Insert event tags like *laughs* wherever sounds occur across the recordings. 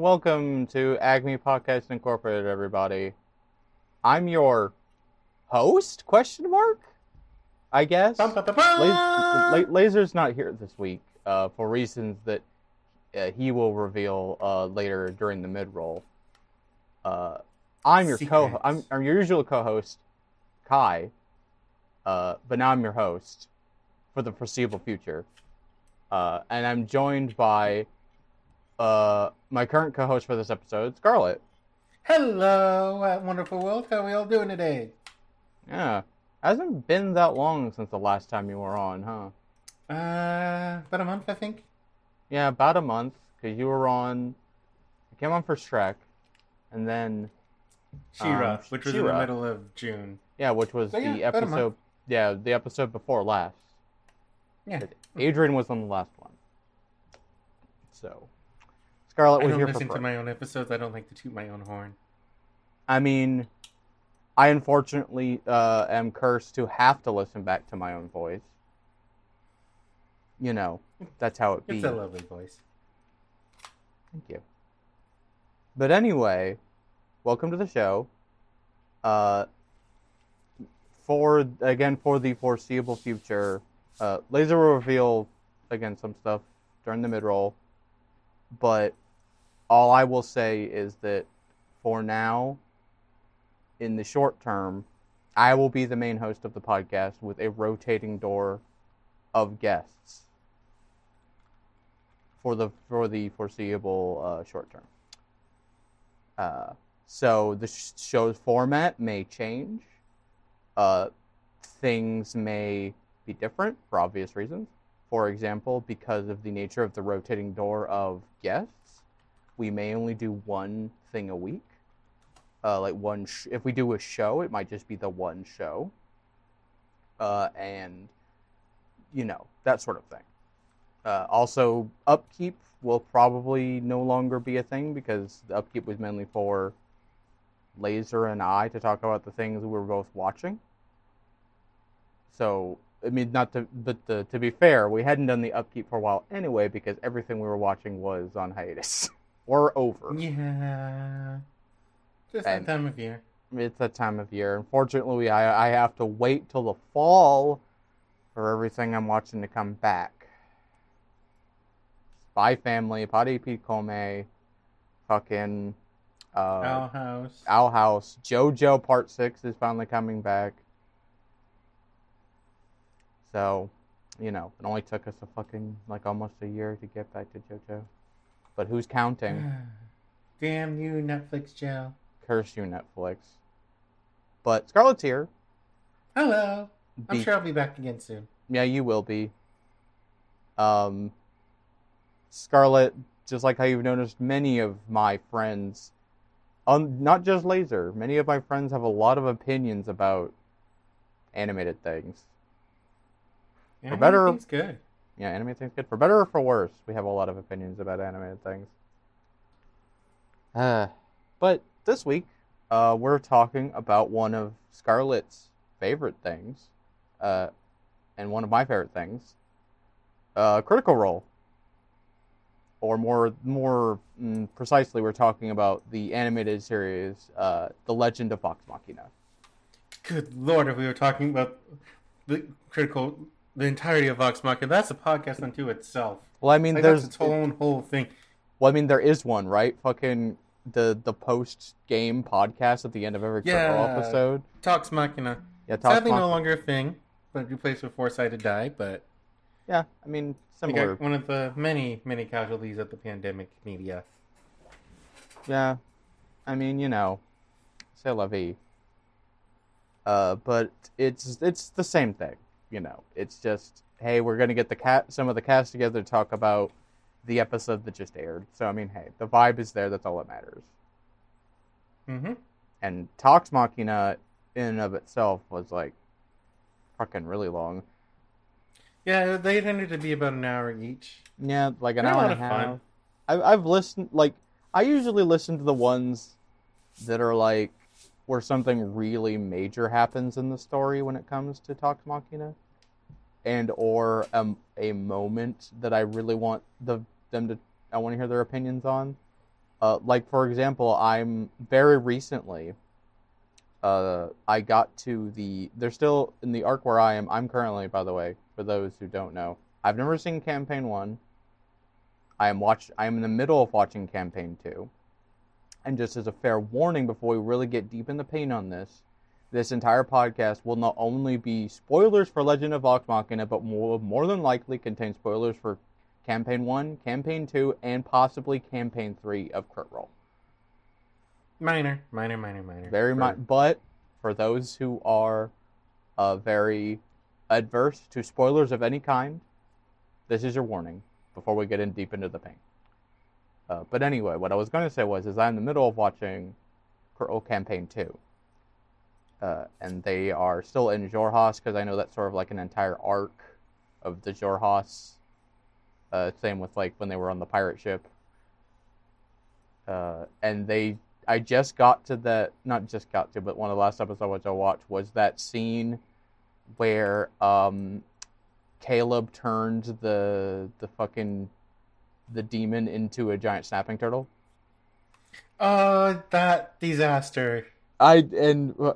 welcome to Acme Podcast Incorporated, everybody. I'm your host? Question mark? I guess. Bum, Laser's not here this week uh, for reasons that uh, he will reveal uh, later during the mid roll. Uh, I'm your co. I'm, I'm your usual co-host, Kai, uh, but now I'm your host for the foreseeable future, uh, and I'm joined by uh, my current co-host for this episode, Scarlett. Hello, uh, wonderful world. How are we all doing today? Yeah, hasn't been that long since the last time you were on, huh? Uh, about a month, I think. Yeah, about a month because you were on. You came on for Shrek, and then She-Ra, Um, which was in the middle of June. yeah, which was So, yeah, the about episode. Yeah, the episode before last. Yeah. Adrian was on the last one. So, Scarlett I was don't here listen to my own episodes. I don't like to toot my own horn. I mean, I unfortunately uh, am cursed to have to listen back to my own voice. You know, that's how it be. *laughs* It's a lovely voice. Thank you. But anyway, welcome to the show. Uh, for again for the foreseeable future, uh, Laser will reveal again some stuff during the mid roll. But all I will say is that for now, in the short term, I will be the main host of the podcast with a rotating door of guests for the for the foreseeable uh, short term. Uh, so the sh- show's format may change. Uh, things may be different for obvious reasons. For example, because of the nature of the rotating door of guests, we may only do one thing a week. Uh, like one, sh- if we do a show, it might just be the one show. Uh, and you know that sort of thing. Uh, also, upkeep will probably no longer be a thing because the upkeep was mainly for Laser and I to talk about the things we were both watching. So, I mean, not to, but to, to be fair, we hadn't done the upkeep for a while anyway because everything we were watching was on hiatus *laughs* or over. Yeah. Just And- that time of year. It's that time of year. Unfortunately, I, I have to wait till the fall for everything I'm watching to come back. Spy Family, Paddy Piccome, fucking uh, Owl House. Owl House, JoJo Part 6 is finally coming back. So, you know, it only took us a fucking, like, almost a year to get back to JoJo. But who's counting? *sighs* Damn you, Netflix Joe. Curse you, Netflix. But Scarlett's here. Hello. I'm sure I'll be back again soon. Yeah, you will be. Um, Scarlett, just like how you've noticed, many of my friends, um, not just Laser, many of my friends have a lot of opinions about animated things. Yeah, better- everything's good. Yeah, animated things good. For better or for worse, we have a lot of opinions about animated things. Uh, but this week, uh, we're talking about one of Scarlett's favorite things, uh, and one of my favorite things, uh, Critical Role. Or more, more mm, precisely, we're talking about the animated series, uh, The Legend of Vox Machina. Good lord, if we were talking about the critical, the entirety of Vox Machina, that's a podcast unto itself. Well, I mean, Like, there's its own whole thing. Well, I mean, there is one, right? Fucking the the post game podcast at the end of every Yeah. episode. Vox Machina. Yeah, talk Sadly, Mach- no longer a thing, but replaced with 4-Sided Dive. But Yeah, I mean, similar. one of the many, many casualties of the pandemic media. Yeah, I mean, you know, c'est la vie. Uh, but it's it's the same thing, you know. It's just hey, we're gonna get the cat some of the cast together to talk about the episode that just aired. So I mean, hey, the vibe is there. That's all that matters. Mm-hmm. And Talks Machina, in and of itself, was like fucking really long. Yeah, they tended to be about an hour each. Yeah, like an They're hour and a half. I've listened like I usually listen to the ones that are like where something really major happens in the story when it comes to Talks Machina, and or um, a moment that I really want the them to I want to hear their opinions on. Uh, like for example, I'm very recently. Uh, I got to the. They're still in the arc where I am. I'm currently, by the way, for those who don't know, I've never seen campaign one. I am watch. I am in the middle of watching campaign two. And just as a fair warning, before we really get deep in the pain on this, this entire podcast will not only be spoilers for Legend of Vox Machina, but will more than likely contain spoilers for Campaign 1, Campaign 2, and possibly Campaign 3 of Crit Role. Minor, minor, minor, minor. Very much, but for those who are uh, very adverse to spoilers of any kind, this is your warning before we get in deep into the pain. Uh, but anyway, what I was going to say was, is I'm in the middle of watching Crit Role Campaign 2. Uh, and they are still in Xhorhas because I know that's sort of like an entire arc of the Xhorhas. Uh, same with like when they were on the pirate ship. Uh, and they, I just got to that, not just got to, but one of the last episodes I watched was that scene where um, Caleb turned the the fucking the demon into a giant snapping turtle. Oh, that disaster. I and uh,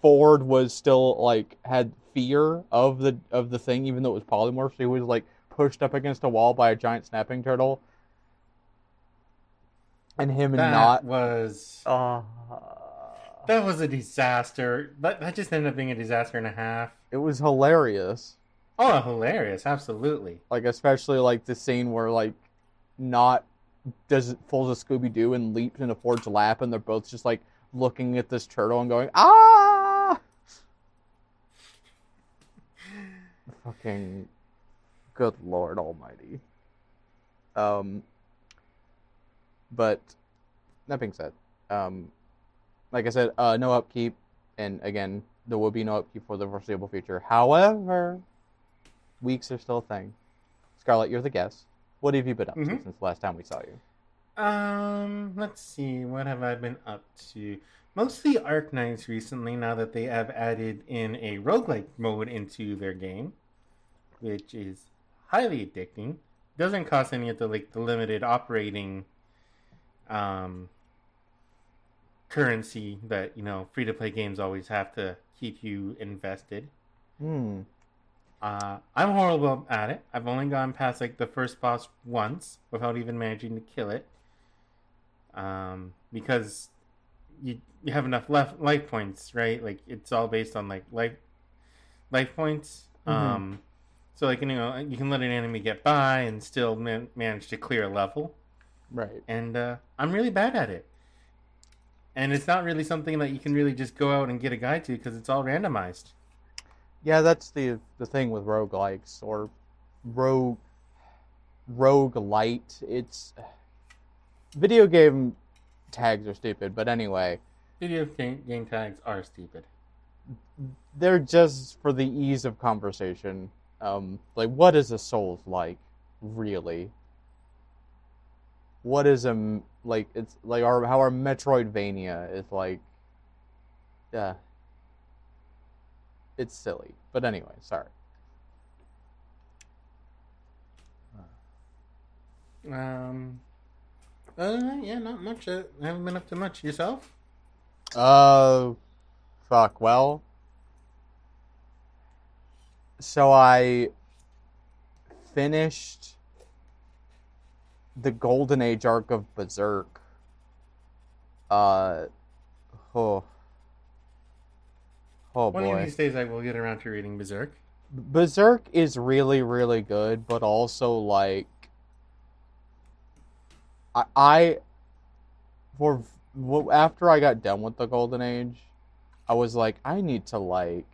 Fjord was still like had fear of the of the thing, even though it was polymorph. So he was like pushed up against a wall by a giant snapping turtle, and him That not. was Uh, that was a disaster. That that just ended up being a disaster and a half. it was hilarious. Oh, hilarious! Absolutely. Like especially like the scene where like Nott does it pulls a Scooby Doo and leaps into Fjord's lap, and they're both just like looking at this turtle and going ah. *laughs* Fucking good lord almighty. Um but that being said, um like I said, uh no upkeep and again there will be no upkeep for the foreseeable future. However, weeks are still a thing. Scarlett, you're the guest. What have you been up to Mhm. since the last time we saw you? Um, let's see. What have I been up to? Mostly Arknights recently. Now that they have added in a roguelike mode into their game, which is highly addicting. Doesn't cost any of the like the limited operating um currency that you know free to play games always have to keep you invested. Hmm. Uh, I'm horrible at it. I've only gone past like the first boss once without even managing to kill it. Um, because you you have enough left life points, right? Like it's all based on like life life points. Mhm. Um, so like you know you can let an enemy get by and still man- manage to clear a level. Right. And uh, I'm really bad at it. And it's not really something that you can really just go out and get a guide to because it's all randomized. Yeah, that's the the thing with roguelikes or rogue rogue light. It's video game tags are stupid, but anyway, Video game, game tags are stupid. they're just for the ease of conversation. Um, like, what is a Souls like, really? What is a like? It's like our how our Metroidvania is like. Yeah. It's silly, but anyway, sorry. Um, uh, yeah, not much. Uh, I haven't been up to much. Yourself? Uh, fuck. Well, so I finished the Golden Age arc of Berserk. Uh, oh, oh One of these days I will get around to reading Berserk. Berserk is really, really good, but also like I, I for after I got done with the Golden Age, I was like, I need to like,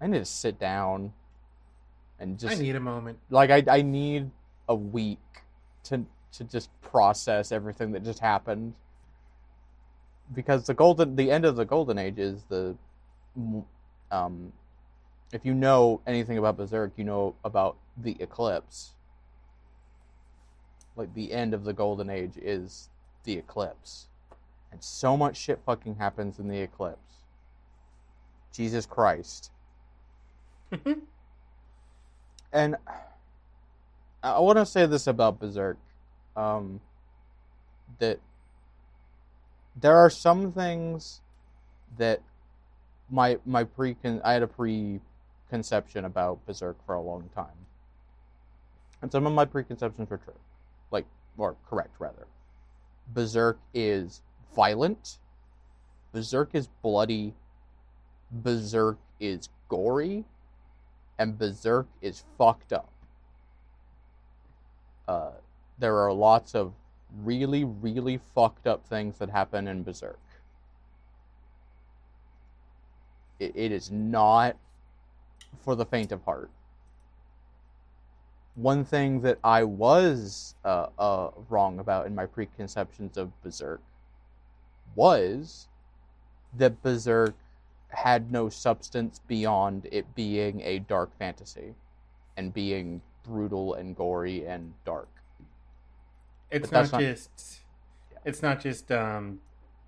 I need to sit down and just I need a moment. like I I need a week to to just process everything that just happened because the golden the end of the golden age is the um if you know anything about berserk you know about the eclipse. Like the end of the golden age is the eclipse. And so much shit fucking happens in the eclipse. Jesus christ. *laughs* And I want to say this about Berserk. um, that there are some things that my my pre I had a preconception about Berserk for a long time, and some of my preconceptions were true, like or correct rather. Berserk is violent. Berserk is bloody. Berserk is gory, and Berserk is fucked up. Uh, there are lots of really, really fucked up things that happen in Berserk. It, it is not for the faint of heart. One thing that I was uh, uh, wrong about in my preconceptions of Berserk was that Berserk had no substance beyond it being a dark fantasy and being brutal and gory and dark. It's not, not- just. It's not just um,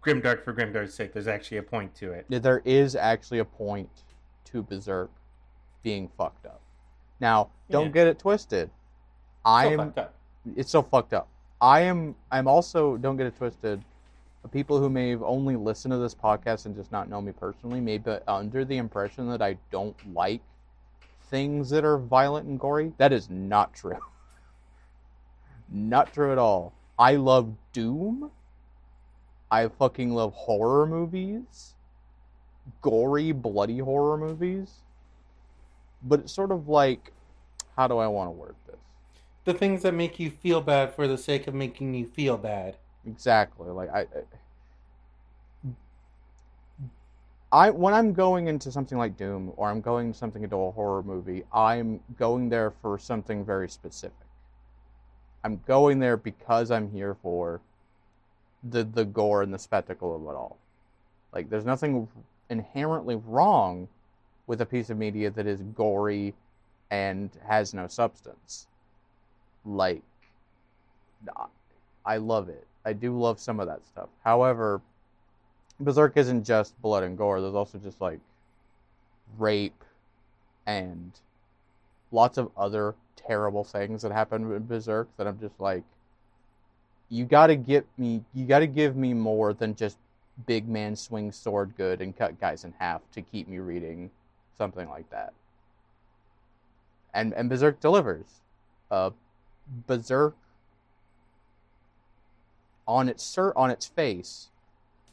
grimdark for grimdark's sake. There's actually a point to it. There is actually a point to Berserk being fucked up. Now, don't Yeah. get it twisted. I am it's so fucked up. I am I'm also don't get it twisted. People who may have only listened to this podcast and just not know me personally may be under the impression that I don't like things that are violent and gory. That is not true. *laughs* not true at all. I love Doom. I fucking love horror movies. Gory, bloody horror movies. But it's sort of like how do I want to word this? The things that make you feel bad for the sake of making you feel bad. Exactly. Like I, I, I when I'm going into something like Doom or I'm going something into a horror movie, I'm going there for something very specific. I'm going there because I'm here for the the gore and the spectacle of it all. Like there's nothing inherently wrong with a piece of media that is gory and has no substance. Like I love it. I do love some of that stuff. However, Berserk isn't just blood and gore. There's also just like rape and lots of other terrible things that happen in Berserk that I'm just like, you got to get me. You got to give me more than just big man swing sword good and cut guys in half to keep me reading something like that. And and Berserk delivers. Uh, Berserk on its sur- on its face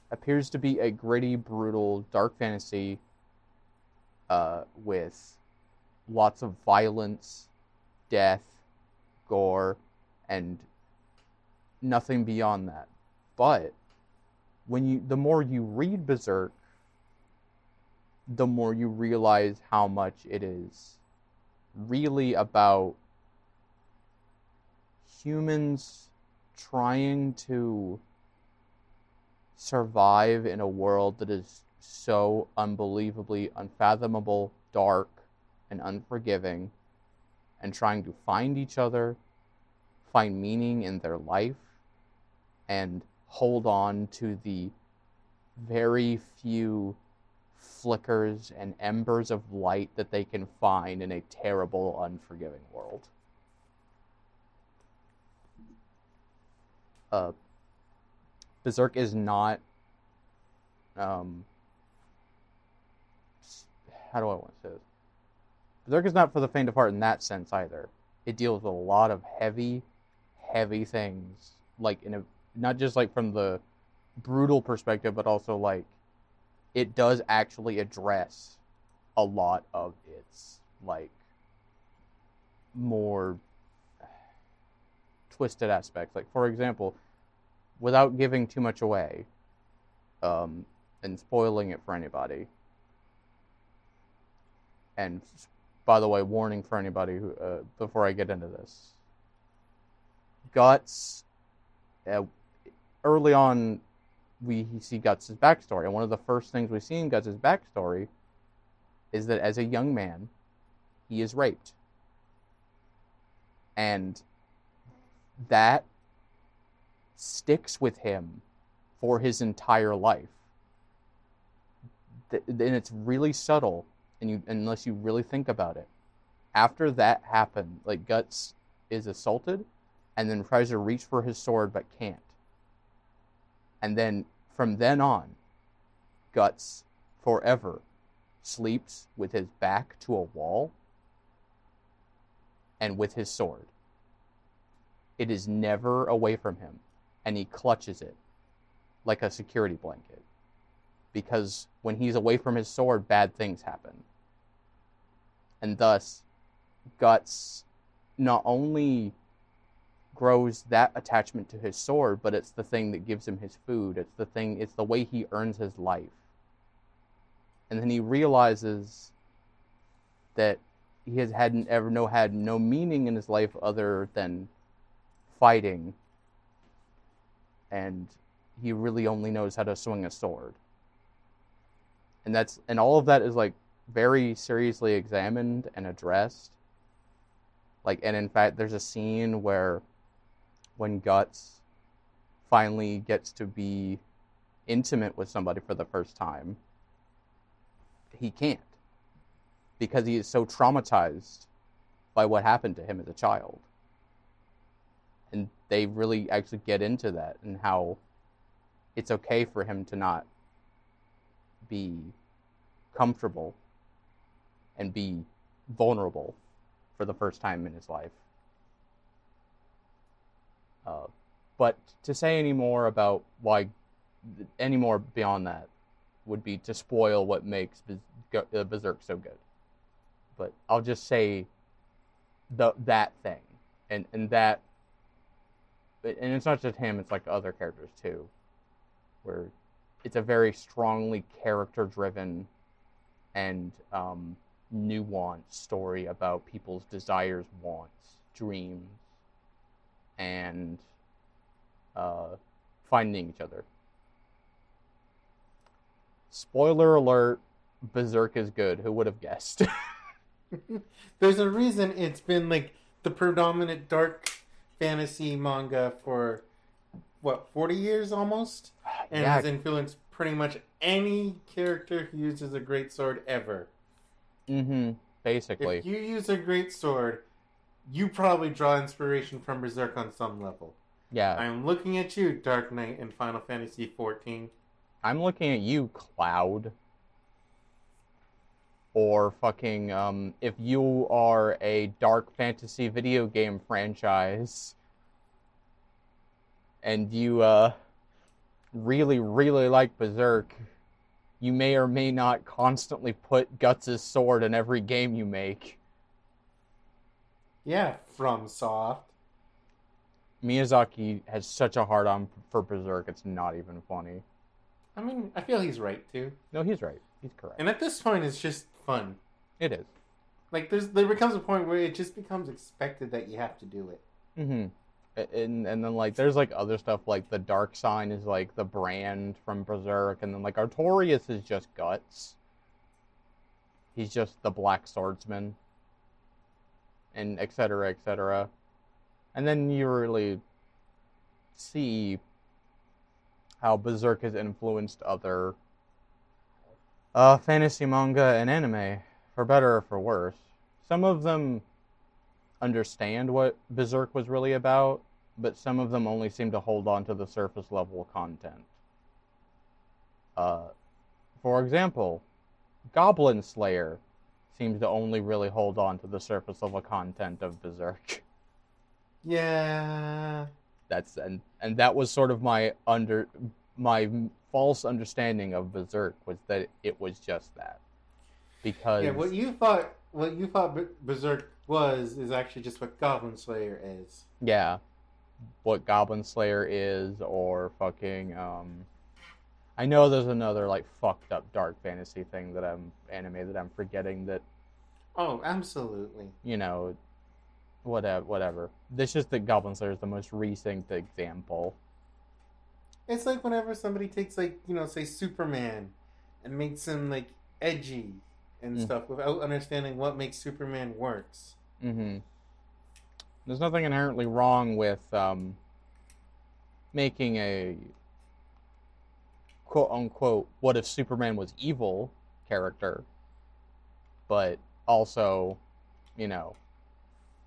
appears to be a gritty, brutal, dark fantasy uh, with lots of violence, death, gore, and nothing beyond that. But when you the more you read Berserk, the more you realize how much it is really about humans trying to survive in a world that is so unbelievably unfathomable, dark, and unforgiving, and trying to find each other, find meaning in their life, and hold on to the very few flickers and embers of light that they can find in a terrible, unforgiving world. uh, Berserk is not. Um, how do I want to say this? Berserk is not for the faint of heart in that sense either. It deals with a lot of heavy, heavy things, like in a not just like from the brutal perspective, but also like it does actually address a lot of its like more twisted aspects. Like for example, without giving too much away, um, and spoiling it for anybody. And by the way, warning for anybody who uh, before I get into this. Guts, uh, early on, we see Guts' backstory, and one of the first things we see in Guts' backstory is that as a young man, he is raped, and that sticks with him for his entire life. And it's really subtle, and you unless you really think about it. After that happened, like Guts is assaulted, and then tries to reach for his sword but can't. And then from then on, Guts forever sleeps with his back to a wall and with his sword. It is never away from him, and he clutches it like a security blanket. Because when he's away from his sword, bad things happen. And thus, Guts not only grows that attachment to his sword, but it's the thing that gives him his food. It's the thing, it's the way he earns his life. And then he realizes that he has had ever no had no meaning in his life other than fighting and he really only knows how to swing a sword and that's and all of that is like very seriously examined and addressed. Like and in fact there's a scene where when guts finally gets to be intimate with somebody for the first time he can't because he is so traumatized by what happened to him as a child. And they really actually get into that and how it's okay for him to not be comfortable and be vulnerable for the first time in his life. Uh, but to say any more about why, any more beyond that, would be to spoil what makes uh, Berserk so good. But I'll just say the that thing, and and that, and it's not just him; it's like other characters too, where it's a very strongly character-driven and um, nuanced story about people's desires, wants, dreams, and uh, finding each other. Spoiler alert: Berserk is good. Who would have guessed? *laughs* There's a reason it's been like the predominant dark fantasy manga for what 40 years almost, *sighs* and Yeah. has influenced pretty much any character who uses a great sword ever. Mm-hmm. Basically, If you use a great sword, you probably draw inspiration from Berserk on some level. yeah. I'm looking at you, Dark Knight in Final Fantasy 14. I'm looking at you, Cloud. Or fucking, um, if you are a dark fantasy video game franchise and you, uh, really, really like Berserk, you may or may not constantly put Guts' sword in every game you make. Yeah, FromSoft. Miyazaki has such a hard on for Berserk, it's not even funny. I mean, I feel he's right too. No, he's right. He's correct. And at this point, it's just fun. It is. Like, there's there becomes a point where it just becomes expected that you have to do it. Mm-hmm. And and then like there's like other stuff like the dark sign is like the brand from Berserk, and then like Artorias is just guts. He's just the black swordsman. And etc cetera, et cetera. And then you really see how Berserk has influenced other uh, fantasy manga and anime, for better or for worse. Some of them understand what Berserk was really about, but some of them only seem to hold on to the surface level content. Uh, for example, Goblin Slayer seems to only really hold on to the surface level content of Berserk. *laughs* Yeah. That's and and that was sort of my under my false understanding of Berserk was that it was just that because Yeah, what you thought what you thought Berserk was is actually just what Goblin Slayer is. yeah, what Goblin Slayer is, or fucking. Um, I know there's another like fucked up dark fantasy thing that I'm anime that I'm forgetting that Oh, absolutely. you know, whatever, whatever. This just that Goblin Slayer is the most recent example. It's like whenever somebody takes like, you know, say Superman and makes him like edgy and Mm. stuff without understanding what makes Superman works. hmm There's nothing inherently wrong with um, making a quote unquote "What if Superman was evil" character, but also, you know,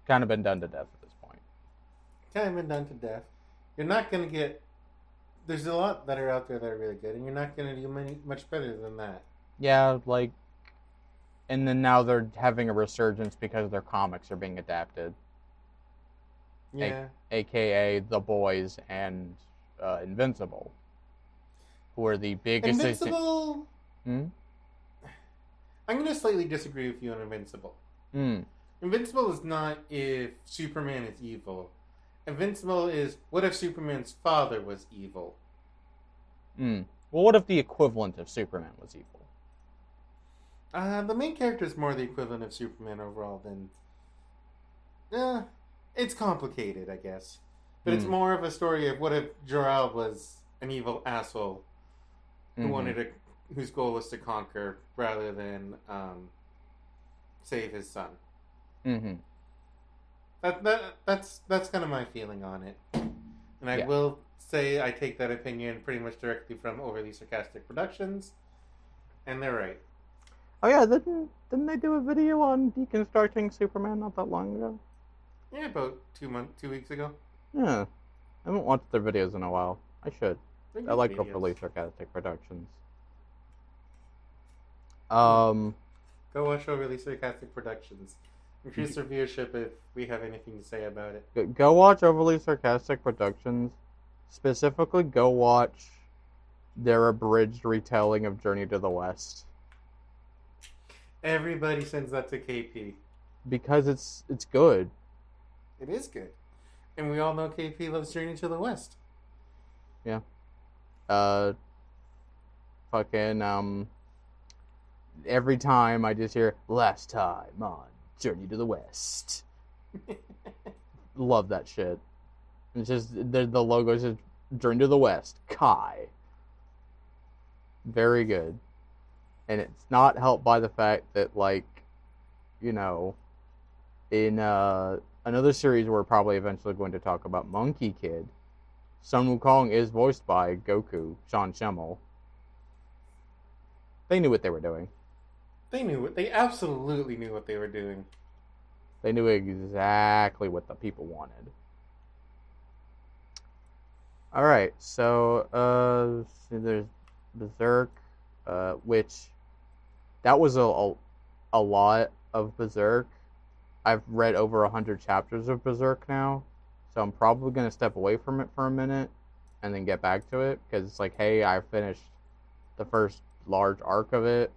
kind of been done to death at this point. kind of been done to death. You're not gonna get. There's a lot that are out there that are really good, and you're not gonna do many, much better than that. Yeah, like, and then now they're having a resurgence because their comics are being adapted, Yeah. aka The Boys and uh, Invincible, who are the biggest. Invincible. Hmm? I'm gonna slightly disagree with you on Invincible. Hmm. Invincible is not if Superman is evil. Invincible is what if Superman's father was evil? Hmm. Well, what if the equivalent of Superman was evil? Uh, the main character is more the equivalent of Superman overall than. Uh, it's complicated, I guess. But it's Hmm. more of a story of what if Jor-El was an evil asshole who Mhm. wanted to, whose goal was to conquer rather than um, save his son. Mm-hmm. That, that that's that's kind of my feeling on it, and I Yeah. will say I take that opinion pretty much directly from Overly Sarcastic Productions, and they're right. Oh yeah, didn't didn't they do a video on deconstructing Superman not that long ago? Yeah, about two months, two weeks ago. Yeah, I haven't watched their videos in a while. I should. I like videos. Overly Sarcastic Productions. Um, Go watch Overly Sarcastic Productions. Increase our viewership if we have anything to say about it. go watch Overly Sarcastic Productions. Specifically, go watch their abridged retelling of Journey to the West Everybody sends that to KP. because it's it's good. It is good, and we all know KP loves Journey to the West. Yeah. Uh, fucking um. Every time I just hear "Last time on Journey to the West," *laughs* love that shit. It's just the the logo is just Journey to the West, Kai. Very good, and it's not helped by the fact that like, you know, in uh, another series we're probably eventually going to talk about, Monkie Kid. Sun Wukong is voiced by Goku, Sean Schemmel. They knew what they were doing. They knew what They absolutely knew what they were doing. They knew exactly what the people wanted. All right, so uh, there's Berserk, uh, which that was a, a a lot of Berserk. I've read over a hundred chapters of Berserk now, so I'm probably gonna step away from it for a minute and then get back to it because it's like, hey, I finished the first large arc of it,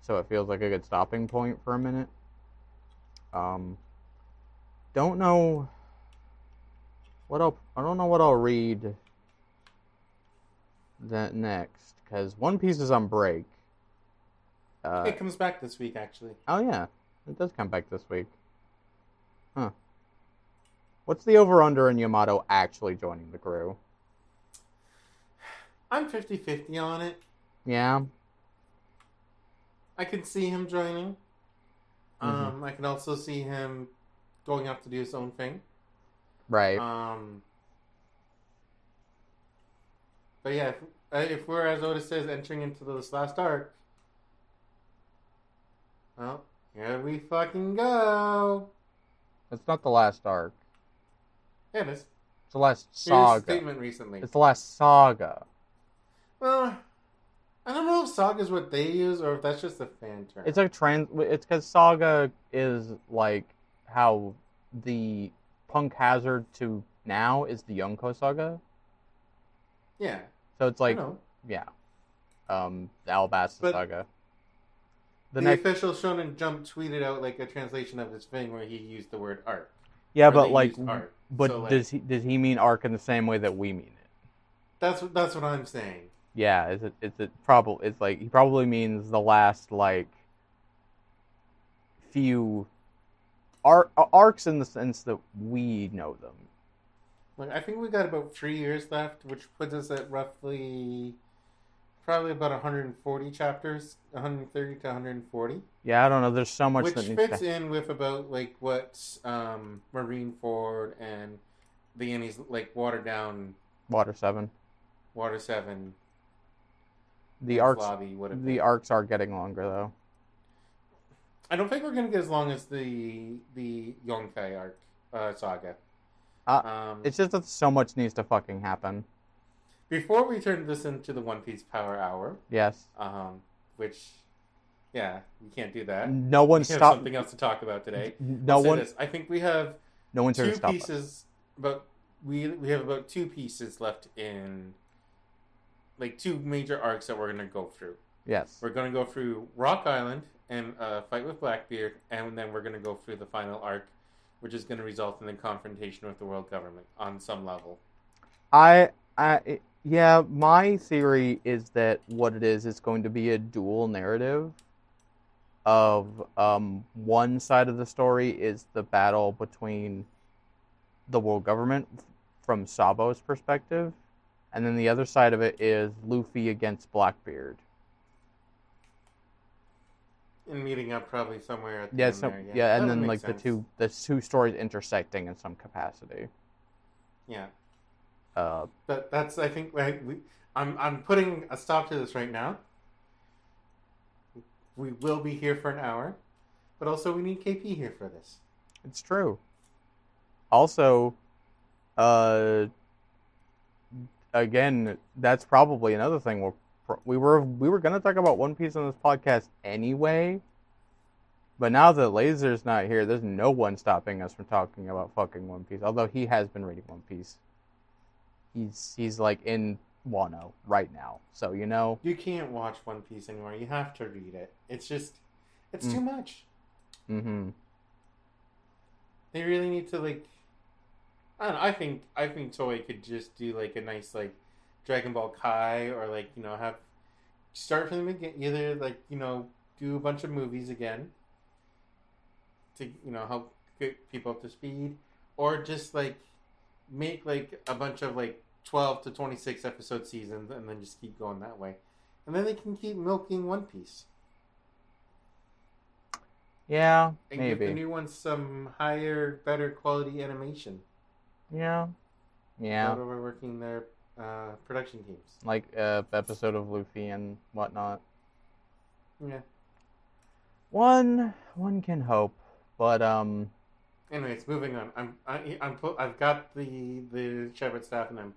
so it feels like a good stopping point for a minute. Um, don't know what I'll. I don't know what I'll read. That next, because One Piece is on break. Uh, it comes back this week, actually. oh yeah, it does come back this week. Huh. What's the over under in Yamato actually joining the crew? I'm 50 50 on it. Yeah. I can see him joining. Mhm. Um, I can also see him going off to do his own thing. Right. Um, but yeah, if, if we're, as Otis says, entering into this last arc, well, here we fucking go. it's not the last arc. Yeah, it is. It's the last Here's a saga. statement recently. It's the last saga. Well, I don't know if saga is what they use or if that's just a fan term. It's a trans. It's because Saga is like how the Punk Hazard to now is the Yonko Saga. yeah, So it's like yeah, um, the Alabasta But- Saga. The, The next, official Shonen Jump tweeted out like a translation of his thing where he used the word art. yeah, but like, art. but So, like, does he does he mean arc in the same way that we mean it? that's what that's what I'm saying. Yeah, is it is it probably it's like he probably means the last like few arc arcs in the sense that we know them. Like I think we got about three years left, which puts us at roughly probably about 140 chapters, 130 to 140, Yeah, I don't know. There's so much which that fits to. in with about like what um, Marineford and the Enies like watered down Water Seven. Water Seven The arcs, lobby would have the been. arcs are getting longer though. I don't think we're gonna get as long as the the Yonko arc uh, saga. Uh, um, It's just that so much needs to fucking happen. Before we turn this into the One Piece Power Hour, Yes. um, which, yeah, we can't do that. No one we have stop. something else to talk about today. No I'll one. this. I think we have No one's two pieces. But we we have about two pieces left in, like two major arcs that we're gonna go through. Yes. We're gonna go through Rock Island and uh, fight with Blackbeard, and then we're gonna go through the final arc, which is gonna result in a confrontation with the world government on some level. I, I, yeah, my theory is that what it is is going to be a dual narrative. Of um, one side of the story is the battle between the world government from Sabo's perspective, and then the other side of it is Luffy against Blackbeard. And meeting up probably somewhere at the Yeah, there. yeah, that and then like sense. the two the two stories intersecting in some capacity. Yeah, Uh, but that's I think like, we. I'm I'm putting a stop to this right now. We will be here for an hour, but also we need KP here for this. It's true. Also, uh, again, that's probably another thing. We're, we were we were gonna talk about One Piece on this podcast anyway, but now that Laser's not here, there's no one stopping us from talking about fucking One Piece. Although he has been reading One Piece. He's he's like in Wano right now, so you know. You can't watch One Piece anymore. You have to read it. It's just, it's Mm. too much. Mm-hmm. They really need to like. I don't know. I think I think Toei could just do like a nice like Dragon Ball Kai or like you know have start from the beginning. Either like you know do a bunch of movies again to you know help get people up to speed, or just like make like a bunch of like twelve to twenty six episode seasons and then just keep going that way, and then they can keep milking One Piece. Yeah, and give the new ones some higher, better quality animation. Yeah, yeah. While we're working their uh, production teams. Like uh, episode of Luffy and whatnot. Yeah. One one can hope, but um, Anyways, moving on. I'm I, I'm pu- I've got the the Shepherd staff and I'm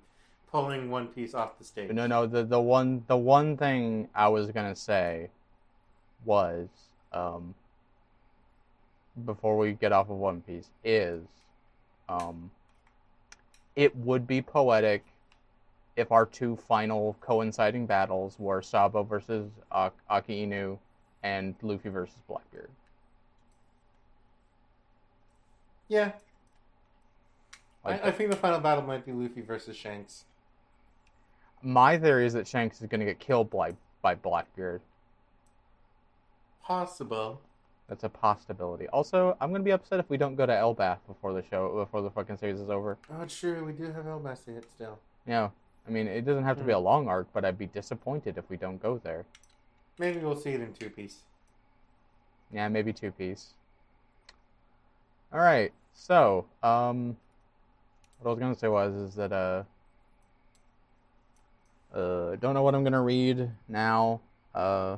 pulling One Piece off the stage. no, no. The the one the one thing I was gonna say was um before we get off of One Piece is um it would be poetic if our two final coinciding battles were Sabo versus uh, Akainu and Luffy versus Blackbeard. Yeah, Like I, I think the final battle might be Luffy versus Shanks. My theory is that Shanks is going to get killed by by Blackbeard. Possible. That's a possibility. Also, I'm going to be upset if we don't go to Elbaf before the show before the fucking series is over. Oh, true. We do have Elbaf to hit still. Yeah, I mean, it doesn't have to be hmm. a long arc, but I'd be disappointed if we don't go there. Maybe we'll see it in two piece. Yeah, maybe two piece. All right. So, um, what I was gonna say was is that uh, uh, don't know what I'm gonna read now, uh,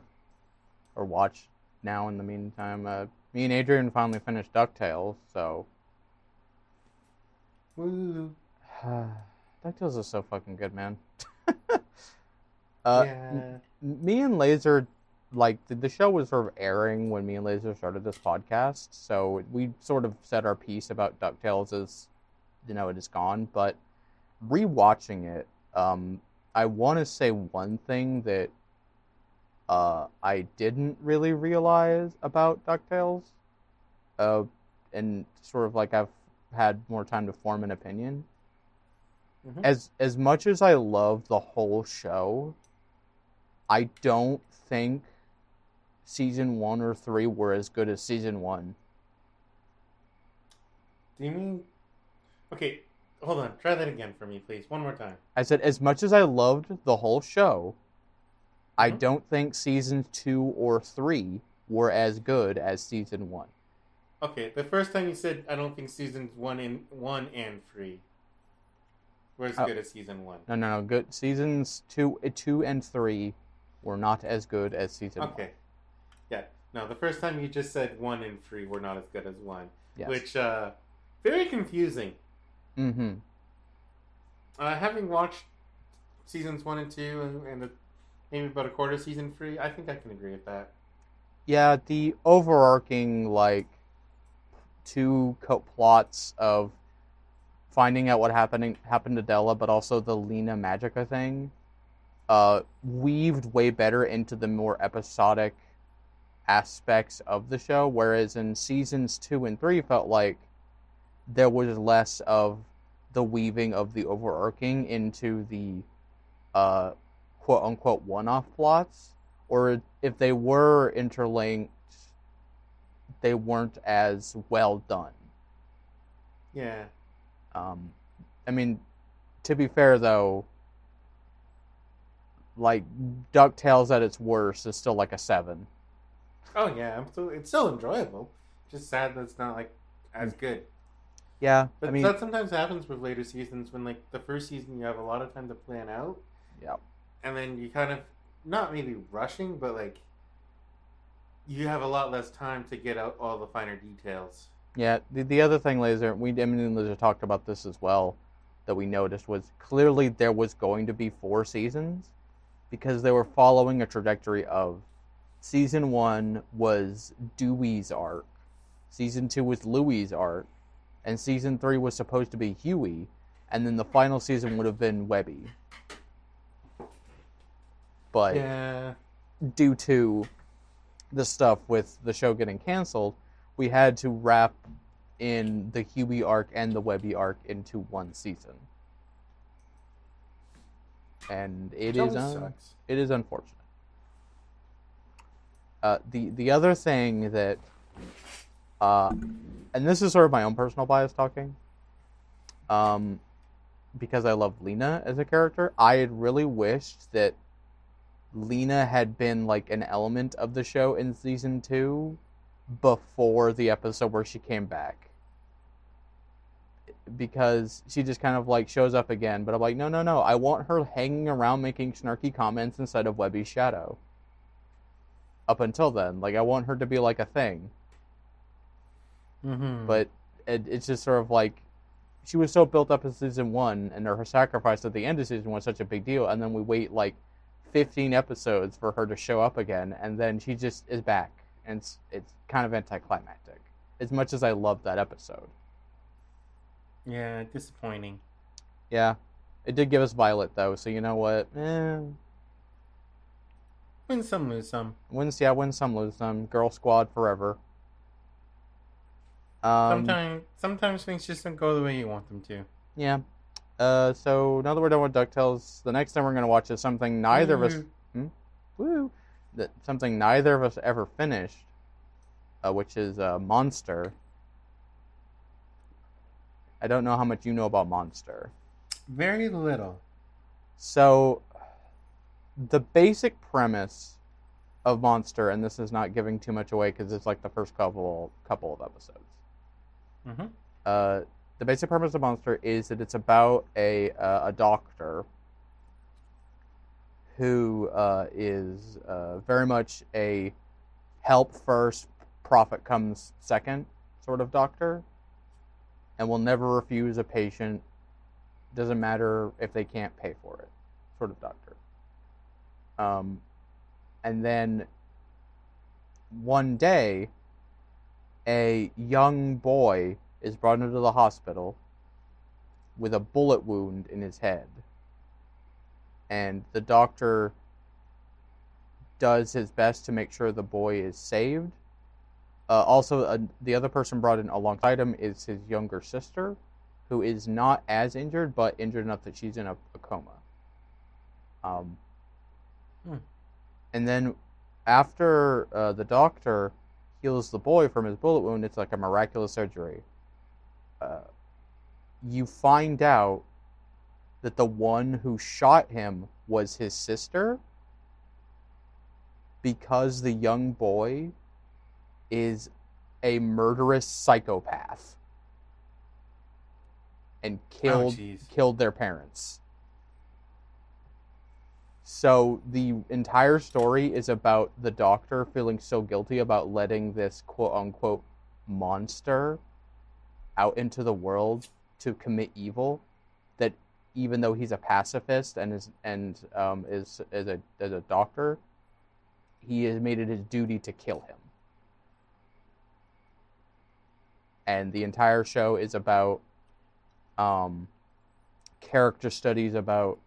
or watch now. In the meantime, uh, me and Adrian finally finished Ducktales, so Woo. *sighs* Ducktales is so fucking good, man. *laughs* uh, yeah. me and Laser, like the, the show was sort of airing when me and Laser started this podcast, so we sort of said our piece about Ducktales as, you know, it is gone. But rewatching it, um, I want to say one thing that uh, I didn't really realize about Ducktales, uh, and sort of like I've had more time to form an opinion. Mhm. As as much as I love the whole show, I don't think season one or three were as good as season one. Do you mean? Okay, hold on. Try that again for me, please. One more time. I said, as much as I loved the whole show, I Mhm. don't think season two or three were as good as season one. Okay, the first time you said I don't think seasons one and one and three were as Oh. good as season one. No, no, no. Good seasons two, two and three were not as good as season one. Okay. Yeah. No, the first time you just said one and three were not as good as one. Yes. which uh very confusing. Mm-hmm. Uh, having watched seasons one and two, and, and the, maybe about a quarter season three, I think I can agree with that. Yeah, the overarching like two co- plots of finding out what happening happened to Della, but also the Lena Magica thing, uh, weaved way better into the more episodic aspects of the show. Whereas in seasons two and three, felt like there was less of the weaving of the overarching into the uh, quote unquote one off plots, or if they were interlinked, they weren't as well done. Yeah. Um, I mean, to be fair though, like Ducktales at its worst is still like a seven. Oh yeah, I'm it's still enjoyable. Just sad that it's not like as good. Yeah, But I mean, that sometimes happens with later seasons when like the first season you have a lot of time to plan out, yeah, and then you kind of not maybe rushing, but like you have a lot less time to get out all the finer details. yeah. The the other thing, Laser, we I mean, Laser talked about this as well. That we noticed was clearly there was going to be four seasons because they were following a trajectory of season one was Dewey's arc, season two was Louie's arc, and season three was supposed to be Huey, and then the final season would have been Webby. But Yeah. due to the stuff with the show getting canceled, we had to wrap in the Huey arc and the Webby arc into one season. And it Which is un- it is unfortunate. Uh, the the other thing that, uh, and this is sort of my own personal bias talking, um, because I love Lena as a character, I had really wished that Lena had been like an element of the show in season two before the episode where she came back. Because she just kind of like shows up again, but I'm like, no, no, no. I want her hanging around making snarky comments instead of Webby's shadow. Up until then, like I want her to be like a thing, Mm-hmm. but it, it's just sort of like she was so built up in season one, and her sacrifice at the end of season one was such a big deal, and then we wait like 15 episodes for her to show up again, and then she just is back, and it's, it's kind of anticlimactic. As much as I love that episode, yeah, disappointing. yeah, it did give us Violet though, so you know what? Eh, Win some, lose some. wins, yeah, win some, lose some. Girl Squad forever. Um, Sometimes, sometimes things just don't go the way you want them to. Yeah. Uh, so now that we're done with Ducktales, the next thing we're gonna watch is something neither of us, Mm. woo, that something neither of us ever finished, uh, which is uh, Monster. I don't know how much you know about Monster. Very little. So, the basic premise of Monster, and this is not giving too much away because it's like the first couple couple of episodes. Mm-hmm. Uh, the basic premise of Monster is that it's about a uh, a doctor who uh, is uh, very much a help first, profit comes second sort of doctor, and will never refuse a patient. Doesn't matter if they can't pay for it, sort of doctor. Um, and then one day, a young boy is brought into the hospital with a bullet wound in his head. And the doctor does his best to make sure the boy is saved. Uh, also, uh, the other person brought in alongside him is his younger sister, who is not as injured, but injured enough that she's in a, a coma. Um, Hmm. And then after uh, the doctor heals the boy from his bullet wound, it's like a miraculous surgery. Uh, you find out that the one who shot him was his sister because the young boy is a murderous psychopath and killed jeez. killed their parents. So the entire story is about the doctor feeling so guilty about letting this quote unquote monster out into the world to commit evil that even though he's a pacifist and is and um, is is a as a doctor, he has made it his duty to kill him. And the entire show is about um, character studies about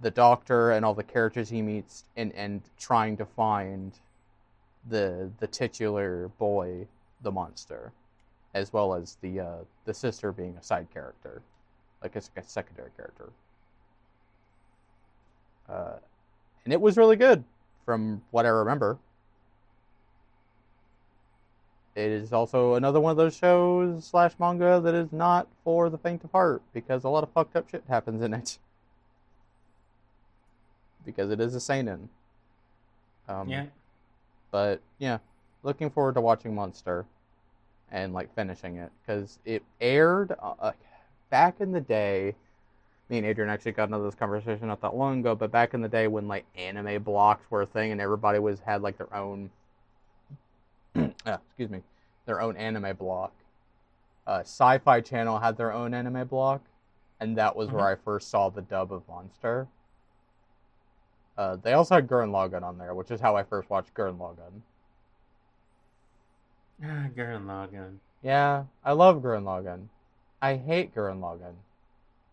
the doctor and all the characters he meets and, and trying to find the the titular boy, the monster, as well as the uh, the sister being a side character, like a, a secondary character. Uh, and it was really good, from what I remember. It is also another one of those shows slash manga that is not for the faint of heart because a lot of fucked up shit happens in it. *laughs* Because it is a seinen. Um, yeah. but yeah, looking forward to watching Monster and like finishing it because it aired uh, uh, back in the day. Me and Adrian actually got into this conversation not that long ago, but back in the day when like anime blocks were a thing and everybody was had like their own, *clears throat* uh, excuse me, their own anime block. Uh, Sci-Fi Channel had their own anime block, and that was where I first saw the dub of Monster. Uh, they also had Gurren Lagann on there, which is how I first watched Gurren Lagann. Ah, *sighs* Gurren Lagann. Yeah, I love Gurren Lagann. I hate Gurren Lagann.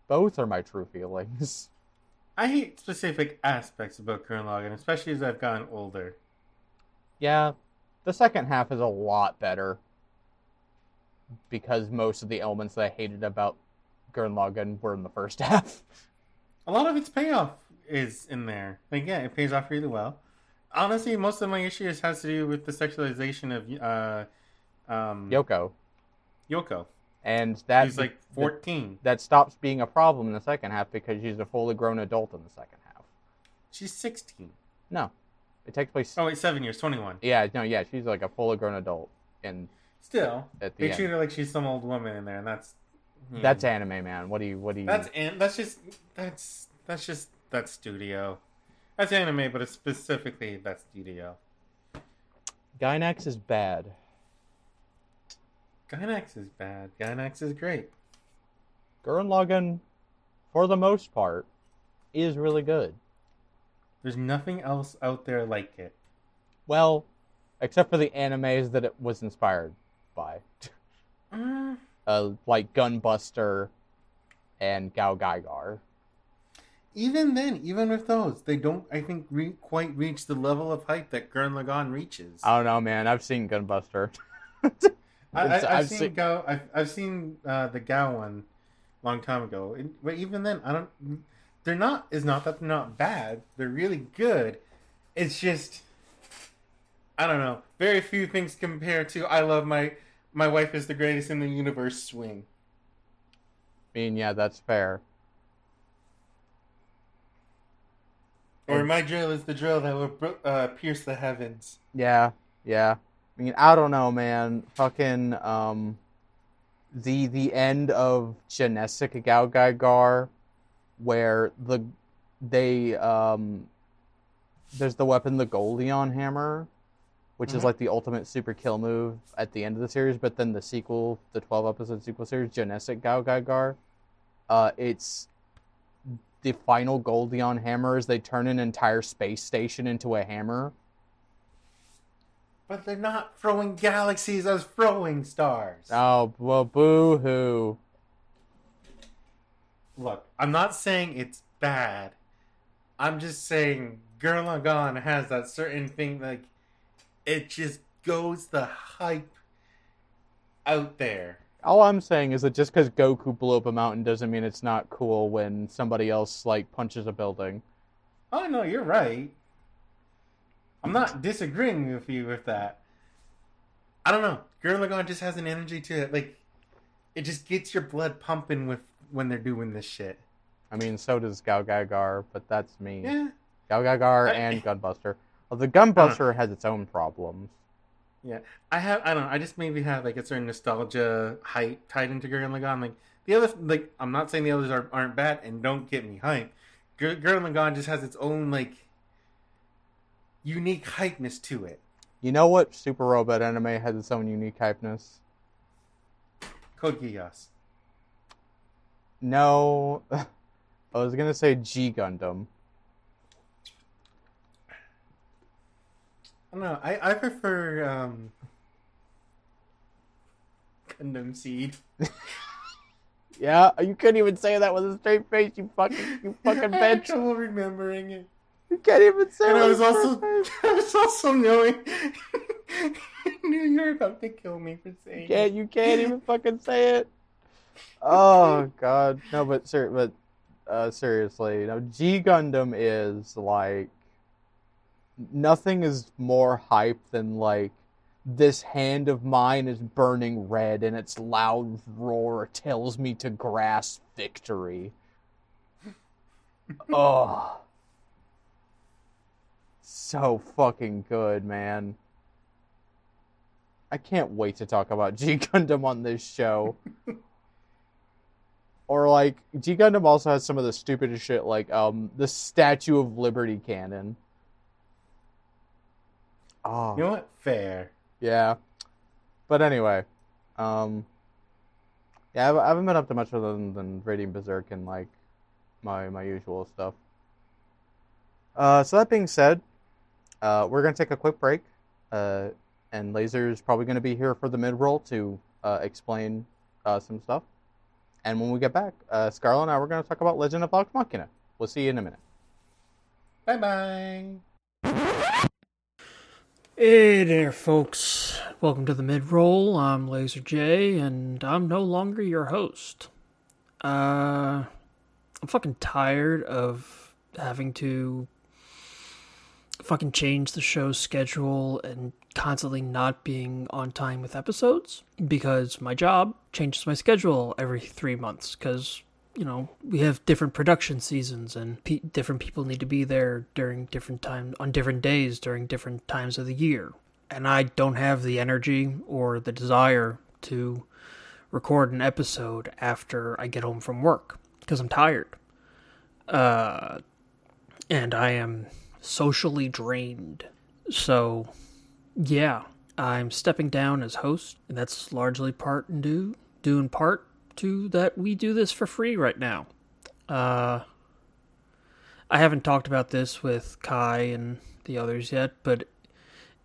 Both are my true feelings. *laughs* I hate specific aspects about Gurren Lagann, especially as I've gotten older. yeah, the second half is a lot better because most of the elements that I hated about Gurren Lagann were in the first *laughs* half. A lot of its payoff is in there. Like, yeah, it pays off really well. Honestly, most of my issues has to do with the sexualization of uh, um, Yoko, Yoko. and that She's like 14. that stops being a problem in the second half because she's a fully grown adult in the second half. She's 16. No, it takes place. Oh, wait, seven years, 21. Yeah, no, yeah, she's like a fully grown adult, and Still, at the they end. treat her like she's some old woman in there, and that's. hmm. That's anime, man. What do you? What do you? That's an, that's just that's that's just that's studio. That's anime, but it's specifically that studio. Gainax is bad. Gainax is bad. Gainax is great. Gurren Lagann, for the most part, is really good. There's nothing else out there like it. Well, except for the animes that it was inspired by, Mm, uh, like Gunbuster and Gao Gaigar. Even then, even with those, they don't. I think re- quite reach the level of hype that Gurren Lagann reaches. I don't know, man. I've seen Gunbuster. *laughs* I, I, I've, I've seen seen- Gao. I've, I've seen uh, the Gao one, long time ago. But even then, I don't. They're not. It's not that they're not bad. They're really good. It's just, I don't know. Very few things compare to "I love my my wife is the greatest in the universe" swing. I mean, yeah, that's fair. Or my drill is the drill that will uh, pierce the heavens. Yeah, yeah. I mean, I don't know, man. Fucking um, the the end of Genetic Gao Gaigar, where the they um, there's the weapon, the Goldion hammer, which is Mhm. like the ultimate super kill move at the end of the series. But then the sequel, the twelve episode sequel series, Genetic Gao Gaigar, uh, it's the final Goldion hammer is they turn an entire space station into a hammer. But they're not throwing galaxies as throwing stars. Oh, well, boo hoo. Look, I'm not saying it's bad. I'm just saying Gurren Lagann has that certain thing like it just goes the hype out there. All I'm saying is that just because Goku blew up a mountain doesn't mean it's not cool when somebody else, like, punches a building. Oh no, you're right. I'm not disagreeing with you with that. I don't know. Gurren Lagann just has an energy to it. Like it just gets your blood pumping with when they're doing this shit. I mean, so does Gaigar, but that's me. Yeah. Gaigar I- and *laughs* Gunbuster. Well, the Gunbuster uh-huh. has its own problems. Yeah, I have. I don't. know. I just maybe have like a certain nostalgia hype tied into Gurren Lagann. Like the other, like I'm not saying the others are, aren't bad, and don't get me hype. Gurren Lagann just has its own like unique hypeness to it. You know what Super Robot Anime has its own unique hypeness? Code Geass. No, *laughs* I was gonna say G Gundam. Don't know. I, I prefer um, Gundam Seed. *laughs* Yeah, you couldn't even say that with a straight face. You fucking, you fucking bitch. I had trouble remembering it. You can't even say. And it I was also *laughs* face. I was also knowing I knew you were about to kill me for saying can't it. you can't even *laughs* fucking say it. Oh god, no, but sir, but uh, seriously, no. G Gundam is like nothing is more hype than like this hand of mine is burning red and its loud roar tells me to grasp victory. *laughs* oh, so fucking good, man. I can't wait to talk about *laughs* G Gundam on this show. *laughs* or like G Gundam also has some of the stupidest shit like um the Statue of Liberty cannon. Oh You know what? Fair. yeah. But anyway, um yeah, I haven't been up to much other than, than raiding Berserk and like my my usual stuff. Uh, so that being said, uh, we're gonna take a quick break, uh, and is probably gonna be here for the mid roll to uh, explain uh, some stuff. And when we get back, uh, Scarlet and I we're gonna talk about Legend of Vox Machina. We'll see you in a minute. Bye bye. Hey there, folks. Welcome to the mid roll. I'm Laser J, and I'm no longer your host. Uh, I'm fucking tired of having to fucking change the show's schedule and constantly not being on time with episodes because my job changes my schedule every three months because you know we have different production seasons and pe- different people need to be there during different time on different days during different times of the year. And i don't have the energy or the desire to record an episode after i get home from work because i'm tired. Uh and i am socially drained. So yeah i'm stepping down as host and that's largely part and due due in part to that we do this for free right now. Uh, I haven't talked about this with Kai and the others yet, but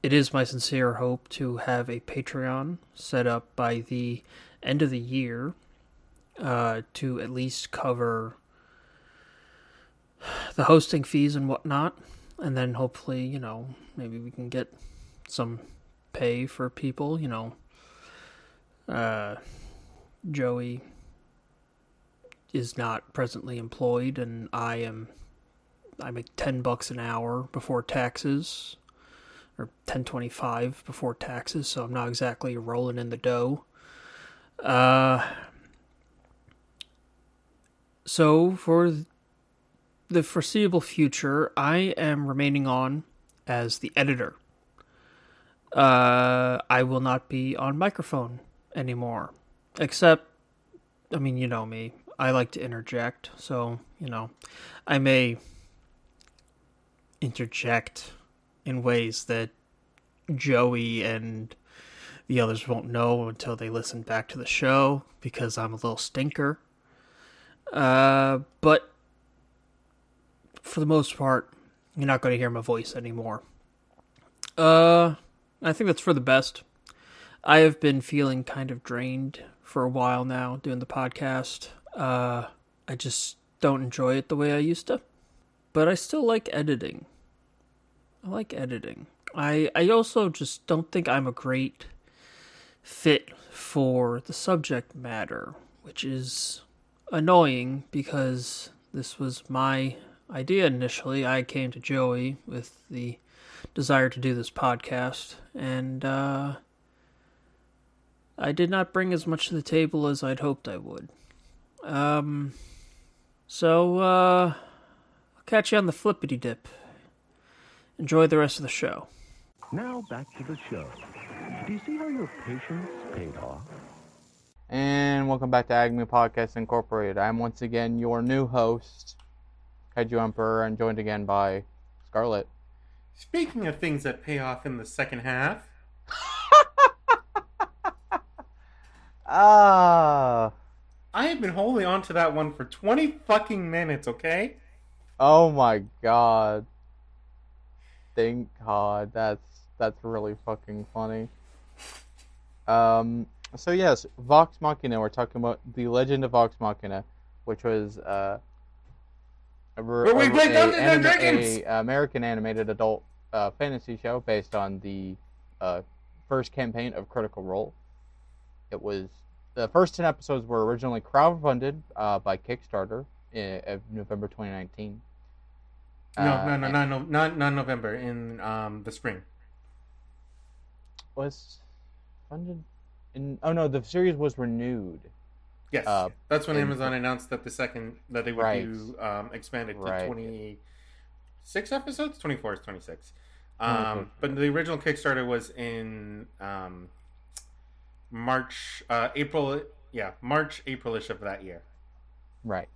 it is my sincere hope to have a Patreon set up by the end of the year uh, to at least cover the hosting fees and whatnot. And then hopefully, you know, maybe we can get some pay for people, you know. Uh, Joey is not presently employed and I am I make 10 bucks an hour before taxes or 10.25 before taxes so I'm not exactly rolling in the dough. Uh so for the foreseeable future I am remaining on as the editor. Uh I will not be on microphone anymore except I mean, you know me. I like to interject, so, you know, I may interject in ways that Joey and the others won't know until they listen back to the show because I'm a little stinker. Uh, but for the most part, you're not going to hear my voice anymore. Uh, I think that's for the best. I have been feeling kind of drained for a while now doing the podcast. Uh, I just don't enjoy it the way I used to, but I still like editing. I like editing. I I also just don't think I'm a great fit for the subject matter, which is annoying because this was my idea initially. I came to Joey with the desire to do this podcast, and uh, I did not bring as much to the table as I'd hoped I would. Um, so, uh, I'll catch you on the flippity dip. Enjoy the rest of the show. Now back to the show. Do you see how your patience paid off? And welcome back to Agme Podcast Incorporated. I'm once again your new host, Kaiju Emperor, and joined again by Scarlet. Speaking of things that pay off in the second half, Ah, I have been holding on to that one for 20 fucking minutes, okay? Oh my god. Thank God. That's that's really fucking funny. Um. So yes, Vox Machina. We're talking about the Legend of Vox Machina, which was uh. A, Where we a- play a Dungeons and Dragons! a American animated adult uh, fantasy show based on the uh, first campaign of Critical Role. It was the first ten episodes were originally crowdfunded uh, by Kickstarter in, of November 2019. No, Uh, no, no, no, no, not not November in um the spring. was funded in oh no the series was renewed Yes, Uh, that's when in- Amazon announced that the second that they would Right. do um, expanded to Right. twenty six episodes. Twenty four is twenty six. 24. Um, but the original Kickstarter was in um, March, uh, April. Yeah, March, Aprilish of that year. right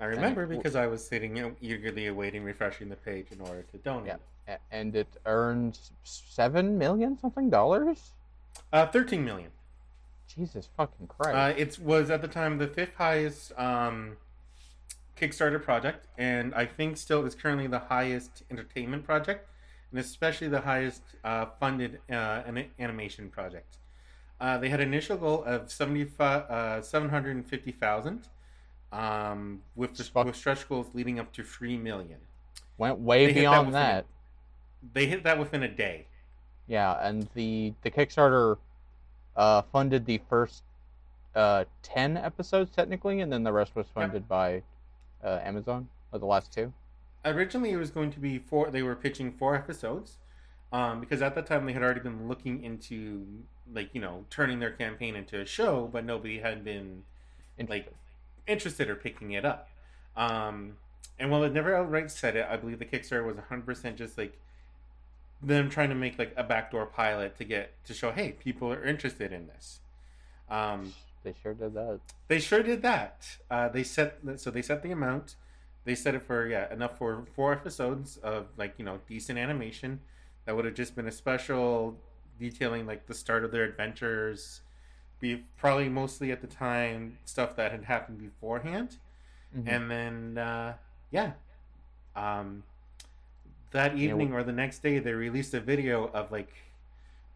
I remember it- because I was sitting you know, eagerly awaiting refreshing the page in order to donate. Yeah. and it earned seven million something dollars Uh, Thirteen million. jesus fucking christ Uh, it was at the time the fifth highest um, Kickstarter project, and I think still is currently the highest entertainment project, and especially the highest uh, funded uh, an animation project. Uh, they had an initial goal of 75, uh, 750,000, um, with, with stretch goals leading up to 3 million. went way they hit that beyond within that, They hit that within a day. yeah and the the kickstarter uh funded the first uh 10 episodes technically and then the rest was funded by uh amazon or the last two originally it was going to be four they were pitching four episodes um, because at that time they had already been looking into like you know turning their campaign into a show but nobody had been like interested or picking it up um, and while it never outright said it i believe the kickstarter was 100% just like them trying to make like a backdoor pilot to get to show hey people are interested in this um, they sure did that they sure did that. Uh, they set so they set the amount. They set it for yeah enough for four episodes of like you know decent animation. That would have just been a special detailing like the start of their adventures. Be probably mostly at the time stuff that had happened beforehand, Mhm. and then uh, yeah, um, that Yeah, evening or the next day they released a video of like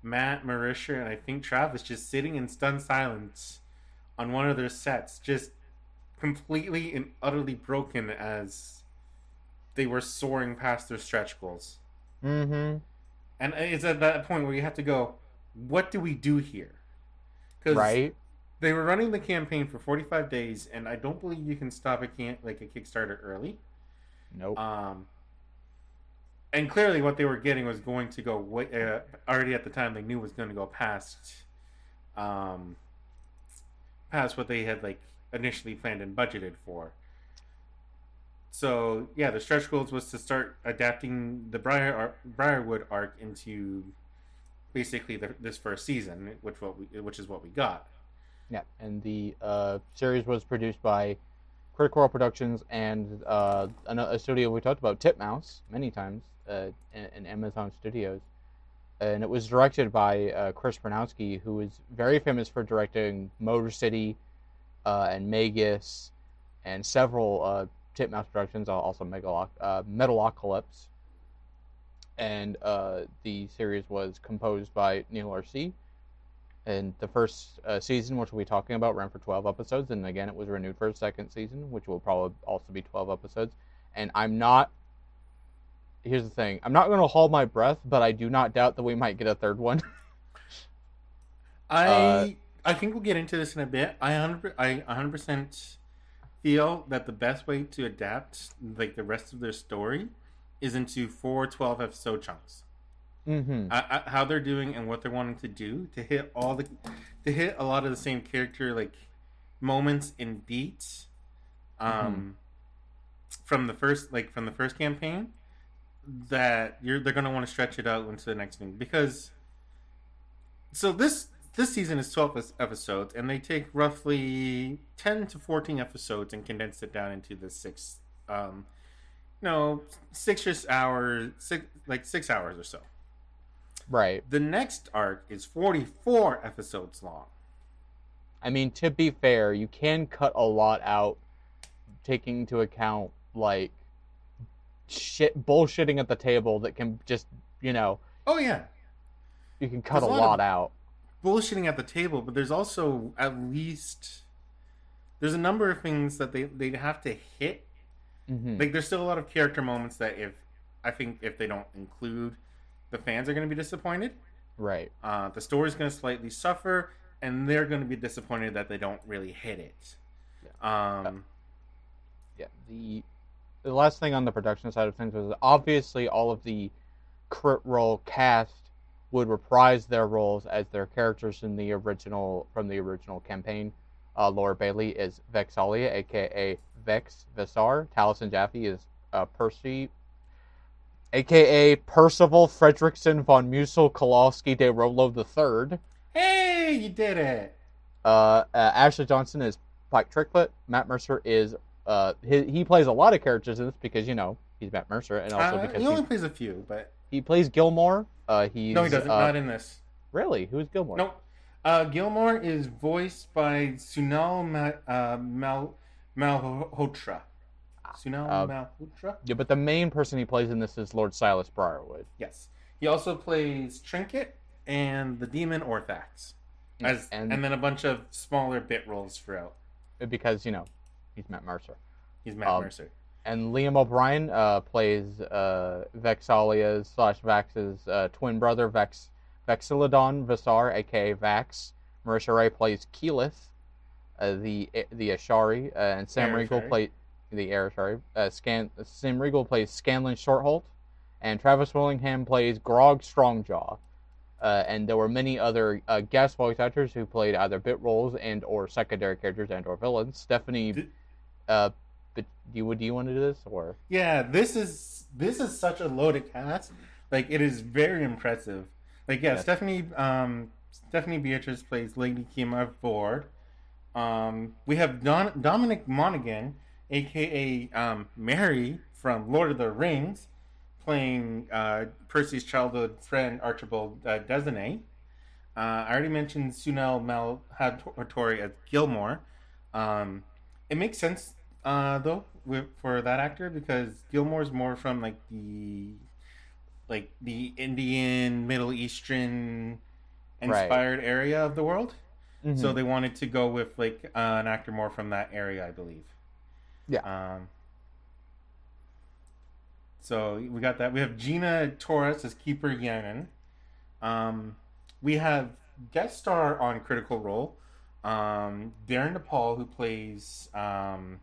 Matt, Marisha, and I think Travis just sitting in stunned silence on one of their sets, just completely and utterly broken as they were soaring past their stretch goals. mm-hmm And it's at that point where you have to go, what do we do here? Because right they were running the campaign for 45 days, and I don't believe you can stop a can like a Kickstarter early. nope Um, and clearly, what they were getting was going to go way, uh, already at the time they knew was going to go past, um, past what they had like initially planned and budgeted for. So yeah, the stretch goals was to start adapting the Briar Ar- Briarwood arc into basically the, this first season, which what we, which is what we got. Yeah, and the uh, series was produced by Critical Productions and uh, a studio we talked about, Titmouse, many times, uh, in, Amazon Studios. And it was directed by uh, Chris Prynoski, who is very famous for directing Motor City uh, and Magus and several uh, Titmouse productions, al- also Megaloc- uh, Metalocalypse. And uh, the series was composed by Neal Acree and the first uh, season, which we'll be talking about, ran for 12 episodes. And again, it was renewed for a second season, which will probably also be 12 episodes. And I'm not. Here's the thing I'm not going to hold my breath, but I do not doubt that we might get a third one. *laughs* I Uh, I think we'll get into this in a bit. I 100 I 100% feel that the best way to adapt like the rest of their story is into four 12 episode chunks. mm-hmm. I, I, how they're doing and what they're wanting to do to hit all the to hit a lot of the same character like moments and beats um from the first like from the first campaign that you're they're going to want to stretch it out into the next thing because so this this season is 12 episodes and they take roughly 10 to 14 episodes and condense it down into the six um no six hours six like six hours or so Right. the next arc is 44 episodes long. I mean, to be fair, you can cut a lot out, taking into account like shit bullshitting at the table that can just you know Oh yeah, you can cut a a lot lot of- out. Bullshitting at the table, but there's also at least there's a number of things that they they'd have to hit. hmm Like there's still a lot of character moments that if I think if they don't include, the fans are going to be disappointed. Right. Uh, the story's going to slightly suffer, and they're going to be disappointed that they don't really hit it. Um, Yeah. The the last thing on the production side of things was obviously all of the crit role cast would reprise their roles as their characters in the original from the original campaign. Uh, Laura Bailey is Vex'ahlia, aka Vex Vessar. Taliesin Jaffe is uh, Percy, aka Percival Fredrickstein von Musel Klossowski de Rolo III. hey, you did it! Uh, uh, Ashley Johnson is Pike Trickfoot. Matt Mercer is uh, he, he plays a lot of characters in this because you know he's Matt Mercer, and also Uh, because he, only plays a few, but he plays Gilmore. Uh, he's no, he doesn't. uh, not in this. really who's Gilmore? Nope. Uh, Gilmore is voiced by Sunil Ma- uh, Mal- Malhotra. Sunil Uh, Malhotra? Yeah, but the main person he plays in this is Lord Silas Briarwood. Yes. He also plays Trinket and the demon Orthax. As, And- and, then a bunch of smaller bit roles throughout. because you know he's Matt Mercer. He's Matt Um, Mercer. And Liam O'Brien uh, plays uh, Vex'ahlia's slash Vax's uh, twin brother, Vex Vax'ildan Vessar, aka Vax. Marisha Ray plays Keyleth, uh, the the Ashari, uh, and Sam Air Riegel plays the Air Ashari. Uh, Scan Sam Riegel plays Scanlan Shorthalt, and Travis Willingham plays Grog Strongjaw. Uh, and there were many other uh, guest voice actors who played either bit roles and or secondary characters and or villains. Stephanie, Did- uh, but do you do you want to do this or? Yeah, this is this is such a loaded cast. Like it is very impressive. Like yeah. Stephanie um Stephanie Beatrice plays Lady Kima Ford. Um we have Don, Dominic Monaghan, aka um Merry from Lord of the Rings, playing uh, Percy's childhood friend Archibald uh. Uh, I already mentioned Sunil Malhatori as Gilmore. Um, it makes sense uh, though for that actor because Gilmore's more from like the like the Indian Middle Eastern inspired area of the world. So Mhm. they wanted to go with like uh, an actor more from that area, I believe. Yeah. Um. So we got that. We have Gina Torres as Keeper Yennen. Um, we have guest star on Critical Role, um, Darin De Paul, who plays um,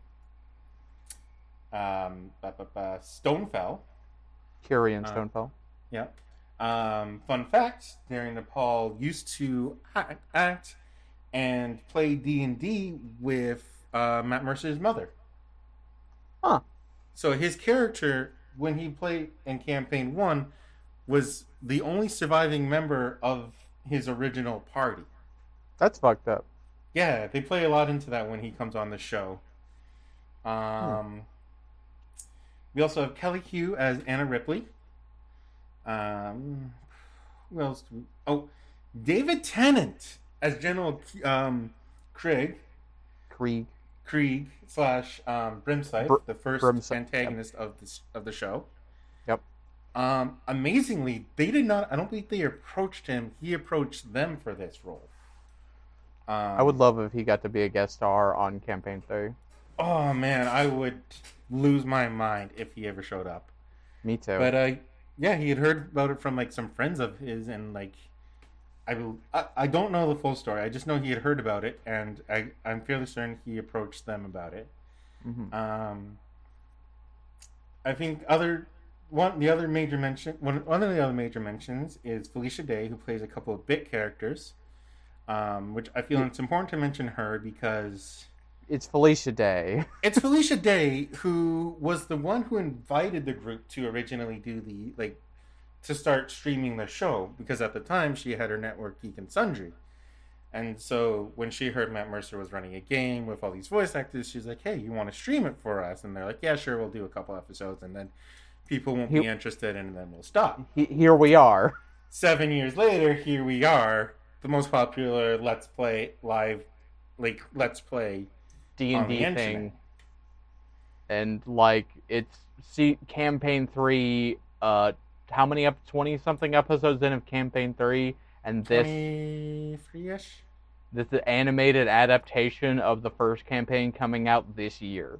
um, Stonefell. Kyrian Uh, Stonefell. yeah. Um, fun fact: Darin De Paul used to act, and play D and D with uh, Matt Mercer's mother. Huh. So his character, when he played in campaign one, was the only surviving member of his original party. That's fucked up. Yeah, they play a lot into that when he comes on the show. Um, We also have Kelly Hu as Anna Ripley. Um, who else? Do we... Oh, David Tennant as General um, Craig. Krieg. Krieg slash um, Br- the first antagonist of this of the show. Yep. Um, amazingly, they did not. I don't think they approached him. He approached them for this role. Um, I would love if he got to be a guest star on Campaign 3. Oh man, I would lose my mind if he ever showed up. Me too. But uh, yeah, he had heard about it from like some friends of his, and like, I will. I, I don't know the full story. I just know he had heard about it, and I I'm fairly certain he approached them about it. Mhm. Um, I think other one the other major mention one one of the other major mentions is Felicia Day, who plays a couple of bit characters. Um, which I feel Yeah. it's important to mention her because It's Felicia Day. *laughs* it's Felicia Day who was the one who invited the group to originally do the like to start streaming the show because at the time she had her network Geek and Sundry. And so when she heard Matt Mercer was running a game with all these voice actors, she's like, "Hey, you want to stream it for us?" And they're like, "Yeah, sure, we'll do a couple episodes, and then people won't be interested, and then we'll stop." He- Here we are. Seven years later, here we are, the most popular Let's Play live like let's play. D and D internet. thing, and like it's see campaign three. Uh, how many up twenty something episodes in of campaign three, and this Twenty-three ish. this is animated adaptation of the first campaign coming out this year.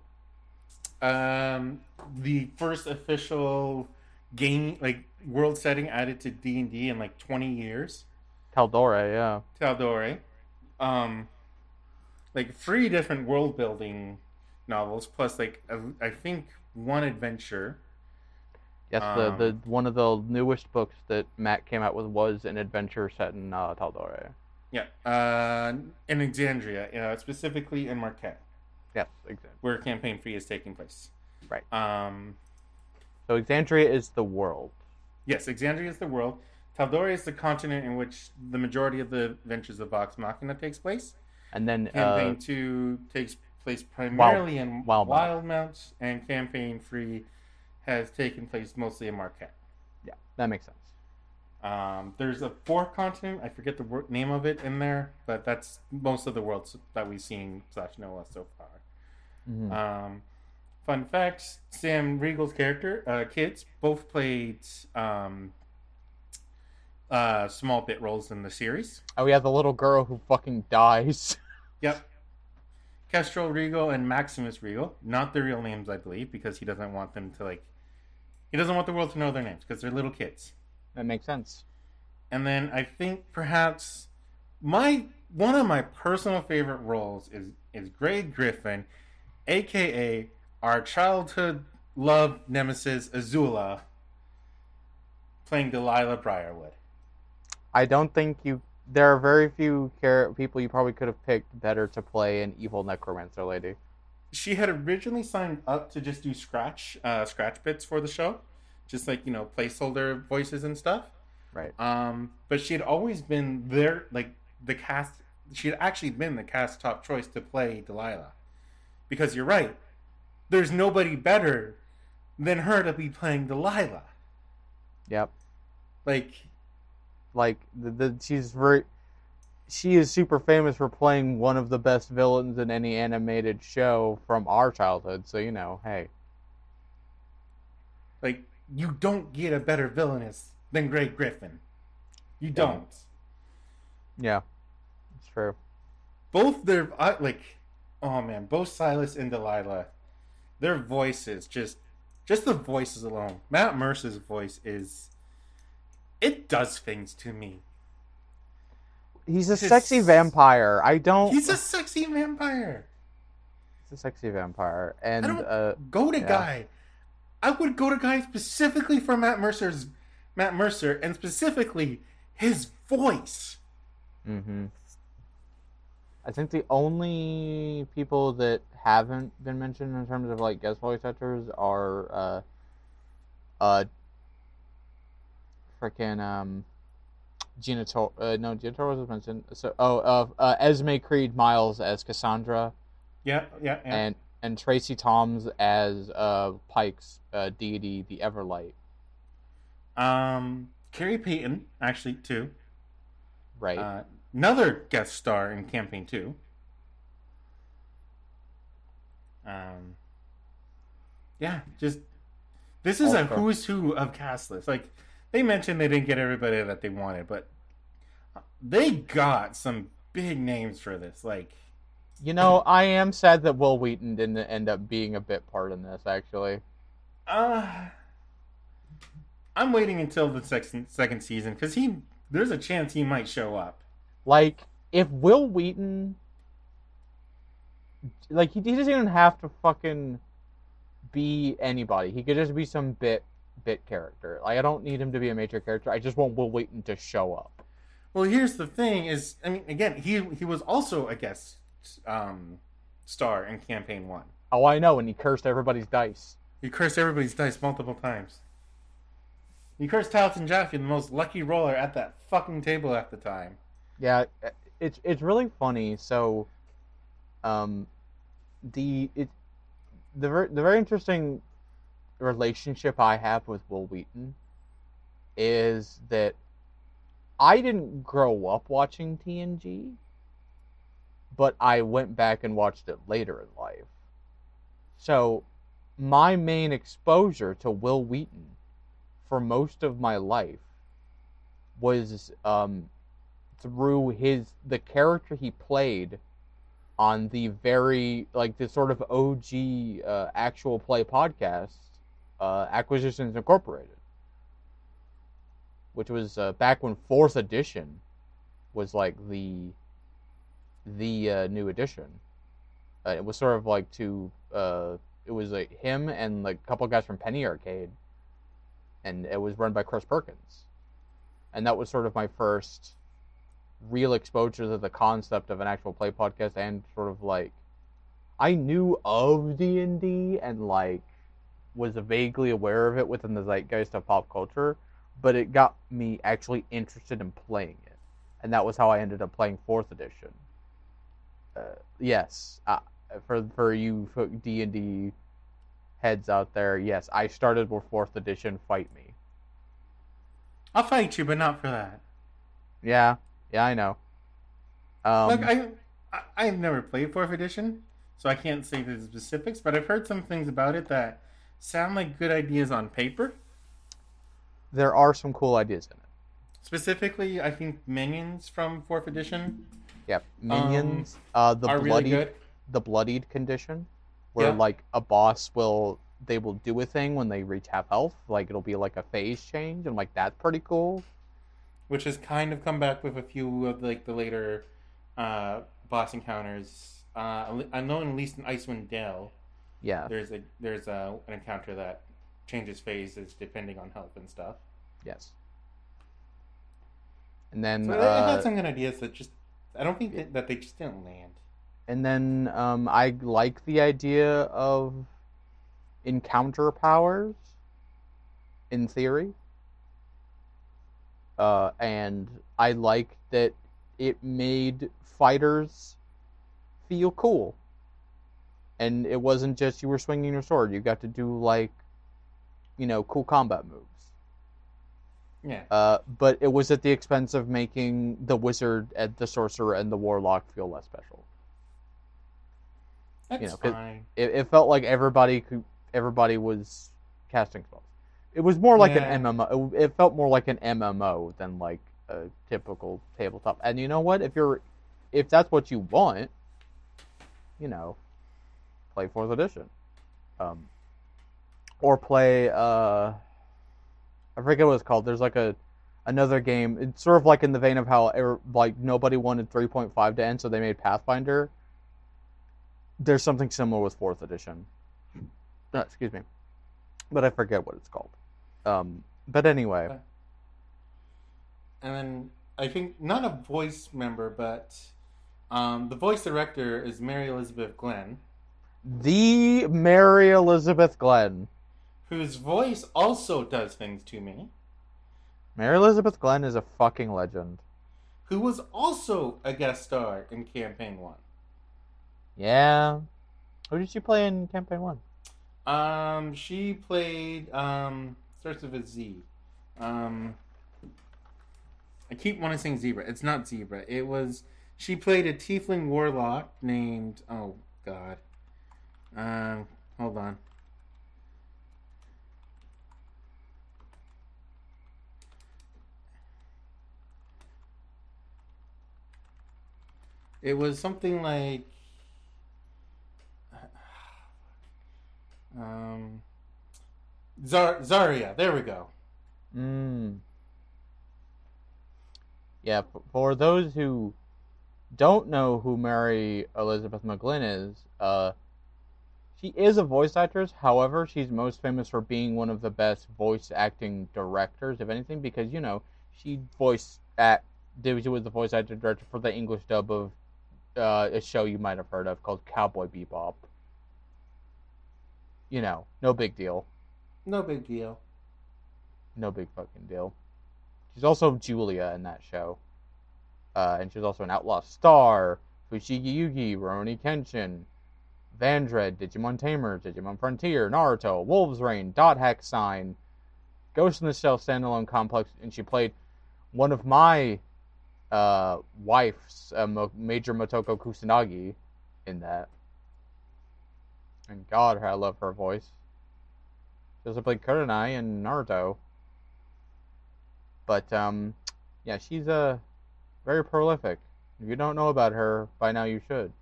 Um, the first official game like world setting added to D and D in like twenty years. Tal'Dorei, yeah. Tal'Dorei. Um, like three different world building novels, plus like a, I think one adventure. Yes, the, the Um, one of the newest books that Matt came out with was an adventure set in uh, Tal'Dorei. Yeah, uh, in Exandria, uh, specifically in Marquet, Yes, exactly. where campaign three is taking place. Right. Um, So Exandria is the world. yes, Exandria is the world. Tal'Dorei is the continent in which the majority of the adventures of Vox Machina takes place. And then Campaign uh, two takes place primarily in Wildemount. Wildemount, and campaign three has taken place mostly in Marquet. yeah, that makes sense. Um, there's a fourth continent. I forget the wor- name of it in there, but that's most of the worlds that we've seen slash know so far. Mhm. Um, fun facts: Sam Riegel's character, uh, kids, both played um, uh, small bit roles in the series. Oh yeah, the little girl who fucking dies. *laughs* Yep. Kestrel Riegel and Maximus Riegel, not their real names, I believe, because he doesn't want them to like. He doesn't want the world to know their names because they're little kids. that makes sense. And then I think perhaps my one of my personal favorite roles is is Grey Griffin, aka our childhood love nemesis Azula, playing Delilah Briarwood. I don't think you. There are very few char- people you probably could have picked better to play an evil necromancer lady. She had originally signed up to just do scratch uh, scratch bits for the show, just like you know placeholder voices and stuff. Right. Um, but she had always been there, like the cast. She had actually been the cast top choice to play Delilah, because you're right. There's nobody better than her to be playing Delilah. Yep. Like, Like the, the she's very. She is super famous for playing one of the best villains in any animated show from our childhood. So you know, hey, like you don't get a better villainess than Grey Griffin. You don't. yeah, it's true. Both their uh, like, oh man, both Silas and Delilah, their voices just, just the voices alone. Matt Mercer's voice is, it does things to me. He's a sexy vampire. I don't. He's a sexy vampire. He's a sexy vampire, and I don't uh, go to yeah. guy. I would go to guy specifically for Matt Mercer's Matt Mercer and specifically his voice. hmm I think the only people that haven't been mentioned in terms of like guest voice actors are uh, uh, freaking um, Gina Tor- uh, no Gina Torres was mentioned. So oh, uh, uh, Esme Creed Miles as Cassandra, Yeah, yeah, yeah. and and Tracie Thoms as uh Pike's uh, deity, the Everlight. um, Khary Payton actually too. Right. Uh, another guest star in Campaign Two. Um, yeah, just this is a who's who of cast list. Like they mentioned, they didn't get everybody that they wanted, but they got some big names for this. Like, you know, I am sad that Wil Wheaton didn't end up being a bit part in this. Actually. uh, I'm waiting until the second second season because he there's a chance he might show up. Like, if Wil Wheaton, like, he, he doesn't even have to fucking be anybody. He could just be some bit bit character. Like, I don't need him to be a major character. I just want Wil Wheaton to show up. Well, here's the thing: is I mean, again, he he was also a guest um, star in campaign one. Oh, I know, and he cursed everybody's dice. He cursed everybody's dice multiple times. He cursed Talton Jaffe, the most lucky roller at that fucking table at the time. Yeah, it's it's really funny. So, um, the it the the very interesting relationship I have with Wil Wheaton is that I didn't grow up watching TNG, but I went back and watched it later in life. So, my main exposure to Wil Wheaton for most of my life was um, through his the character he played on the very like the sort of OG uh, actual play podcast, uh, Acquisitions Incorporated, which was uh, back when fourth edition was like the the uh, new edition. Uh, it was sort of like to uh, it was like him and like a couple guys from Penny Arcade, and it was run by Chris Perkins, and that was sort of my first real exposure to the concept of an actual play podcast and sort of like I knew of D and D and like was vaguely aware of it within the zeitgeist of pop culture, but it got me actually interested in playing it, and that was how I ended up playing fourth edition. Uh, yes, uh, for for you D and D heads out there, yes, I started with fourth edition. Fight me. I'll fight you, but not for that. Yeah, yeah, I know. Um, Look, I, I I've never played fourth edition, so I can't say the specifics. But I've heard some things about it that sound like good ideas on paper. there are some cool ideas in it. Specifically, I think minions from fourth edition Yep, minions. uh, the Um, really bloodied, good. the bloodied condition, where Yeah. like a boss will they will do a thing when they reach half health. Like it'll be like a phase change, and like that's pretty cool. which has kind of come back with a few of like the later uh, boss encounters. Uh, I know at least in Icewind Dale, Yeah, there's a there's a, an encounter that changes phases depending on health and stuff. yes. And then So I uh, had some good ideas that just I don't think that, that they just didn't land. And then um, I like the idea of encounter powers in theory. Uh, and I like that it made fighters feel cool. And it wasn't just you were swinging your sword, you got to do like, you know, cool combat moves. Yeah, Uh, but it was at the expense of making the wizard and the sorcerer and the warlock feel less special. that's you know, fine. it, it felt like everybody could, everybody was casting spells. It was more like Yeah. an MMO. It, it felt more like an MMO than like a typical tabletop. And you know what? If you're, if that's what you want, you know, play fourth edition, um, or play. Uh, I forget what it's called. There's like a another game. It's sort of like in the vein of how er, like nobody wanted 3.5 to end, so they made Pathfinder there's something similar with fourth edition. Uh, excuse me, but I forget what it's called. Um, but anyway, And then I think not a voice member, but um, the voice director is Mary Elizabeth McGlynn, the Mary Elizabeth McGlynn. whose voice also does things to me. Mary Elizabeth McGlynn is a fucking legend. Who was also a guest star in Campaign One. Yeah. Who did she play in campaign one? Um, she played um starts with a Z. Um, I keep wanting to sing zebra. It's not zebra. It was she played a tiefling warlock named oh god. Um, hold on. It was something like *sighs* um Zar- Zahra. There we go. Mm. Yeah, for those who don't know who Mary Elizabeth McGlynn is, uh, she is a voice actress. However, she's most famous for being one of the best voice acting directors, if anything, because you know she voiced at Did she was the voice actor director for the English dub of uh, a show you might have heard of called Cowboy Bebop. You know, no big deal. No big deal. No big fucking deal. She's also Julia in that show. Uh, and she's also an Outlaw Star, Fushigi Yugi, Rurouni Kenshin, Vandred, Digimon Tamers, Digimon Frontier, Naruto, Wolf's Rain, Dot Hack Sign, Ghost in the Shell standalone complex, and she played one of my uh, wife's uh, Mo- Major Motoko Kusanagi in that. And God, I love her voice. She also played Kurenai in Naruto. But um, yeah, she's uh, very prolific. If you don't know about her by now, you should.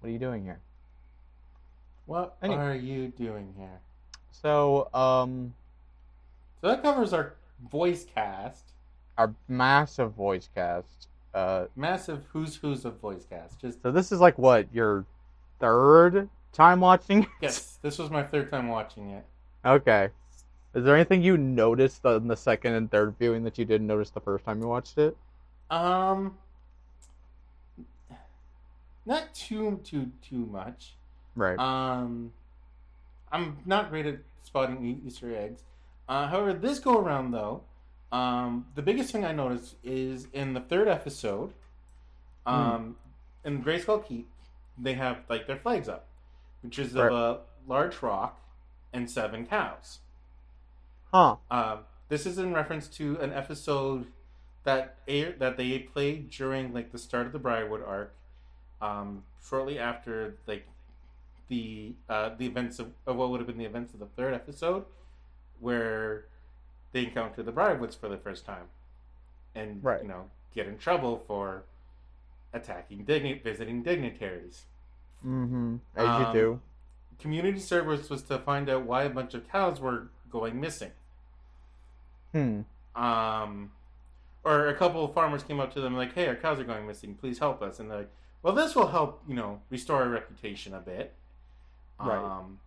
What are you doing here? What Anyway. are you doing here? So, um, So that covers our voice cast. our massive voice cast. Uh, Massive who's who's of voice cast. Just so this is like what your third time watching? it? yes, this was my third time watching it. Okay. Is there anything you noticed in the second and third viewing that you didn't notice the first time you watched it? Um, not too too too much. Right. Um, I'm not great at spotting Easter eggs. Uh, however, this go around though, um, the biggest thing I noticed is in the third episode, um, in Greyskull Keep, they have like their flags up, which is of a large rock and seven cows. huh. Um, this is in reference to an episode that aired that they played during like the start of the Briarwood arc, um, shortly after like the uh, the events of, of what would have been the events of the third episode, where they encounter the Briarwoods for the first time, and Right. you know get in trouble for attacking digni- visiting dignitaries Mm-hmm. As Um, you do. community service was to find out why a bunch of cows were going missing. Hmm. um, or a couple of farmers came up to them like, "Hey, our cows are going missing. Please help us." And they're like, "Well, this will help, you know, restore our reputation a bit." Right. Um,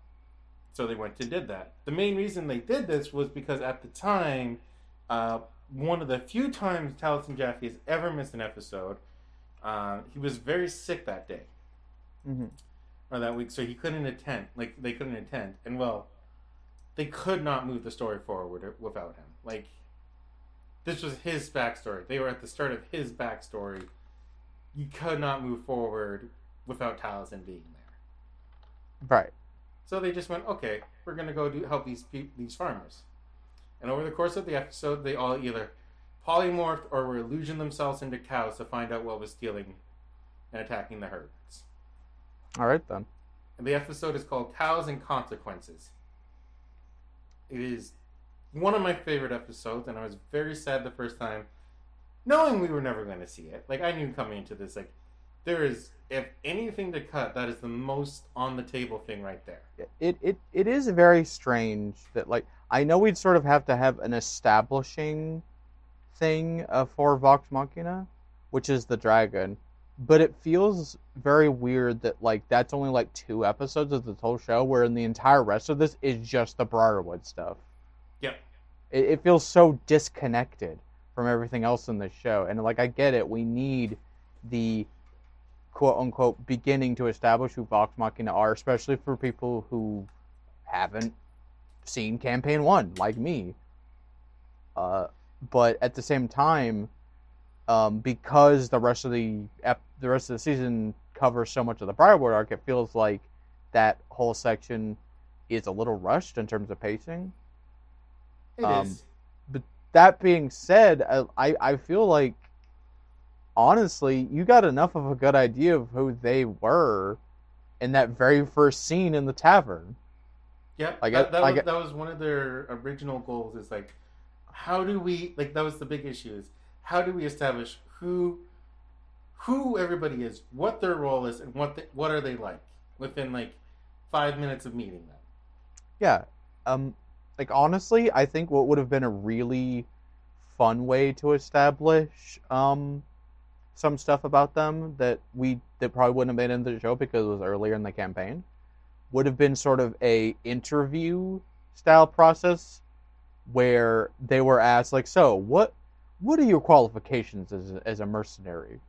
so they went and did that. The main reason they did this was because at the time, uh, one of the few times Taliesin Jaffe has ever missed an episode, uh, he was very sick that day Mm-hmm. or that week, so he couldn't attend. Like they couldn't attend, and well, they could not move the story forward without him. Like this was his backstory. They were at the start of his backstory. You could not move forward without Taliesin being there. Right. So they just went, okay, we're gonna go do help these peop these farmers. And over the course of the episode, they all either polymorphed or were illusioned themselves into cows to find out what was stealing and attacking the herds. All right then. And the episode is called Cows and Consequences. It is one of my favorite episodes, and I was very sad the first time, knowing we were never going to see it. Like, I knew coming into this, like, there is, if anything to cut, that is the most on the table thing right there. It it it is very strange that like I know we'd sort of have to have an establishing thing uh, for Vox Machina, which is the dragon, but it feels very weird that like that's only like two episodes of the whole show, where in the entire rest of this is just the Briarwood stuff. Yep. It, it feels so disconnected from everything else in the show, and like I get it, we need the quote unquote beginning to establish who Vox Machina are, especially for people who haven't seen campaign one, like me. Uh, but at the same time, um, because the rest of the ep- the rest of the season covers so much of the Briarwood arc, it feels like that whole section is a little rushed in terms of pacing. It is. That being said, I, I I feel like honestly, you got enough of a good idea of who they were in that very first scene in the tavern. Yep. I that, that, I was, get- that was one of their original goals. Is like, how do we like? That was the big issue. Is how do we establish who, who everybody is, what their role is, and what they, what are they like within like five minutes of meeting them. Yeah. Um like honestly, I think what would have been a really fun way to establish um some stuff about them that we that probably wouldn't have made into the show because it was earlier in the campaign would have been sort of a interview style process where they were asked like so what what are your qualifications as a, as a mercenary?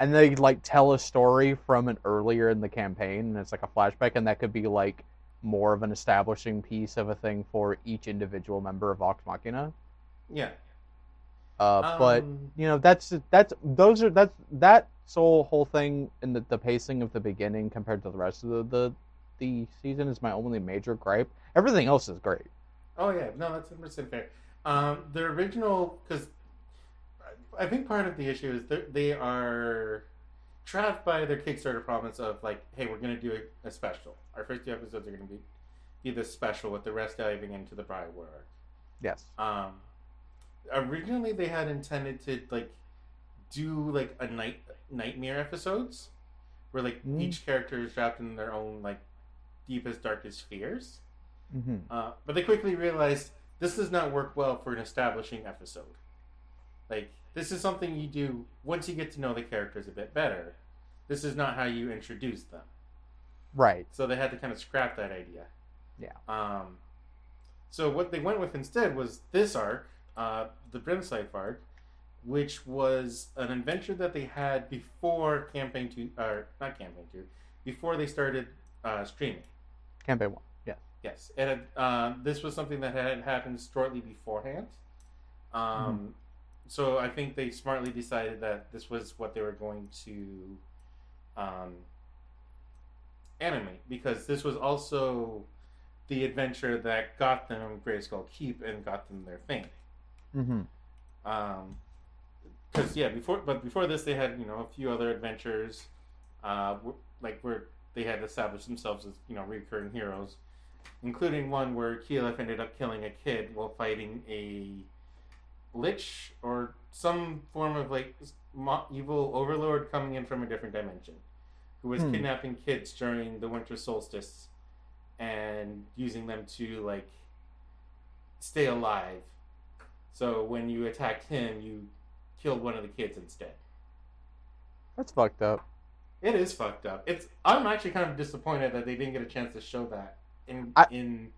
And they like tell a story from an earlier in the campaign and it's like a flashback and that could be like more of an establishing piece of a thing for each individual member of Vox Machina. Yeah. Uh, but Um, you know that's that's those are that's that whole whole thing in the, the pacing of the beginning compared to the rest of the, the the season is my only major gripe. Everything else is great. Oh yeah, no, that's 100 percent fair. Um, the original because I think part of the issue is that they are trapped by their Kickstarter promise of like, hey, we're gonna do a, a special. Our first two episodes are gonna be be this special with the rest diving into the Briarwood arc. Yes. Um, originally they had intended to like do like a night nightmare episodes where like Mm. each character is trapped in their own like deepest darkest fears. hmm Uh, but they quickly realized this does not work well for an establishing episode. Like this is something you do once you get to know the characters a bit better. This is not how you introduce them. Right. So they had to kind of scrap that idea. Yeah. Um, so what they went with instead was this arc, uh, the Brimscythe arc, which was an adventure that they had before campaign two, or not campaign two, before they started uh, streaming. Campaign one. Yes. Yes, and uh, this was something that had happened shortly beforehand. Um, So I think they smartly decided that this was what they were going to um, animate because this was also the adventure that got them Greyskull Keep and got them their fame. Mm-hmm. Um 'cause because yeah, before but before this they had you know a few other adventures, uh, like where they had established themselves as you know recurring heroes, including one where Keyleth ended up killing a kid while fighting a lich or some form of like evil overlord coming in from a different dimension, who was Hmm. kidnapping kids during the winter solstice and using them to like stay alive. So when you attacked him, you killed one of the kids instead. That's fucked up. It is fucked up. It's I'm actually kind of disappointed that they didn't get a chance to show that in I- in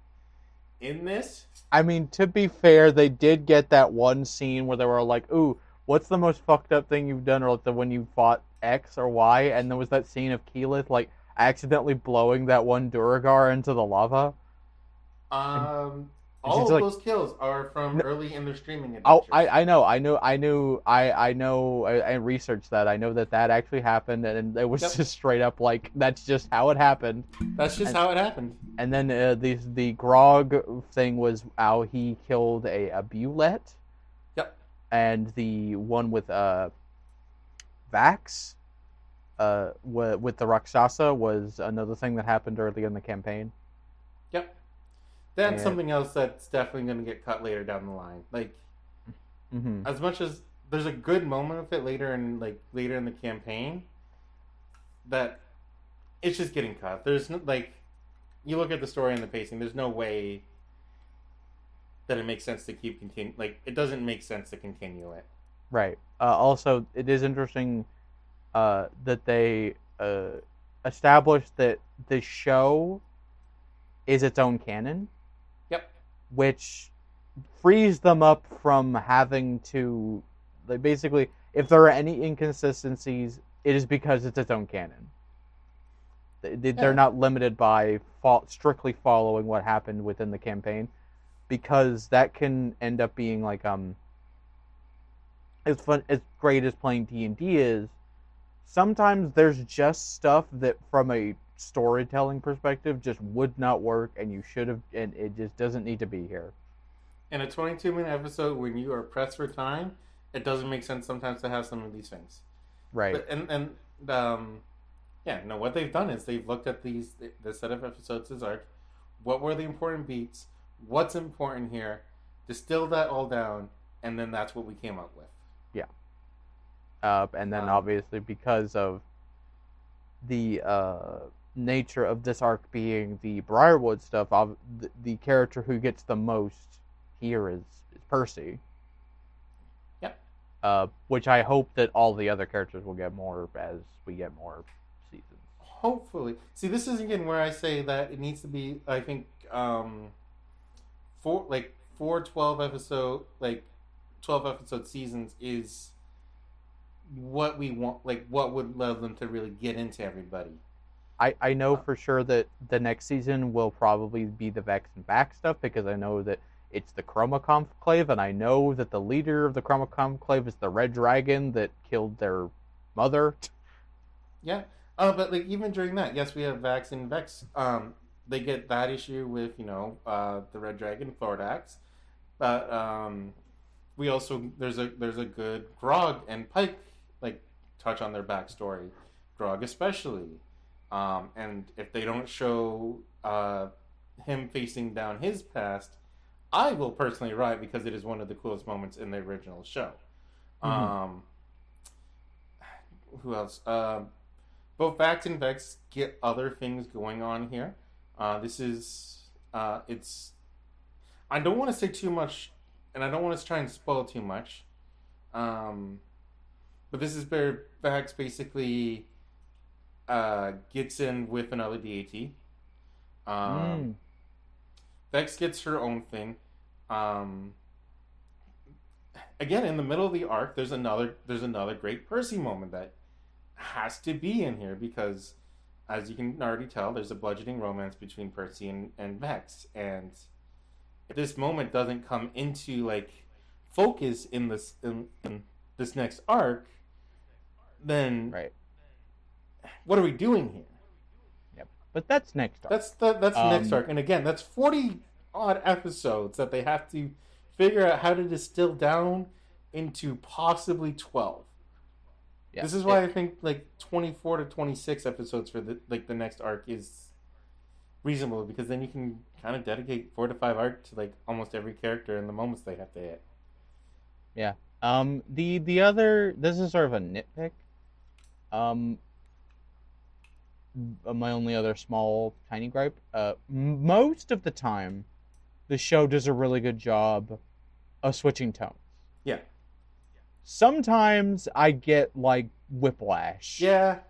in this. I mean, to be fair, they did get that one scene where they were like, "Ooh, what's the most fucked up thing you've done?" Or like the when you fought X or Y, and there was that scene of Keyleth like accidentally blowing that one Duergar into the lava. Um, all of like- those kills are from No- early in their streaming Oh, adventures. I, I know, I knew, I knew, I, I know, I, I researched that. I know that that actually happened, and it was Yep. just straight up like that's just how it happened. That's just and- how it happened. And then uh, the the Grog thing was how he killed a, a Bulette. Yep. And the one with uh, Vax, uh, w- with the Rakshasa was another thing that happened early in the campaign. Then And- something else that's definitely going to get cut later down the line. Like hmm as much as there's a good moment of it later in like later in the campaign, that it's just getting cut. There's no, like you look at the story and the pacing. There's no way that it makes sense to keep continue. Like it doesn't make sense to continue it. Right. Uh, also, it is interesting uh, that they uh, established that the show is its own canon. Which frees them up from having to, like, basically, if there are any inconsistencies, it is because it's its own canon. They, Yeah. not limited by strictly following what happened within the campaign, because that can end up being like um as fun as great as playing D and D is, sometimes there's just stuff that from a storytelling perspective just would not work and you should have and it just doesn't need to be here. In a 22 minute episode, when you are pressed for time, it doesn't make sense sometimes to have some of these things. Right. But, and and um, yeah, no. What they've done is they've looked at these the set of episodes as arc. What were the important beats? What's important here? Distill that all down, and then that's what we came up with. Yeah. Uh, and then Um, obviously because of the uh, nature of this arc being the Briarwood stuff, the, the character who gets the most here is, is Percy. Yep. Uh, which I hope that all the other characters will get more as we get more seasons. Hopefully, see, this is again where I say that it needs to be. I think um, four like four 12 episode like twelve episode seasons is what we want. Like what would love them to really get into everybody. I, I know Uh, for sure that the next season will probably be the Vex and Vax stuff because I know that it's the Chroma Conclave, and I know that the leader of the Chroma Conclave is the Red Dragon that killed their mother. Yeah. Uh, but like even during that, yes, we have Vax and Vex. Um, they get that issue with you know uh, the Red Dragon Thordak, but um, we also there's a there's a good Grog and Pike like touch on their backstory, Grog especially, um, and if they don't show uh, him facing down his past, I will personally write because it is one of the coolest moments in the original show. Mhm. Um, who else? Um, both Vax and Vex get other things going on here. Uh, this is uh, it's. I don't want to say too much, and I don't want to try and spoil too much. Um, but this is where Vax basically uh, gets in with another deity. Um, Mm. Vex gets her own thing. Um, again, in the middle of the arc, there's another there's another great Percy moment that has to be in here because, as you can already tell, there's a bludgeoning romance between Percy and, and Vex, and if this moment doesn't come into like focus in this in, in this next arc, then Right. What are we doing here? Yep. But that's next arc. That's the that's the next Um, arc, and again, that's forty odd episodes that they have to figure out how to distill down into possibly twelve. Yeah. This is why I think like twenty four to twenty six episodes for the like the next arc is reasonable because then you can kind of dedicate four to five arc to like almost every character and the moments they have to hit. Yeah. Um, the the other this is sort of a nitpick. Um, my only other small tiny gripe. Uh, most of the time, the show does a really good job of switching tones. Yeah. Sometimes I get like whiplash. Yeah,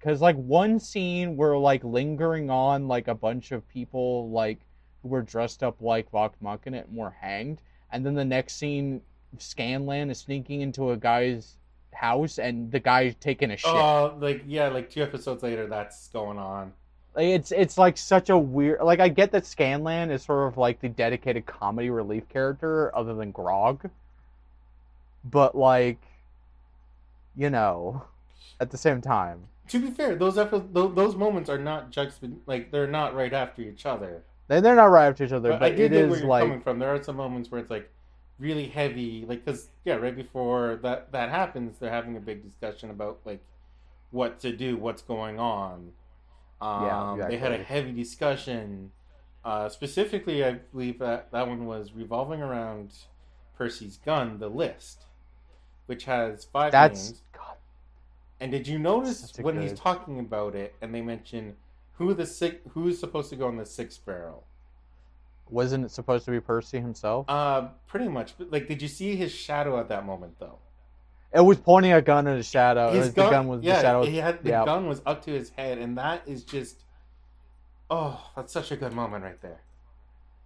Cause like one scene we're like lingering on like a bunch of people like who were dressed up like Vox Machina and were hanged, and then the next scene, Scanlan is sneaking into a guy's house and the guy's taking a shit. uh, like yeah, like two episodes later, that's going on. Like, it's it's like such a weird. Like I get that Scanlan is sort of like the dedicated comedy relief character, other than Grog. But like, you know, at the same time, To be fair, those episodes, those, those moments are not juxtap like they're not right after each other. they they're not right after each other. But, But, I do it get where is you're like coming from. There are some moments where it's like really heavy, like because yeah, right before that that happens, they're having a big discussion about like what to do, what's going on. Um, Yeah, They had a heavy discussion. Uh, specifically, I believe that that one was revolving around Percy's gun, the list, which has five that's names. God. And did you notice when he's talking about it, and they mention who the sick, who's supposed to go in the sixth barrel? Wasn't it supposed to be Percy himself? Uh, pretty much. But, Like, did you see his shadow at that moment though? It was pointing a gun at a shadow. His was, the gun was yeah, the shadow. he had the yeah. gun was up to his head, and that is just, oh, that's such a good moment right there.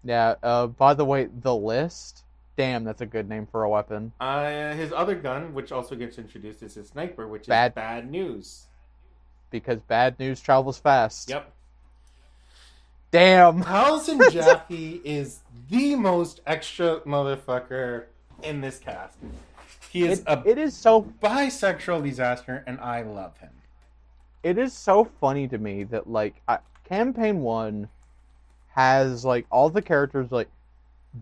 Yeah. Uh, by the way, the list. Damn, that's a good name for a weapon. Uh, his other gun, which also gets introduced, is his sniper, which is Bad- bad news. Because bad news travels fast. Yep. Damn. Halson *laughs* Jaffe is the most extra motherfucker in this cast. He is It, a it is so bisexual disaster, and I love him. it is so funny to me that like I, campaign one has like all the characters like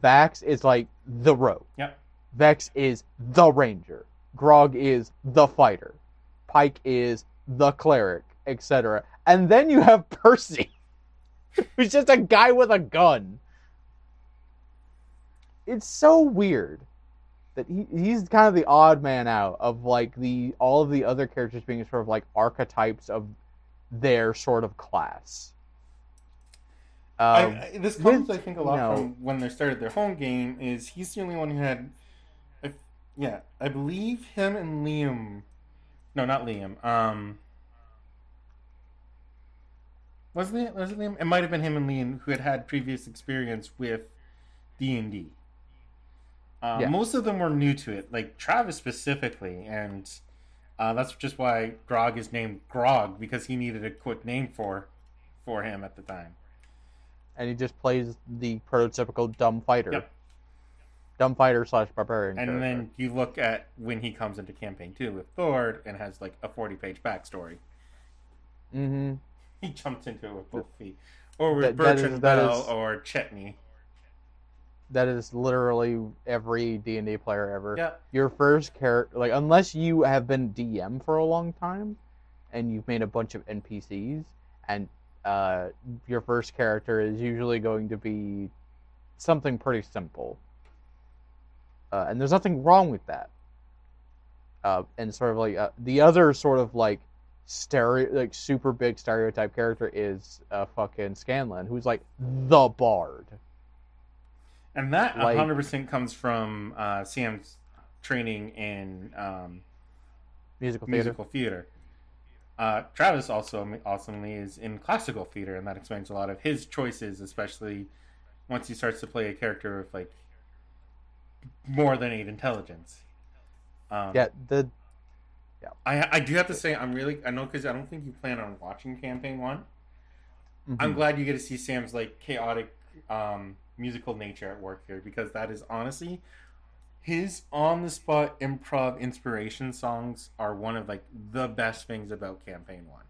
Vax is like the rogue. Yep. Vex is the ranger. Grog is the fighter. Pike is the cleric, etc. And then you have Percy, *laughs* who's just a guy with a gun. It's so weird that he, he's kind of the odd man out of like the all of the other characters being sort of like archetypes of their sort of class. Um, I, I, this comes, with, I think, a lot from when they started their home game. Is he's the only one who had, if, yeah, I believe him and Liam. No, not Liam. Um, wasn't it? Was it Liam? It might have been him and Liam who had had previous experience with D and D. Uh, Most of them were new to it, like Travis specifically, and uh, that's just why Grog is named Grog because he needed a quick name for for him at the time. and he just plays the prototypical dumb fighter, Yep. dumb fighter slash barbarian. And character. then you look at when he comes into campaign two with Fjord and has like a forty page backstory. hmm *laughs* He jumped into it with both feet. Or with That- that Bertrand is- that Bell is- or Chetney. that is literally every D and D player ever. Yeah. Your first character, like unless you have been DM for a long time, and you've made a bunch of NPCs, and uh, your first character is usually going to be something pretty simple. Uh, and there's nothing wrong with that. Uh, and sort of like uh, the other sort of like stereo, like super big stereotype character is uh, fucking Scanlan, who's like the bard. And that Like- 100% comes from uh, Sam's training in um, Musical theater. musical theater. Uh, Travis also awesomely is in classical theater, and that explains a lot of his choices, especially once he starts to play a character with like more than eight intelligence. Um, Yeah, the I I do have to say I'm really I know because I don't think you plan on watching campaign one. I'm mhm. glad you get to see Sam's like chaotic um, musical nature at work here because that is honestly his on the spot improv inspiration songs are one of like the best things about campaign one.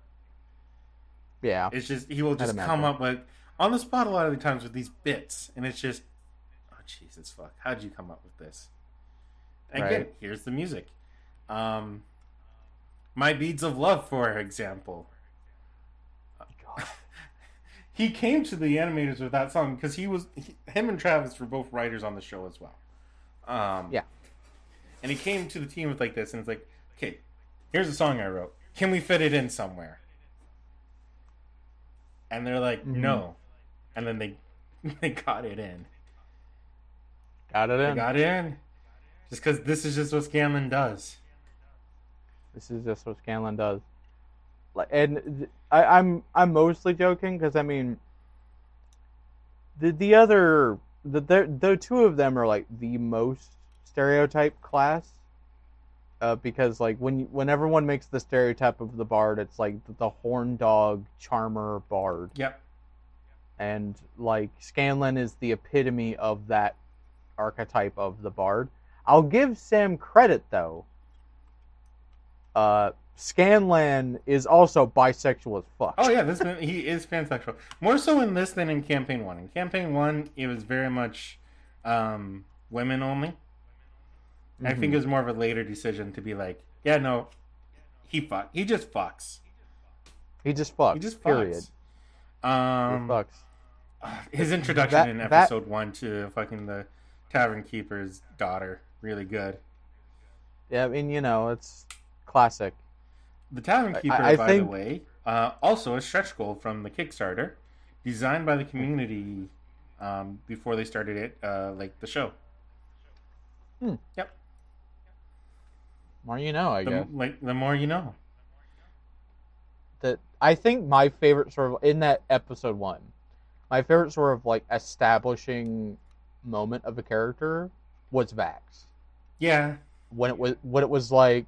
yeah. It's just he will just come up with on the spot a lot of the times with these bits, and it's just oh Jesus fuck, how'd you come up with this? And Again, Right. here's the music. Um, My Beads of Love, for example. God. *laughs* he came to the animators with that song because he was he, him and Travis were both writers on the show as well. Um, Yeah. and he came to the team with like this, and it's like, okay, here's a song I wrote. Can we fit it in somewhere? And they're like, Mhm. no. And then they *laughs* they got it in. Got it They in. got it in. Just because this is just what Scanlan does. This is just what Scanlan does. Like, and I, I'm I'm mostly joking because I mean, the the other the, the the two of them are like the most stereotype class. Uh, because like when you, when everyone makes the stereotype of the bard, it's like the, the horn dog charmer bard, Yep. and like Scanlan is the epitome of that archetype of the bard. I'll give Sam credit though. Uh, Scanlan is also bisexual as fuck. Oh yeah, this man, he is pansexual. More so in this than in campaign one. In campaign one, it was very much um, women only. I think it was more of a later decision to be like, yeah, no, he fuck, he just fucks. he just fucks. He just fucks. period. He Um, fucks. his introduction That- in that- episode one to fucking the tavern keeper's daughter, really good. Yeah, I mean you know it's classic. The Tavern I- Keeper, I by think- the way, uh, also a stretch goal from the Kickstarter, designed by the community um, before they started it, uh, like the show. Hmm. Yep. More you know, I The, guess. like the more you know. that I think my favorite sort of in that episode one, my favorite sort of like establishing moment of a character was Vax Yeah. when it was when it was like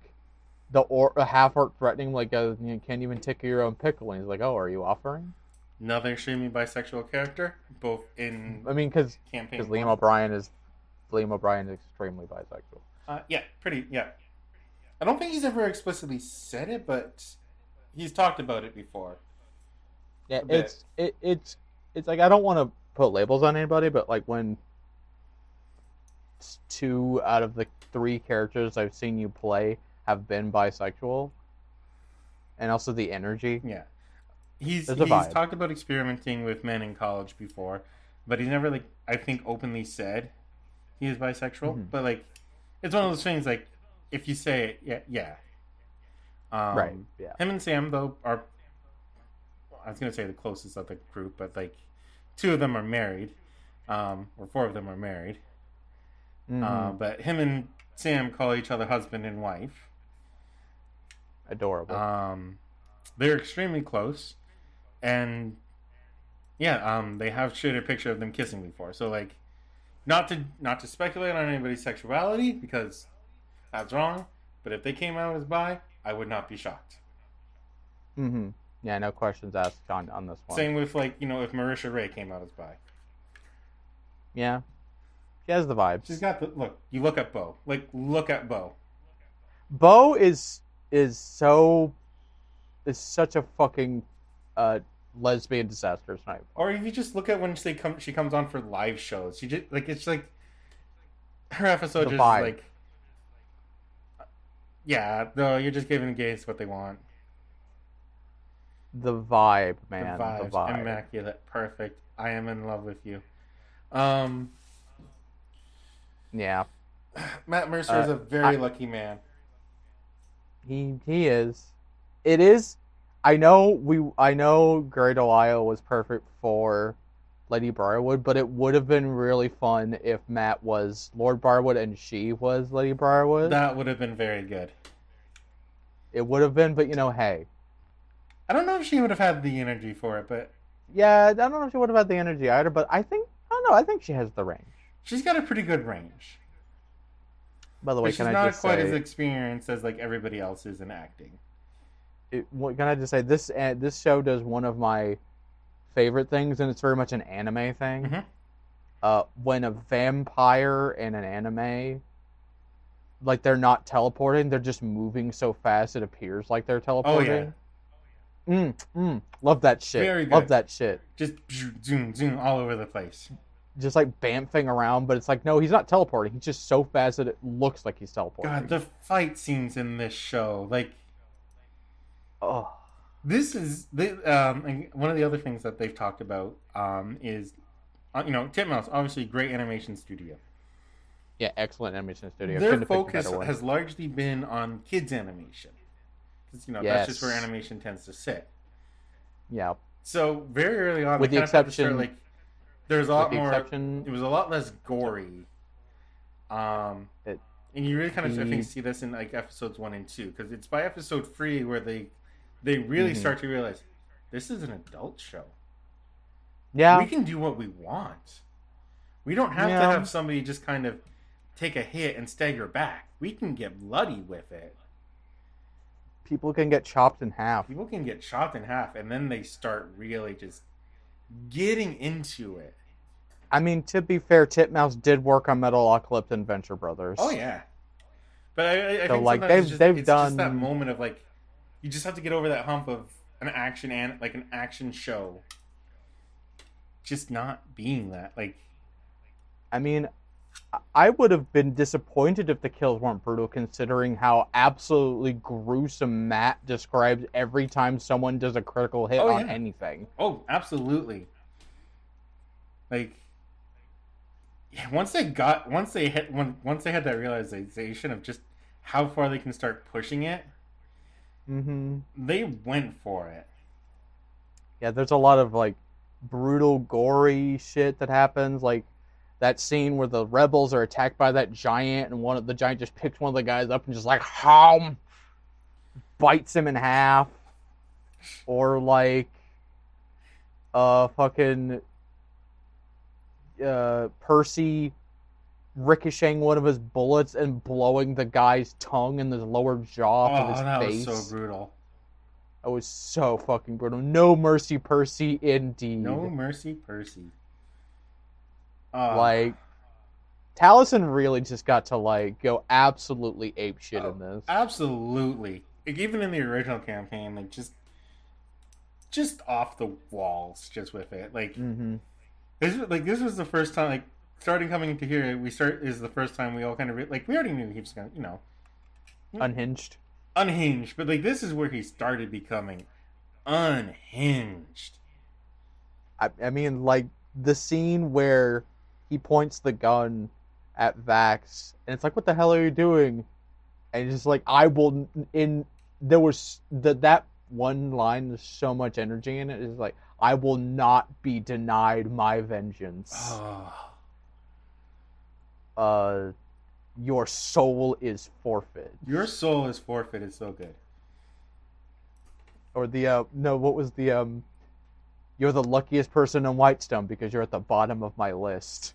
the or a half orc threatening like uh, you can't even tickle your own pickle and he's like oh are you offering Another extremely bisexual character, both in I mean because because Liam. O'Brien is Liam O'Brien is extremely bisexual Uh, yeah, pretty. Yeah. I don't think he's ever explicitly said it, but he's talked about it before. yeah it's it, it's it's like I don't want to put labels on anybody but like when two out of the three characters I've seen you play have been bisexual, and also the energy. Yeah. He's he's vibe. talked about experimenting with men in college before, but he's never like I think openly said he is bisexual. Mhm. But like it's one of those things like if you say it, yeah, yeah. Um, right. Yeah. Him and Sam though are I was gonna say the closest of the group, but like two of them are married, um, or four of them are married. Mhm. Uh, but him and Sam call each other husband and wife. Adorable. Um, they're extremely close, and yeah, um, they have shared a picture of them kissing before. So like, not to not to speculate on anybody's sexuality because that's wrong. But if they came out as bi, I would not be shocked. Mm hmm Yeah. No questions asked on on this one. Same with like you know if Marisha Ray came out as bi, Yeah. She has the vibes. she's got the look. You look at Beau, like look at Beau. Beau is is so is such a fucking uh lesbian disaster sniper. Or if you just look at when she come, she comes on for live shows. She just like it's like her episode The just vibe. like, yeah, no, you're just giving gays what they want. The vibe, man. the The vibe. immaculate, perfect. I am in love with you. Um, Yeah, *sighs* Matt Mercer is Uh, a very I- lucky man. He he is. It is. I know we. I know Great Ohio was perfect for Lady Briarwood, but it would have been really fun if Matt was Lord Briarwood and she was Lady Briarwood. That would have been very good. It would have been, but you know, hey, I don't know if she would have had the energy for it, but yeah, I don't know if she would have had the energy either, but I think I don't know. I think she has the range. she's got a pretty good range. By the way, But she's I not quite say, as experienced as like everybody else is in acting. it, what, can I just say this? uh, This show does one of my favorite things, and it's very much an anime thing. Mhm. Uh, when a vampire in an anime, like they're not teleporting, they're just moving so fast it appears like they're Oh teleporting. yeah, Mm, mm, love that shit. Very Love that shit. just zoom, zoom all over the place. Just like bamfing around, but it's like no, he's not teleporting. He's just so fast that it looks like he's teleporting. God, the fight scenes in this show, like oh, this is the um one of the other things that they've talked about um is uh, you know Titmouse obviously great animation studio. yeah, excellent animation studio. Their Couldn't have picked a focus has largely been on kids animation. 'Cause, you know that's just where animation tends to sit. Yeah, So very early on, With the kind of start, exception- like there's a lot the more. exception It was a lot less gory. Um, It- and you really kind of I think see this in like episodes one and two because it's by episode three where they they really Mhm. start to realize this is an adult show. yeah. We can do what we want. We don't have to have somebody just kind of take a hit and stagger back. We can get bloody with it. People can get chopped in half. People can get chopped in half, and then they start really just getting into it. I mean, to be fair, Titmouse did work on Metalocalypse and Venture Brothers. Oh yeah, but I, I, So, think like, they've- it's just, they've just that moment of like you just have to get over that hump of an action and like an action show, just not being that. Like I mean, I- I would have been disappointed if the kills weren't brutal, considering how absolutely gruesome Matt describes every time someone does a critical hit Oh, on yeah. anything. oh, absolutely. Like yeah, once they got once they hit when once they had that realization of just how far they can start pushing it, hmm they went for it. Yeah, there's a lot of like brutal, gory shit that happens. Like that scene where the rebels are attacked by that giant, and one of the giant just picks one of the guys up and just like hum, bites him in half, or like uh fucking uh Percy ricocheting one of his bullets and blowing the guy's tongue and his lower jaw off Oh, of his that face. was so brutal. That was so fucking brutal. No mercy, Percy, indeed. No mercy, Percy. Uh, like, Taliesin really just got to like go absolutely ape shit Oh, in this. absolutely. Like, even in the original campaign, like just, just off the walls, just with it. Like hmm this, like this was the first time. Like starting coming into here, we start is the first time we all kind of re- like we already knew he was gonna, you know, Unhinged. unhinged, but like this is where he started becoming unhinged. I, I mean, like the scene where he points the gun at Vax, and it's like, "What the hell are you doing?" And he's just like, "I will." In there was that that one line. There's so much energy in it. Is like, "I will not be denied my vengeance." *sighs* Uh, your soul is forfeit. your soul is forfeit forfeited. So good. Or the uh, no, what was the um? You're the luckiest person in Whitestone because you're at the bottom of my list.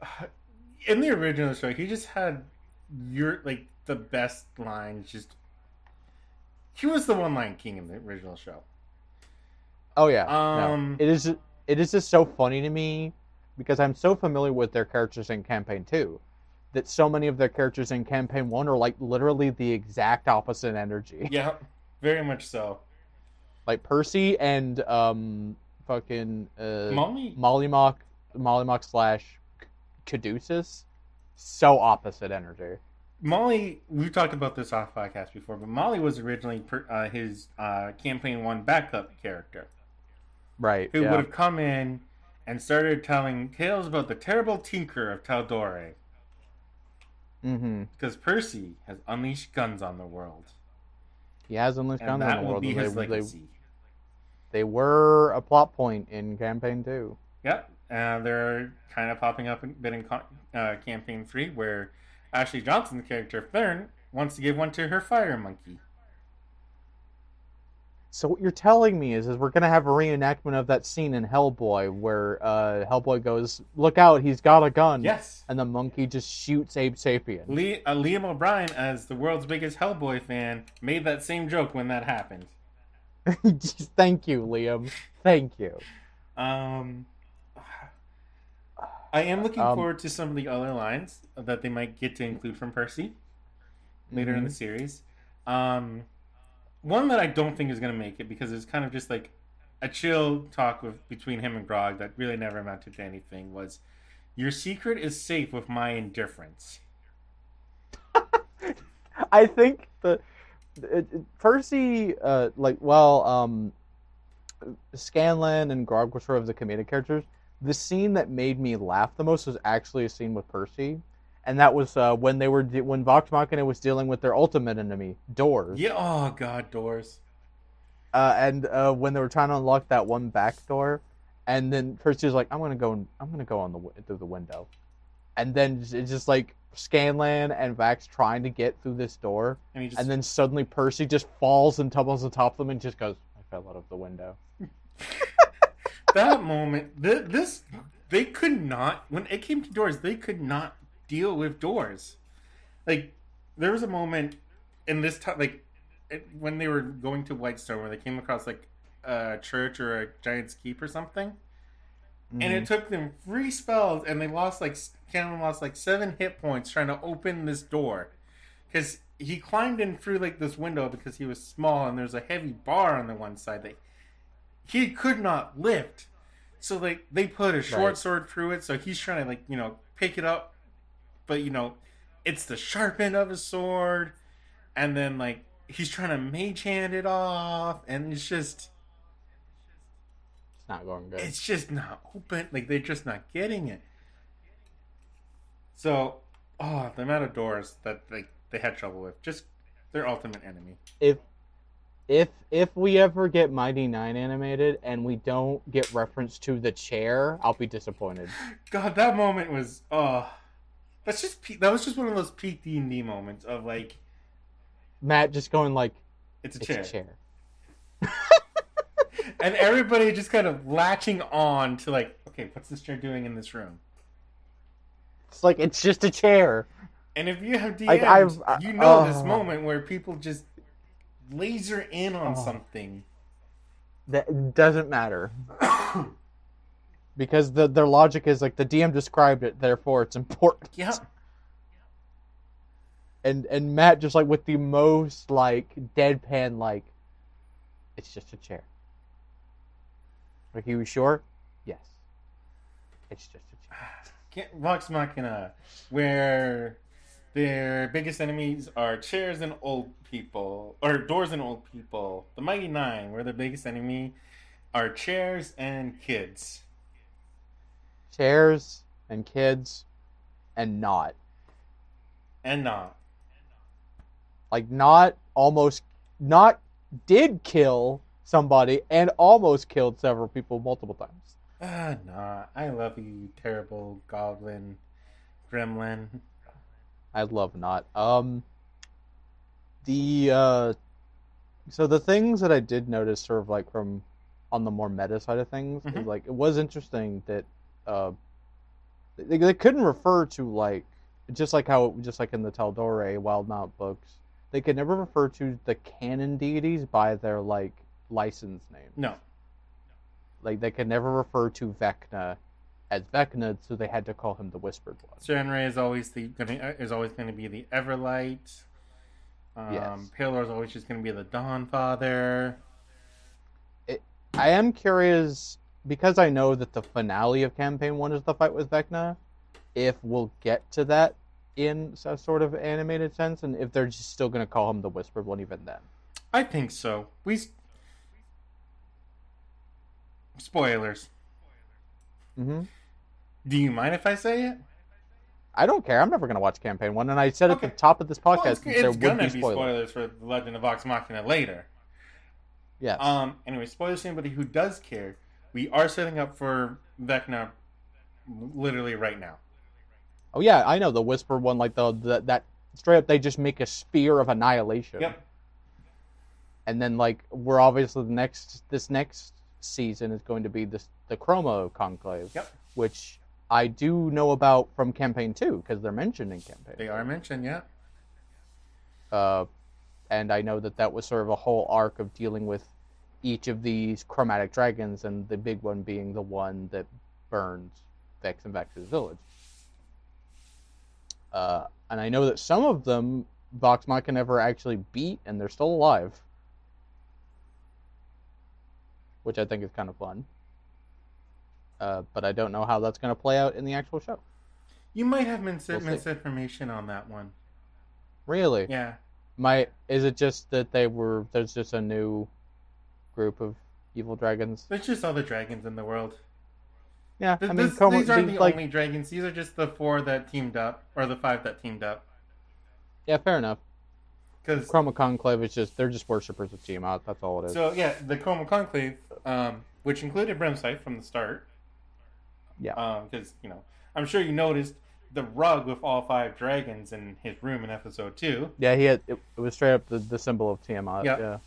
*sighs* in the original show, he just had your like the best lines. Just he was the one line king in the original show. Oh yeah, Um, no. it is. It is just so funny to me because I'm so familiar with their characters in campaign two that so many of their characters in campaign one are like literally the exact opposite energy. *laughs* Yeah, very much so. like Percy and um fucking uh, Molly, Mollymauk, Mollymauk slash Caduceus, so opposite energy. Molly, we've talked about this off podcast before, but Molly was originally per, uh, his uh, campaign one backup character Right. who yeah. would have come in and started telling tales about the terrible tinker of Tal'Dorei Mm-hmm. because Percy has unleashed guns on the world, He has unleashed guns that the will world. be his they, they, legacy. they were a plot point in campaign two. Yep, and they're kind of popping up a bit in uh, campaign three, where Ashley Johnson's character Fearne wants to give one to her fire monkey. So what you're telling me is, is we're gonna have a reenactment of that scene in Hellboy where uh, Hellboy goes, "Look out, he's got a gun!" Yes, and the monkey just shoots Abe Sapien. Lee, uh, Liam O'Brien, as the world's biggest Hellboy fan, made that same joke when that happened. *laughs* Thank you, Liam. Thank you. Um, I am looking Um, forward to some of the other lines that they might get to include from Percy later in the series. Um, one that I don't think is going to make it because it's kind of just like a chill talk with between him and Grog that really never amounted to anything. Was your secret is safe with my indifference? *laughs* I think the it, it- Percy, uh, like, well, um, Scanlan and Grog were sort of the comedic characters. The scene that made me laugh the most was actually a scene with Percy, and that was uh, when they were de- when Vox Machina was dealing with their ultimate enemy, Doors. Yeah. Oh God, doors. Uh, and uh, when they were trying to unlock that one back door, and then Percy was like, "I'm gonna go, I'm gonna go on the wi- through the window," and then it's just like Scanlan and Vax trying to get through this door, And just and then suddenly Percy just falls and tumbles on top of them and just goes, "I fell out of the window." *laughs* that moment, th- this they could not when it came to doors, they could not deal with doors. Like there was a moment in this time, like it, when they were going to Whitestone, where they came across like a church or a giant's keep or something, and Mm-hmm. it took them three spells, and they lost like Cameron lost like seven hit points trying to open this door because he climbed in through like this window because he was small, and there's a heavy bar on the one side that he could not lift. So like they put a short Right. sword through it, so he's trying to like you know pick it up, but you know it's the sharp end of his sword, and then like he's trying to mage hand it off, and it's just It's not going good. it's just not open. Like they're just not getting it. So, oh, the amount of doors that like they had trouble with, just their ultimate enemy. if if if we ever get Mighty Nein animated and we don't get reference to the chair, I'll be disappointed. God, that moment was oh, that's just that was just one of those peak D and D moments of like Matt just going like, it's a "It's chair, a chair." *laughs* and everybody just kind of latching on to like, okay, what's this chair doing in this room? It's like it's just a chair. And if you have DMs, I- you know this oh. moment where people just laser in on Oh. something. That doesn't matter. *coughs* because the their logic is like the DM described it, therefore it's important. Yeah. And and Matt just like with the most like deadpan like it's just a chair. Like you sure? Yes. It's just a chair. *sighs* Vox Machina, where their biggest enemies are chairs and old people, or doors and old people. The Mighty Nein, where their biggest enemy are chairs and kids. Chairs and kids and Nott. And Nott. Like Nott almost Nott did kill somebody and almost killed several people multiple times. Ah, nah. I love you, terrible goblin, gremlin. I love Nott. Um the uh so the things that I did notice sort of like from on the more meta side of things Mhm. is like it was interesting that uh they, they couldn't refer to like just like how just like in the Tal'Dorei Wild Mount books they could never refer to the canon deities by their like license name No. like they could never refer to Vecna as Vecna so they had to call him the Whispered One Sarenrae is always the gonna is always going to be the Everlight. Um, Yes. Pelor is always just going to be the Dawn Father. I am curious because I know that the finale of campaign one is the fight with Vecna. If we'll get to that in a sort of animated sense, and if they're just still going to call him the Whispered One even then. I think so. We spoilers. hmm Do you mind if I say it? I don't care. I'm never going to watch campaign one, and I said Okay. at the top of this podcast Well, it's, it's there would be be spoilers. spoilers for the Legend of Vox Machina later. Yes. Um. Anyway, spoilers to anybody who does care. We are setting up for Vecna, literally right now. oh yeah, I know the Whisper one, like the, the that straight up they just make a sphere of annihilation. Yep. and then like we're obviously the next this next season is going to be this the Chroma Conclave, Yep. which I do know about from campaign two because they're mentioned in campaign. They are mentioned. Yeah. Uh, and I know that that was sort of a whole arc of dealing with each of these chromatic dragons, and the big one being the one that burns Vex and Vex's village. Uh, and I know that some of them Vox Machina never actually beat, and they're still alive, which I think is kind of fun. Uh, but I don't know how that's going to play out in the actual show. You might have mis- We'll see. misinformation on that one. Really? Yeah. My is it just that they were there's just a new group of evil dragons? There's just other dragons in the world. Yeah, Th- I mean, this- these aren't the- the like, only dragons. These are just the four that teamed up, or the five that teamed up. yeah, fair enough. Because Chroma Conclave is just they're just worshippers of Tiamat. That's all it is. so yeah, the Chroma Conclave, um, which included Brimscythe from the start. Yeah. Because you know, I'm sure you noticed the rug with all five dragons in his room in episode two. yeah, he had it, it was straight up the, the symbol of Tiamat. Yeah. Yeah,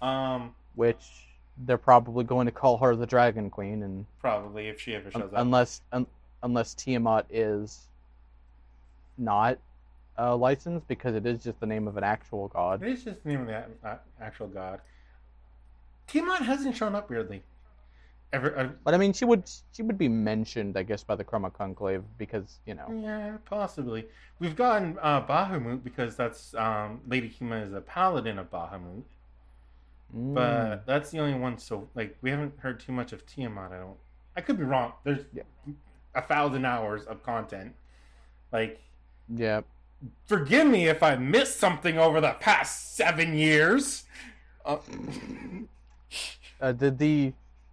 Um, which they're probably going to call her the Dragon Queen, and probably if she ever shows up. unless un, unless Tiamat is not uh, licensed because it is just the name of an actual god. It is just the name of the a- a- actual god. Tiamat hasn't shown up weirdly. Ever? Uh, But I mean, she would she would be mentioned, I guess, by the Chroma Conclave because you know. yeah, possibly. We've gotten uh, Bahamut because that's um, Lady Kima is a paladin of Bahamut, Mm. but that's the only one. So like, we haven't heard too much of Tiamat. I don't. I could be wrong. There's Yeah. a thousand hours of content. Like, yeah, forgive me if I missed something over the past seven years. Uh, *laughs* uh, the the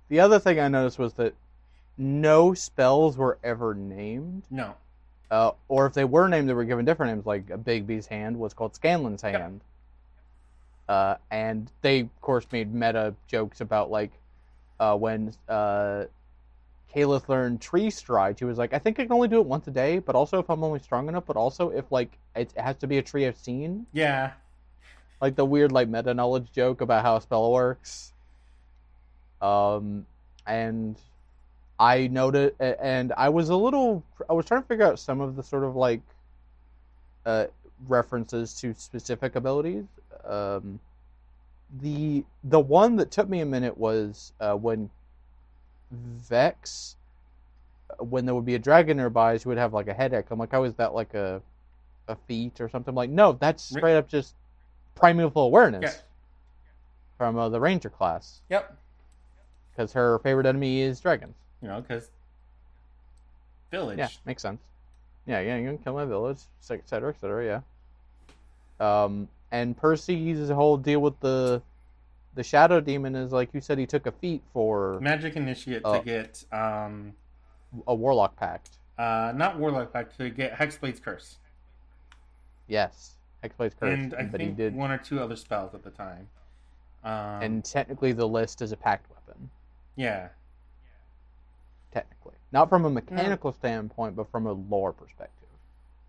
the other thing I noticed was that no spells were ever named, no. uh, or if they were named, they were given different names. Like Bigby's hand was called Scanlan's hand, uh, and they of course made meta jokes about like uh, when uh, learned Tree Stride. He was like, I think I can only do it once a day, but also if I'm only strong enough, but also if like it, it has to be a tree I've seen. Yeah. like the weird like meta knowledge joke about how a spell works. Um, and I noted, and I was a little, I was trying to figure out some of the sort of like, uh, references to specific abilities. Um, the the one that took me a minute was uh, when Vex, when there would be a dragon nearby, she would have like a headache. I'm like, how is that like a a feat or something? like, no, that's straight up just primeval awareness Yeah. from uh, the ranger class Yep. Because her favorite enemy is dragons. You know, because village. Yeah, makes sense. Yeah, yeah, you can kill my village, et cetera, et cetera. Yeah. Um, and Percy's a whole deal with the the shadow demon is like you said, he took a feat for Magic initiate to get um a warlock pact. uh not warlock back to get hexblade's curse Yes, Hexblade's curse, and I but he think did. one or two other spells at the time. Um, and technically, the list is a pact weapon. Yeah, Technically, not from a mechanical standpoint, but from a lore perspective.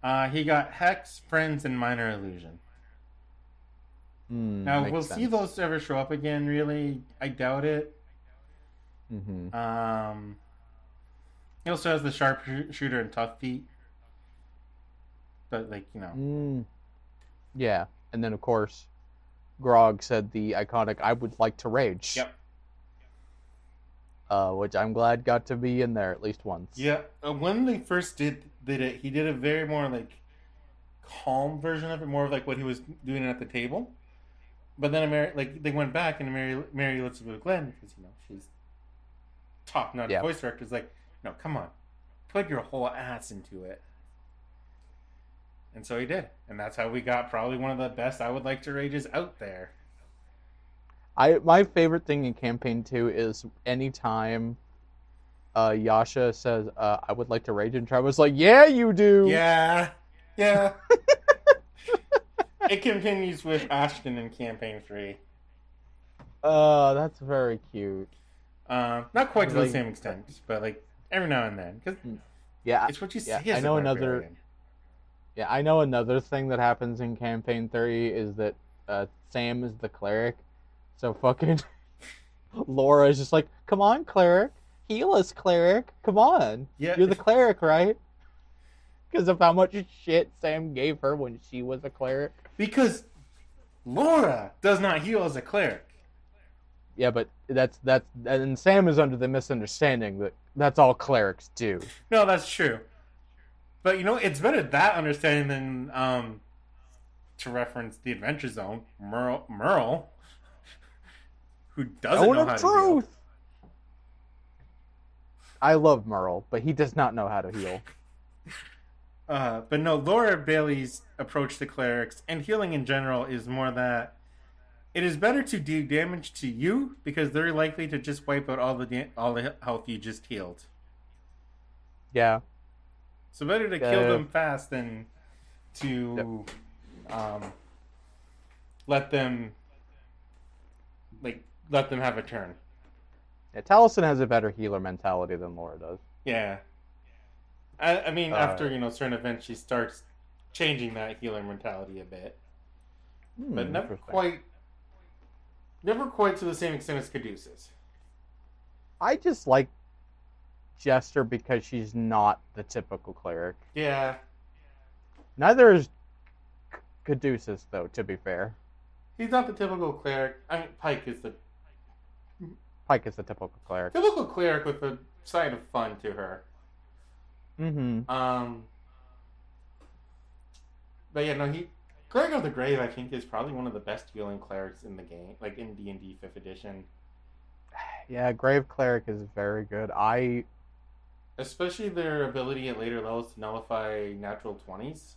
uh, he got hex, friends, and minor illusion. Mm, Now we'll see those ever show up again. Really, I doubt it. Mhm. Um, he also has the sharpshooter and tough feats, but like you know, Mm. Yeah, and then of course, Grog said the iconic "I would like to rage." yep, Uh, which I'm glad got to be in there at least once. yeah. Uh, when they first did did it, he did a very more like calm version of it, more of like what he was doing at the table. but then Mary, like they went back and Mary Mary Elizabeth McGlynn because you know she's top notch Yeah. voice director is like, no, come on, put your whole ass into it. And so he did, and that's how we got probably one of the best I would like to rages out there. I my favorite thing in campaign two is anytime uh, Yasha says, uh, "I would like to rage," and Trevor's like, "Yeah, you do." Yeah, yeah. *laughs* it continues with Ashton in campaign three. Uh, that's very cute. Um, not quite to the same extent, but like every now and then, because Yeah, it's what you yeah, see. I know another- barbarian. yeah. I know another thing that happens in campaign three is that uh, Sam is the cleric, so fucking *laughs* Laura is just like, "Come on, cleric, heal us, cleric. Come on, Yeah, you're the cleric, right?" Because of how much shit Sam gave her when she was a cleric. because Laura does not heal as a cleric. Yeah, but that's that's and Sam is under the misunderstanding that that's all clerics do. No, that's true. But you know, it's better that understanding than um, to reference the Adventure Zone, Merle, Merle who doesn't Own know how to heal. truth. I love Merle, but he does not know how to heal. *laughs* Uh, but no, Laura Bailey's approach to clerics and healing in general is more that it is better to do damage to you because they're likely to just wipe out all the da- all the health you just healed. Yeah, So better to kill Uh, them fast than to um, let them let them have a turn. yeah. Taliesin has a better healer mentality than Laura does. Yeah. I, I mean, Uh, after you know certain events, she starts changing that healer mentality a bit. Hmm, but never quite never quite to the same extent as Caduceus. I just like Jester because she's not the typical cleric. Yeah. Neither is Caduceus, though. To be fair, He's not the typical cleric. I mean Pike is the Pike is the typical cleric. typical cleric with a side of fun to her. Mm-hmm. Um But yeah, no, he Cleric of the Grave I think is probably one of the best healing clerics in the game, like in D and D fifth edition. *sighs* Yeah, Grave Cleric is very good. I Especially their ability at later levels to nullify natural twenties.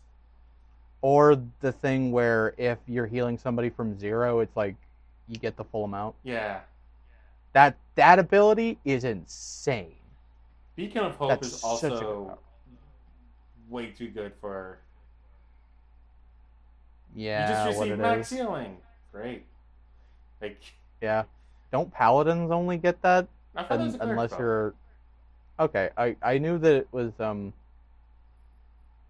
or the thing where if you're healing somebody from zero, it's like you get the full amount. Yeah. That that ability is insane. Beacon of Hope That's is also way too good for Yeah, you just received max is. healing. Great. Like Yeah, don't paladins only get that I thought it was un- unless spell. you're okay? I I knew that it was um.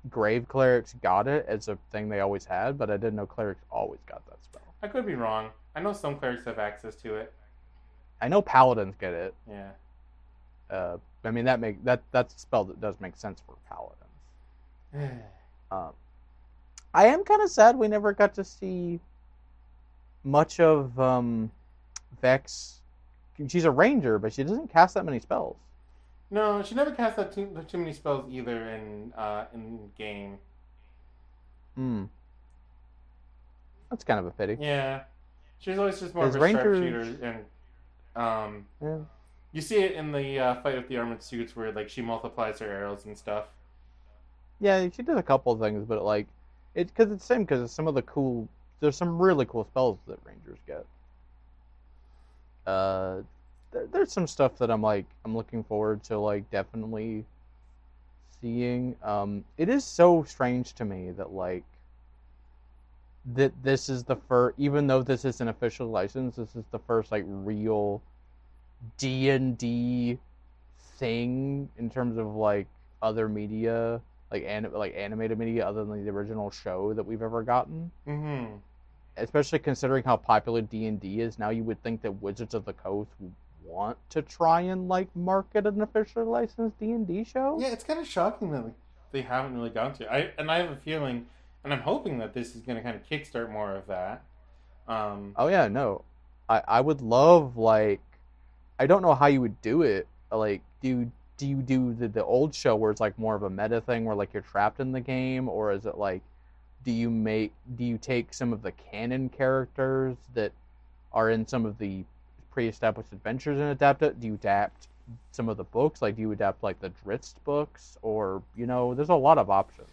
Grave clerics got it as a thing they always had, but I didn't know clerics always got that spell. I could be wrong. I know some clerics have access to it. I know paladins get it. Yeah. Uh, I mean that make that that's a spell that does make sense for paladins. *sighs* Um, I am kind of sad we never got to see much of um, Vex. She's a ranger, but she doesn't cast that many spells. no, she never cast that too, too many spells either in uh, in game. Hmm. That's kind of a pity. Yeah, she's always just more of a Rangers- sharpshooter, and um, Yeah. you see it in the uh, fight with the armored suits where like she multiplies her arrows and stuff. Yeah, she did a couple of things, but like, it because it's the same because some of the cool. There's some really cool spells that rangers get. Uh, there, there's some stuff that I'm like I'm looking forward to like definitely seeing. Um, it is so strange to me that like that this is the first, even though this is an official license, this is the first like real D and D thing in terms of like other media like anim- like animated media other than the original show that we've ever gotten. Mm-hmm. Especially considering how popular D and D is now, you would think that Wizards of the Coast would want to try and like market an officially licensed D and D show. Yeah, it's kind of shocking that like, they haven't really gone to. I and I have a feeling, and I'm hoping that this is going to kind of kickstart more of that. Um, Oh yeah, no, I I would love like, I don't know how you would do it. Like, do do you do the the old show where it's like more of a meta thing where like you're trapped in the game, or is it like do you make do you take some of the canon characters that are in some of the pre-established adventures and adapt it? Do you adapt some of the books? Like, do you adapt like the Drizzt books, or you know, there's a lot of options.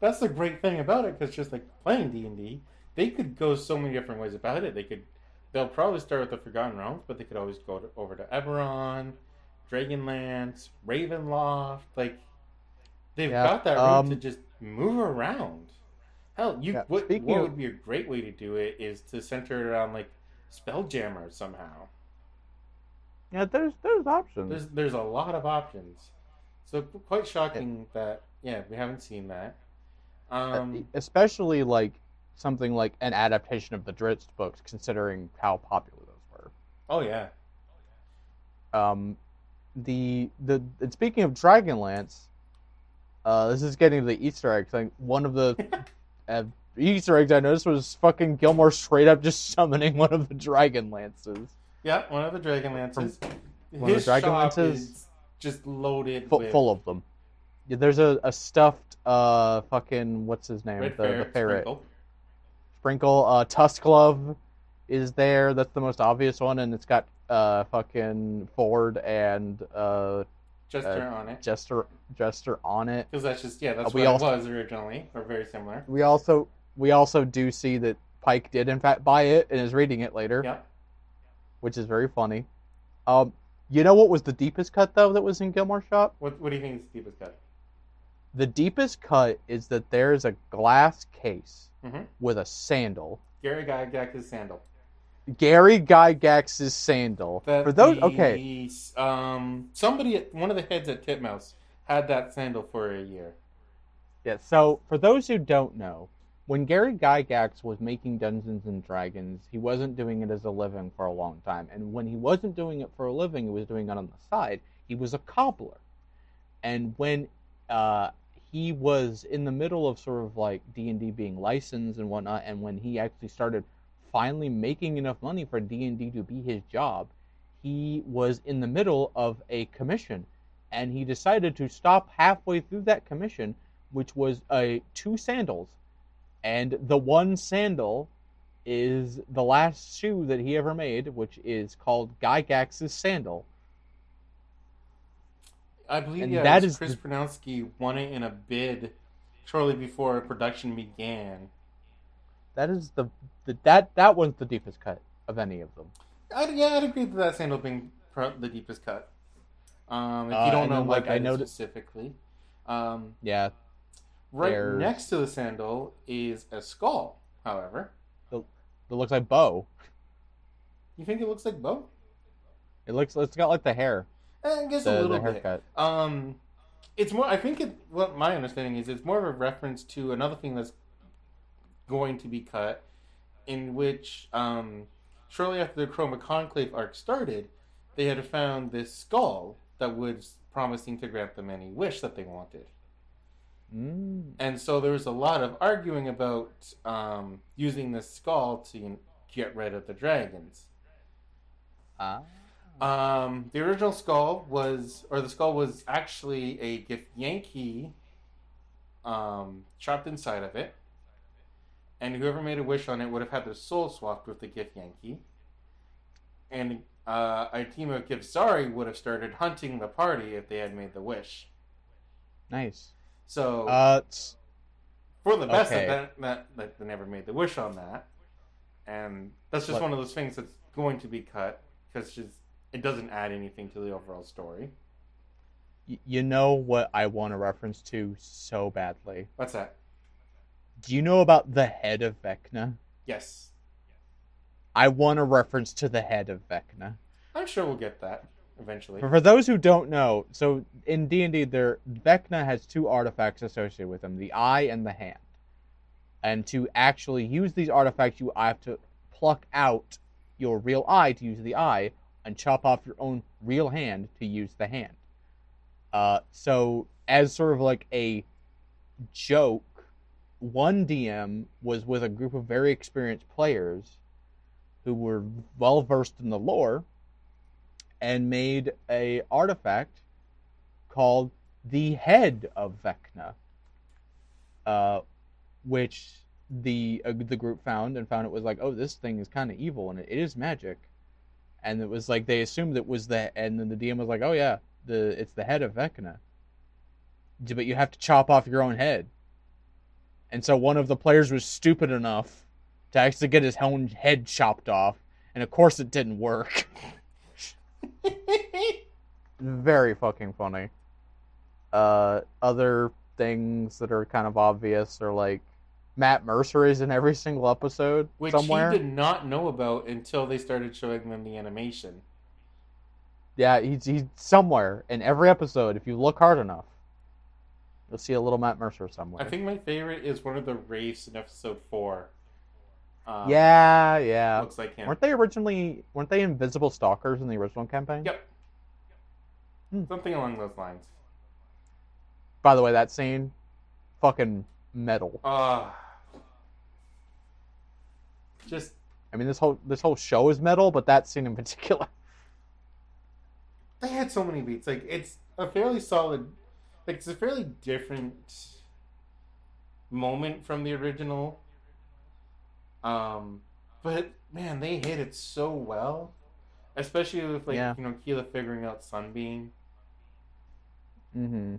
That's the great thing about it, because just like playing D and D, they could go so many different ways about it. They could, they'll probably start with the Forgotten Realms, but they could always go to, over to Eberron, Dragonlance, Ravenloft. Like, they've Yeah, got that room um, to just move around. Hell, you Yeah, what, what of- would be a great way to do it is to center it around like Spelljammer somehow. Yeah, there's there's options. There's there's a lot of options. So quite shocking that yeah we haven't seen that. Um, especially like something like an adaptation of the Drizzt books, considering how popular those were. oh yeah. Um, the the and speaking of Dragonlance, uh, this is getting to the Easter eggs. Like one of the *laughs* uh, Easter eggs I noticed was fucking Gilmore straight up just *laughs* summoning one of the Dragonlances, yeah. One of the Dragonlances. one of the His Dragonlances- is just loaded full, with full of them. There's a, a stuffed uh fucking what's his name red the, ferret, the ferret sprinkle. Sprinkle, uh, Tusklove is there. That's the most obvious one, and it's got uh, fucking Fjord and uh, Jester uh, on it Jester Jester on it. because that's just yeah that's Uh, what also- it was originally or very similar. We also we also do see that Pike did in fact buy it and is reading it later, Yeah, which is very funny. Um, you know what was the deepest cut though that was in Gilmore's shop? what what do you think is the deepest cut? The deepest cut is that there is a glass case Mhm. with a sandal. Gary Gygax's sandal. Gary Gygax's sandal. That For those, the- okay, Um, somebody, at, one of the heads at Titmouse, had that sandal for a year. Yeah, so for those who don't know, when Gary Gygax was making Dungeons and Dragons, he wasn't doing it as a living for a long time. And when he wasn't doing it for a living, he was doing it on the side. He was a cobbler. And when uh, he was in the middle of sort of like D&D being licensed and whatnot, and when he actually started finally making enough money for D&D to be his job, he was in the middle of a commission. And he decided to stop halfway through that commission which was a two sandals, and the one sandal is the last shoe that he ever made, which is called Gygax's sandal. I believe And yeah, that it is Chris the- Prynoski won it in a bid shortly before production began. That is the, the that that was the deepest cut of any of them. I'd, yeah, I'd agree that that sandal being pro- the deepest cut. Um, if Uh, you don't and know then, like, I know specifically, um, Yeah, right There's- next to the sandal is a skull. However, the it looks like Beau. you think it looks like Beau? It looks it's got like the hair, Eh, I guess a little the bit. Um, it's more. I think it. What my understanding is, it's more of a reference to another thing that's going to be cut, in which um, shortly after the Chroma Conclave arc started, they had found this skull that was promising to grant them any wish that they wanted, Mm. and so there was a lot of arguing about um, using this skull to you know, get rid of the dragons. Ah. Um, the original skull was, or the skull was actually a githyanki um, trapped inside of it. And whoever made a wish on it would have had their soul swapped with the githyanki. And uh, a team of Githzerai would have started hunting the party if they had made the wish. Nice. So, Uh, for the best okay. of that, that, that they never made the wish on that. And that's just What- one of those things that's going to be cut because just it doesn't add anything to the overall story. y- you know what I want a reference to so badly. What's that? Do you know about the head of Vecna? Yes. I want a reference to the head of Vecna. I'm sure we'll get that eventually. For, for those who don't know, so in D and D, there Vecna has two artifacts associated with him: the eye and the hand. And to actually use these artifacts, you have to pluck out your real eye to use the eye, and chop off your own real hand to use the hand. Uh, so, as sort of like a joke, one DM was with a group of very experienced players who were well versed in the lore and made a artifact called the head of Vecna, uh, which the uh, the group found and found it was like, oh, this thing is kind of evil and it, it is magic, and it was like they assumed it was the and then the DM was like, oh yeah, the it's the head of Vecna, but you have to chop off your own head, and so one of the players was stupid enough to actually get his own head chopped off, and of course it didn't work. *laughs* Very fucking funny. Uh, other things that are kind of obvious are like Matt Mercer is in every single episode Which somewhere. he did not know about until they started showing them the animation. Yeah, he's he's somewhere in every episode. If you look hard enough, you'll see a little Matt Mercer somewhere. I think my favorite is one of the Wraiths in episode four. Um, yeah, yeah. looks like him. Weren't they originally? Weren't they invisible stalkers in the original campaign? Yep. Hmm. Something along those lines. By the way, that scene, fucking metal. Uh, just I mean, this whole this whole show is metal, but that scene in particular. *laughs* they had so many beats. Like it's a fairly solid, like it's a fairly different moment from the original. Um, but man, they hit it so well, especially with like Yeah. you know Keyleth figuring out Sunbeam. hmm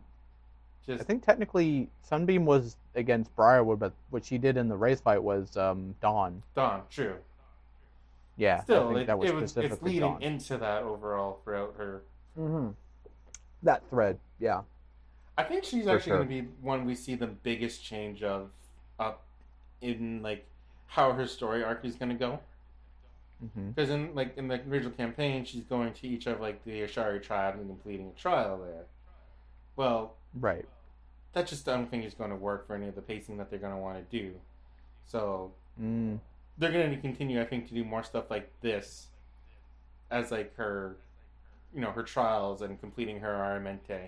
Just I think technically Sunbeam was against Briarwood, but what she did in the race fight was um, Dawn. Dawn, true. Yeah, I Still, think it, that was it was it's leading Dawn. into that overall throughout her. hmm That thread, yeah. I think she's For actually sure. going to be one we see the biggest change of up in like how her story arc is going to go. hmm Because in like in the original campaign, she's going to each of like the Ashari tribe and completing a trial there. Well, Right. That just I don't think is going to work for any of the pacing that they're going to want to do. So Mm. they're going to continue, I think, to do more stuff like this as like her, you know, her trials and completing her Aramente.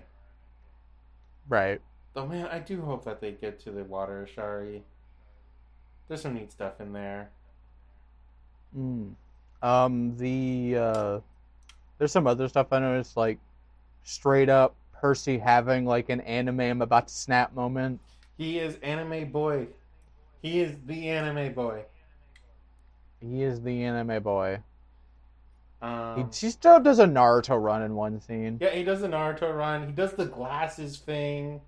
Right. Though, man, I do hope that they get to the water Ashari. There's some neat stuff in there. Mm. Um, the uh, there's some other stuff I noticed, like straight up Percy having like an anime I'm about to snap moment. He is anime boy. He is the anime boy. He is the anime boy. He, Um, he still does a Naruto run in one scene. yeah, he does the Naruto run. He does the glasses thing.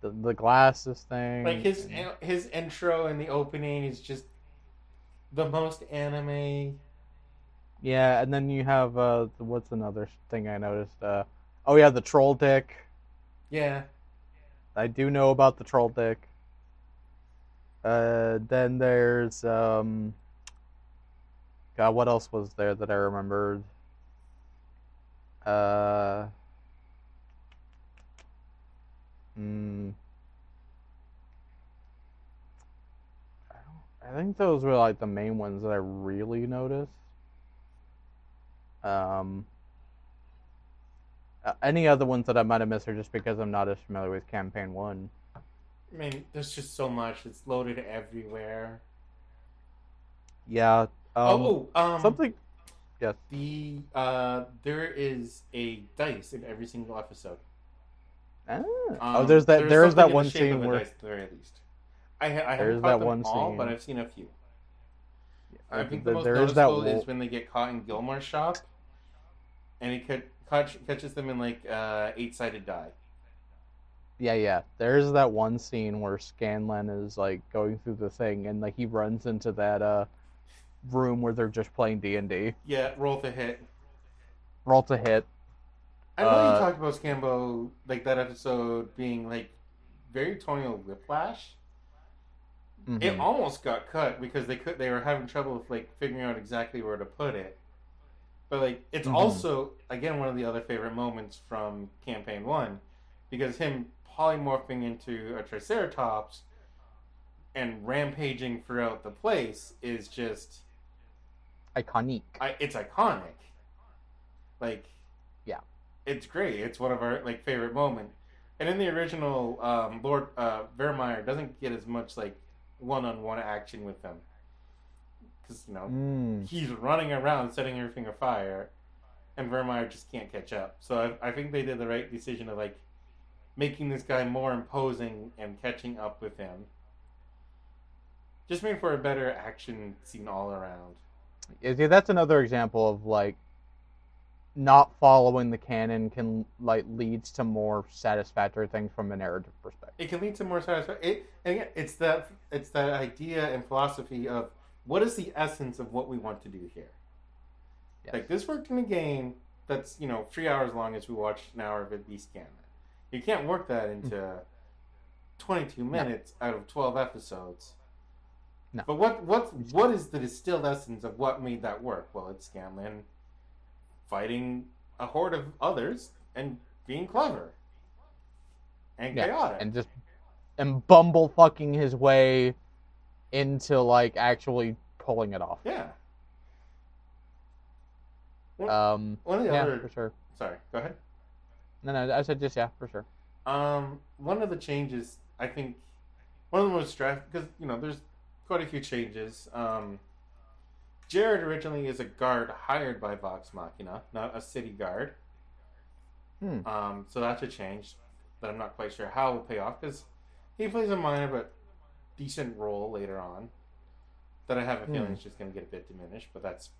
The, the glasses thing. Like his his intro and the opening is just the most anime. Yeah, and then you have uh, what's another thing I noticed? Uh, oh yeah, the troll dick. Yeah, I do know about the troll dick. Uh, then there's um. God, what else was there that I remembered? Uh. Hmm. I. I think those were like the main ones that I really noticed. Um. Uh, any other ones that I might have missed are just because I'm not as familiar with campaign one. I mean, there's just so much. It's loaded everywhere. Yeah. Um, oh, oh, um, something. Yes. The uh, there is a dice in every single episode. Ah. Um, oh, there's that. there's There is that one scene where dice at least. I, ha- I There's that caught them one all, scene. but I've seen a few. uh, I think the th- most there is that. noticeable is when they get caught in Gilmore's shop, and he ca- catch, catches them in like uh, eight-sided die. Yeah, yeah. There's that one scene where Scanlan is like going through the thing, and like he runs into that uh room where they're just playing D and D. Yeah, roll to hit. Roll to hit. I know Uh, you talked about Scambo, like that episode being like very tonal whiplash. It Mhm. almost got cut because they could they were having trouble with like figuring out exactly where to put it. But like it's Mhm. also again one of the other favorite moments from campaign one because him polymorphing into a triceratops and rampaging throughout the place is just Iconic. I, it's iconic. Like, Yeah. it's great. It's one of our like favorite moment. And in the original, um, Lord uh, Vermeer doesn't get as much like one-on-one action with them because you know Mm. he's running around setting everything afire, and Vermeer just can't catch up. So I, I think they did the right decision of like making this guy more imposing and catching up with him. Just made for a better action scene all around. Yeah, see, that's another example of like not following the canon can like leads to more satisfactory things from a narrative perspective. It can lead to more satisfaction. It, and again, it's that it's that idea and philosophy of what is the essence of what we want to do here. Yes. Like this worked in a game that's you know three hours long as we watched an hour of it be scanned. You can't work that mm-hmm. into twenty-two minutes out of twelve episodes. No. But what what what is the distilled essence of what made that work? Well, it's Scanlan fighting a horde of others and being clever and Yeah, chaotic. and just and bumble fucking his way into like actually pulling it off. yeah. Um, One of the yeah, other for sure. sorry, go ahead. No, no, I said just yeah, for sure. Um, one of the changes, I think, one of the most stress because you know there's quite a few changes. Um, Jarett originally is a guard hired by Vox Machina, not a city guard. Hmm. Um, so that's a change that I'm not quite sure how will pay off because he plays a minor but decent role later on. That I have a feeling Hmm. is just going to get a bit diminished, but that's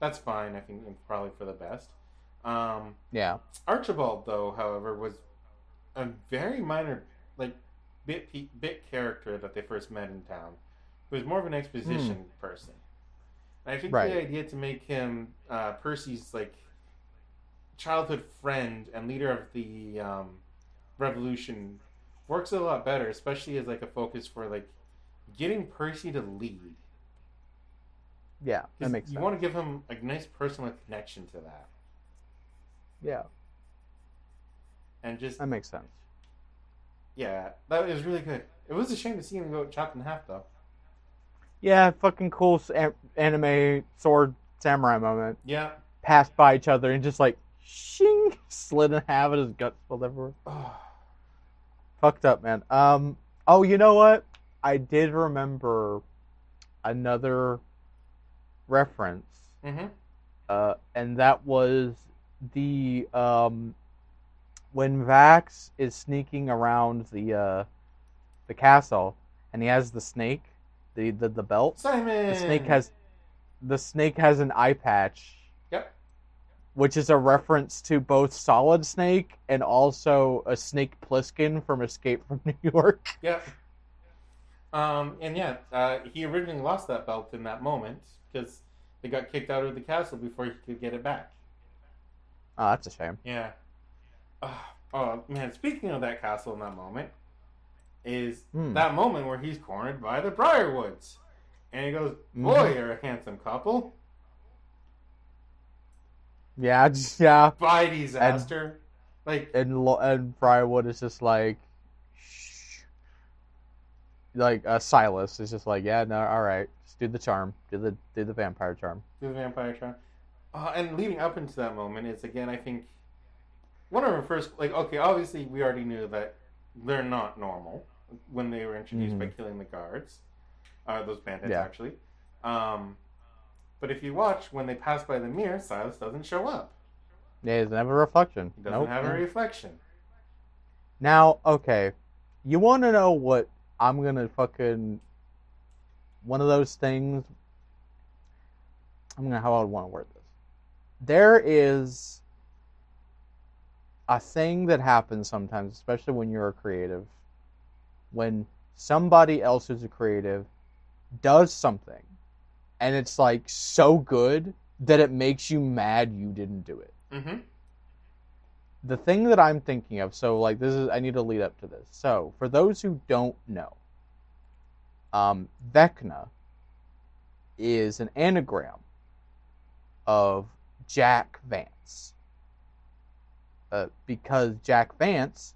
that's fine. I think probably for the best. Um, Yeah, Archibald, though, however, was a very minor, like bit bit character that they first met in town. He was more of an exposition person. And I think Right. the idea to make him uh, Percy's like childhood friend and leader of the um, revolution works a lot better, especially as like a focus for like getting Percy to lead. yeah, that makes you sense. want to give him a nice personal connection to that, Yeah, and just that makes sense. Yeah, that was really good. It was a shame to see him go chopped in half, though. Yeah, fucking cool anime sword samurai moment. Yeah. Passed by each other and just like shing *laughs* slid in half and his guts spilled everywhere. Oh, Fucked up, man. Um. Oh, you know what? I did remember another reference, mm-hmm. uh, and that was the um when Vax is sneaking around the uh the castle, and he has the snake, the the, the belt. Simon. The snake has the snake has an eye patch. Yep. Which is a reference to both Solid Snake and also a Snake Plissken from Escape from New York. Yep. Um, and yeah, uh, he originally lost that belt in that moment because they got kicked out of the castle before he could get it back. Oh, that's a shame. Yeah. Oh, oh man, speaking of that castle in that moment, is Hmm. that moment where he's cornered by the Briarwoods. And he goes, Mm-hmm. Boy, you're a handsome couple. Yeah, just, *laughs* yeah. By disaster. like, And and Briarwood is just like. Like uh, Silas is just like, yeah, no, all right, just do the charm, do the do the vampire charm. Do the vampire charm. Uh, and leading up into that moment is again, I think one of our first like okay, obviously we already knew that they're not normal when they were introduced by killing the guards, uh, those bandits Yeah. actually. Um, but if you watch when they pass by the mirror, Silas doesn't show up. Yeah, he doesn't have a reflection. He doesn't Nope. have a reflection. Now, okay, you want to know what I'm gonna fucking one of those things. I'm gonna how I would want to word this. There is a thing that happens sometimes, especially when you're a creative, when somebody else who's a creative does something, and it's like so good that it makes you mad you didn't do it Mm-hmm. The thing that I'm thinking of, so like this is I need to lead up to this. So for those who don't know, um, Vecna is an anagram of Jack Vance. Uh, because Jack Vance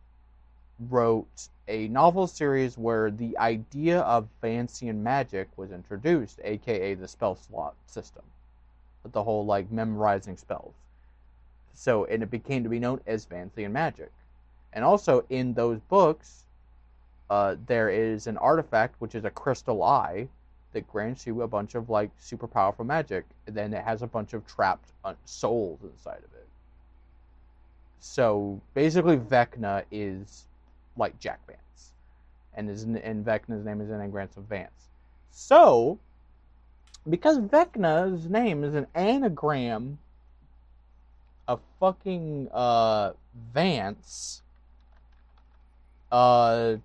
wrote a novel series where the idea of Vancian magic was introduced, aka the spell slot system, with the whole like memorizing spells. So, and it became to be known as Vancian magic. And also in those books, uh, there is an artifact which is a crystal eye that grants you a bunch of like super powerful magic. And then it has a bunch of trapped uh, souls inside of it. So basically, Vecna is like Jack Vance, and his and Vecna's name is in Grants of Vance. So, because Vecna's name is an anagram of fucking uh, Vance, uh,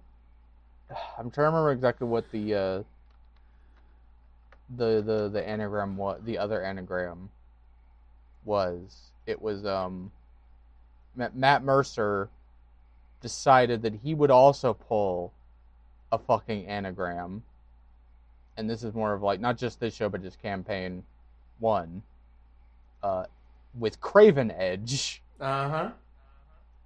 I'm trying to remember exactly what the uh, the the the anagram what the other anagram was. It was um Matt Mercer decided that he would also pull a fucking anagram. And this is more of like not just this show but just campaign 1 uh with Craven Edge Uh huh.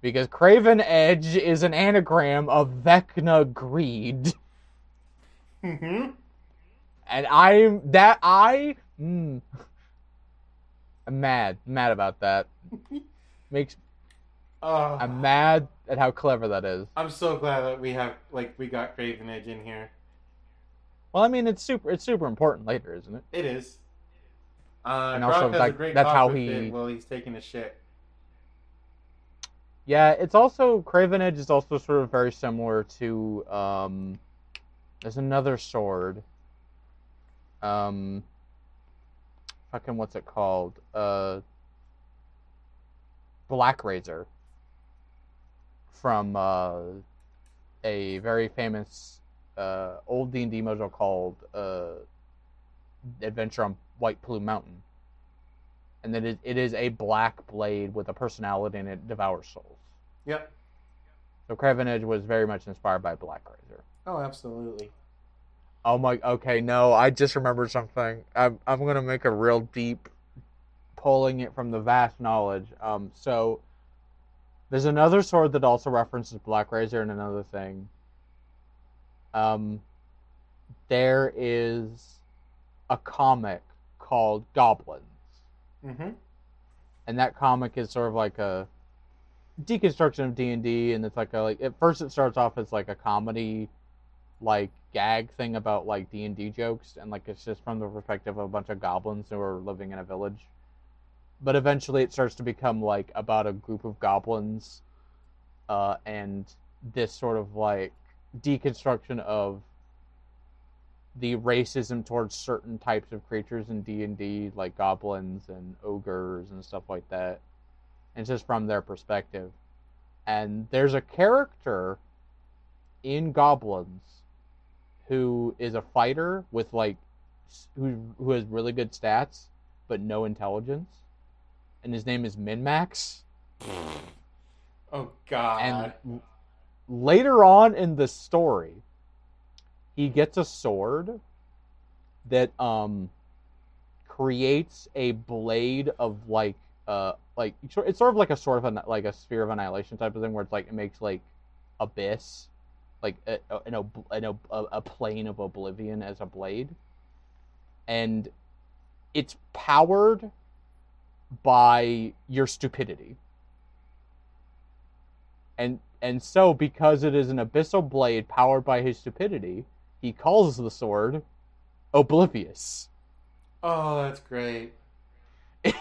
because Craven Edge is an anagram of Vecna Greed. Mm-hmm. And I'm that I mm, I'm mad, mad about that. *laughs* Makes Oh, I'm mad at how clever that is. I'm so glad that we have like we got Craven Edge in here. Well, I mean, it's super, it's super important later, isn't it? It is. Uh, And Grog also has that- a great that's how he- it while he's taking a shit. Yeah, it's also Craven Edge is also sort of very similar to um there's another sword. Um fucking what's it called? Uh Black Razor from uh a very famous uh old D&D module called uh Adventure on White Plume Mountain. And that it, it is a black blade with a personality and it devours souls. Yep. So Craven Edge was very much inspired by Black Razor. Oh, absolutely. Oh my, okay, no, I just remembered something. I'm, I'm gonna make a real deep, pulling it from the vast knowledge. Um, so there's another sword that also references Black Razor and another thing. Um, there is a comic called Goblins. Mm-hmm. and that comic is sort of like a deconstruction of D and D, and it's like a like at first it starts off as like a comedy, like gag thing about like D and D jokes, and like it's just from the perspective of a bunch of goblins who are living in a village, but eventually it starts to become like about a group of goblins, uh, and this sort of like deconstruction of the racism towards certain types of creatures in D&D like goblins and ogres and stuff like that. And it's just from their perspective. And there's a character in Goblins who is a fighter with like who who has really good stats but no intelligence. And his name is Minmax. Oh God. And later on in the story, he gets a sword that um creates a blade of like uh like it's sort of like a sort of an, like a sphere of annihilation type of thing where it's like it makes like abyss like a, an, ob- a plane of oblivion as a blade. And it's powered by your stupidity. And and so because it is an abyssal blade powered by his stupidity he calls the sword oblivious oh, that's great. *laughs*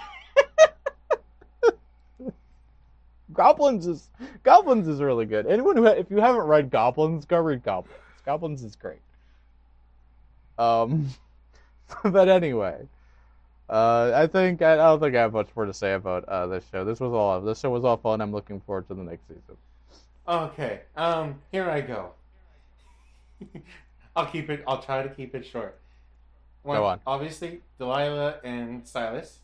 goblins is goblins is really good anyone who if you haven't read goblins go read goblins goblins is great um *laughs* but anyway uh i think I, I don't think i have much more to say about uh this show this was all this show was all fun i'm looking forward to the next season Okay. Um. Here I go. *laughs* I'll keep it. I'll try to keep it short. One, Go on. Obviously, Delilah and Silas,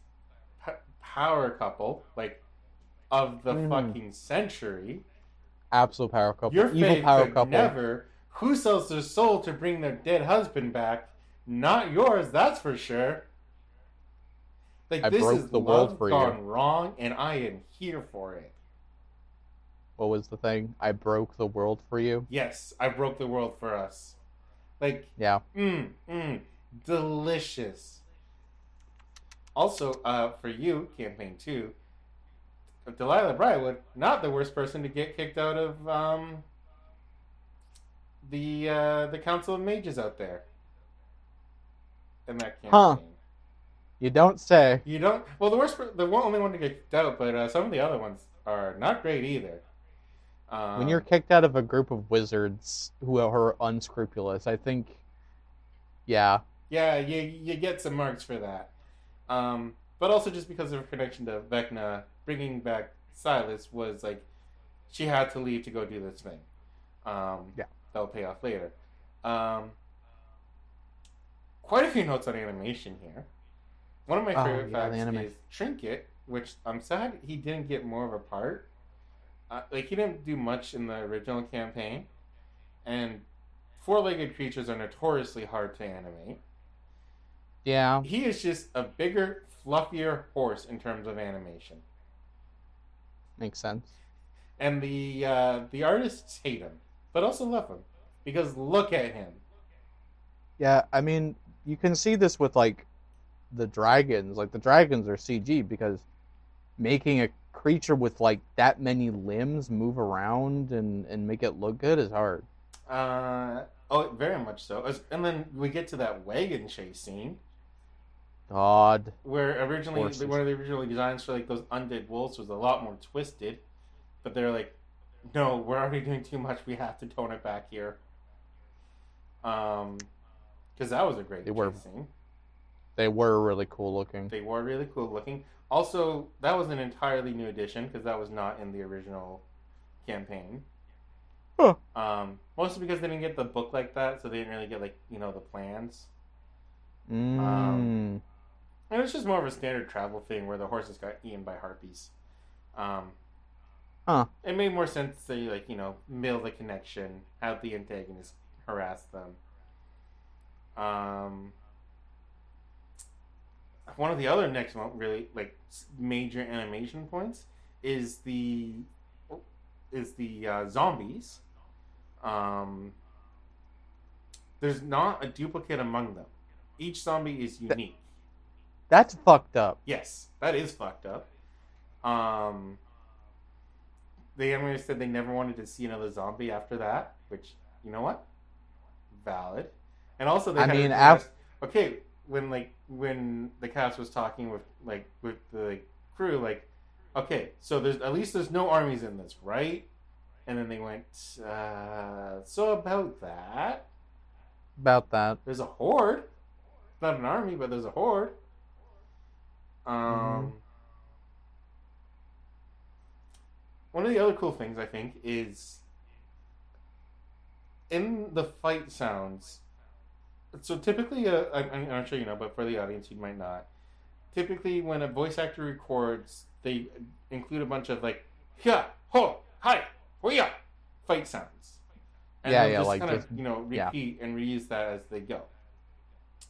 p- power couple, like of the Mm. fucking century. absolute power couple Your evil power couple never. Who sells their soul to bring their dead husband back? Not yours, that's for sure. Like I this broke is the world for you. gone wrong, and I am here for it. what was the thing i broke the world for you Yes, I broke the world for us. Like yeah mm, mm, delicious. Also, uh, for you, campaign two, Delilah Briarwood, not the worst person to get kicked out of um, the uh, the Council of Mages out there. In that campaign, Huh. you don't say you don't. Well, the worst, the only one to get kicked out, but uh, some of the other ones are not great either. Um, when you're kicked out of a group of wizards who are unscrupulous, I think Yeah. Yeah, you you get some marks for that. Um, but also just because of her connection to Vecna, bringing back Silas was like she had to leave to go do this thing. Um, Yeah. that'll pay off later. Um, quite a few notes on animation here. One of my Oh, favorite yeah, the facts is Trinket, which I'm sad he didn't get more of a part. Uh, like he didn't do much in the original campaign, and four-legged creatures are notoriously hard to animate. Yeah. He is just a bigger, fluffier horse in terms of animation, Makes sense. and the uh, the artists hate him, but also love him because look at him. Yeah, I mean, you can see this with like the dragons. Like the dragons are CG because making a creature with like that many limbs move around and and make it look good is hard. Uh, oh, very much so. And then we get to that wagon chase scene God. where originally Horses. one of the original designs for like those undead wolves was a lot more twisted, but they're like, no, we're already doing too much. We have to tone it back here. Um, because that was a great They were- scene. They were really cool looking. They were really cool looking. Also, that was an entirely new addition because that was not in the original campaign. Huh. Um, mostly because they didn't get the book like that, so they didn't really get like you know the plans. Mm. Um, And it was just more of a standard travel thing where the horses got eaten by harpies. Um, Huh. It made more sense to like you know mill the connection, have the antagonist harass them. Um, one of the other next one really like major animation points is the is the uh, zombies. Um, there's not a duplicate among them. Each zombie is unique. That's fucked up. Yes, that is fucked up. Um, the animators said they never wanted to see another zombie after that, which you know what, valid. And also, they I mean, af- okay, when like when the cast was talking with like with the crew, like, okay, so there's at least there's no armies in this, right? And then they went, uh, so about that, About that. there's a horde. It's not an army, but there's a horde. Um, Mm-hmm. one of the other cool things I think is in the fight sounds. So typically, uh, I, I'm not sure you know, but for the audience, you might not. Typically, when a voice actor records, they include a bunch of like "yeah, ho, hi, hoya" fight sounds. And Yeah, yeah, just like kind of you know yeah. repeat and reuse that as they go.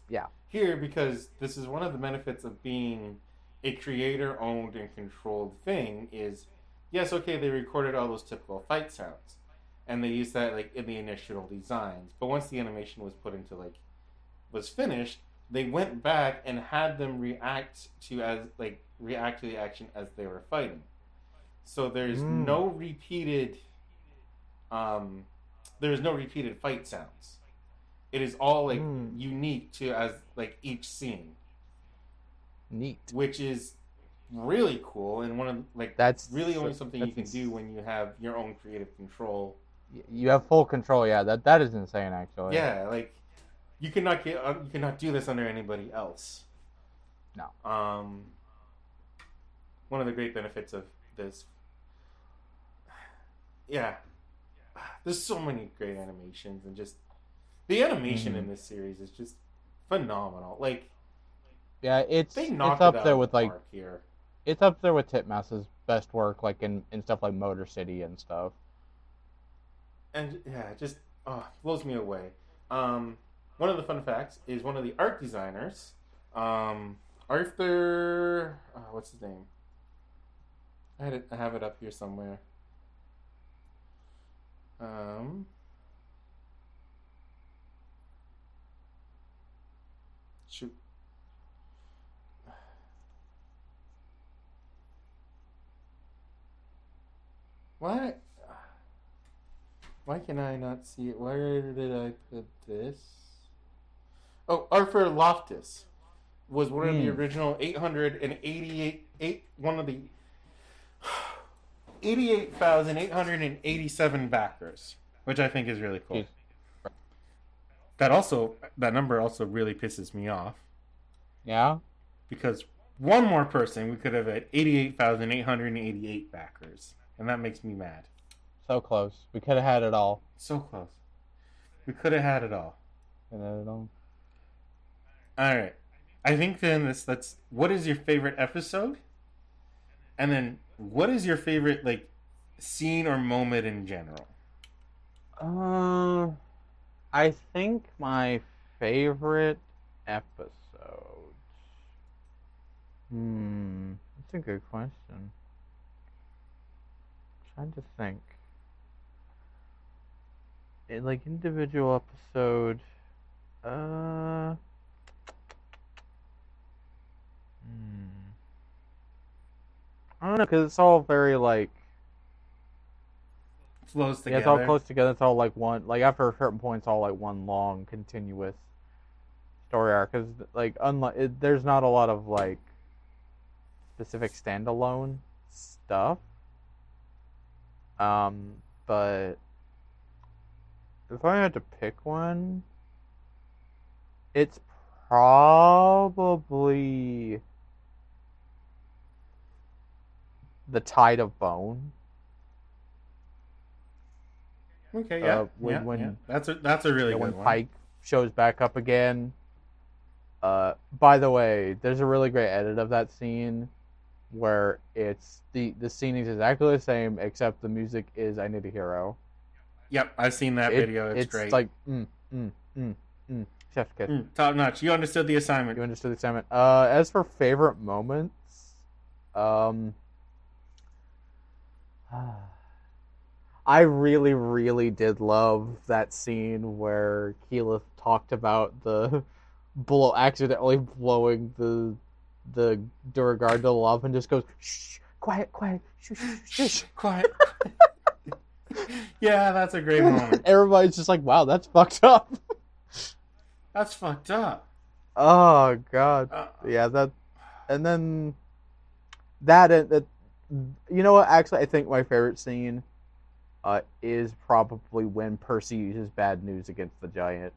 Yeah. Here, because this is one of the benefits of being a creator-owned and controlled thing, is yes, okay, they recorded all those typical fight sounds, and they used that like in the initial designs. But once the animation was put into like was finished, they went back and had them react to as like react to the action as they were fighting. So there's Mm. no repeated um there's no repeated fight sounds. It is all like Mm. unique to as like each scene, Neat. which is really cool and one of like That's really only something you can do when you have your own creative control. You have full control. Yeah, that that is insane. Actually. Yeah, like you cannot get uh, you cannot do this under anybody else. No. Um, one of the great benefits of this, yeah, there's so many great animations and just the animation in Mhm. this series is just phenomenal. Like Yeah, it's it's up it there with like here. it's up there with Titmouse's best work, like in, in stuff like Motor City and stuff. and yeah, just oh, blows me away. Um, one of the fun facts is one of the art designers, um, Arthur. Uh, what's his name? I had it, I have it up here somewhere. Um, shoot. Why? Why can I not see it? Where did I put this? Oh, Arthur Loftus was one of the Hmm. original 888 eight, one of the 88,887 backers, which I think is really cool. Jeez. that also that number also really pisses me off Yeah. because one more person we could have had 88,888 backers and that makes me mad. So close. We could have had it all. So close. We could have had it all. And then it all. All right. I think then this let's what is your favorite episode? And then what is your favorite like scene or moment in general? Uh, I think my favorite episode. Hmm, that's a good question. trying to think. In, like individual episode, uh. Hmm. I don't know, because it's all very like Flows together. yeah, it's all close together. It's all like one. Like after a certain point, it's all like one long, continuous story arc. Because like unlike it, there's not a lot of like specific standalone stuff. Um, but if I had to pick one, it's probably the Tide of Bone. Okay, yeah. uh, when- yeah, when- yeah. That's a that's a really Yeah, good when one. Pike shows back up again. Uh, by the way, there's a really great edit of that scene where it's the the scene is exactly the same except the music is "I Need a Hero." Yep, I've seen that It- video. It's, great. It's like mm, mm, mm, mm. Chef's kiss. Mm, top notch. You understood the assignment. You understood the assignment. Uh, as for favorite moments, um, I really, really did love that scene where Keyleth talked about the blow accidentally blowing the the Duergar to lava and just goes, "Shh, quiet, quiet, shh, shh, shh, shh." Quiet. *laughs* yeah, that's a great *laughs* moment. Everybody's just like, "Wow, that's fucked *laughs* up." That's fucked up. Oh God. Uh, yeah that and then that and that you know what actually i think my favorite scene uh, is probably when percy uses bad news against the giant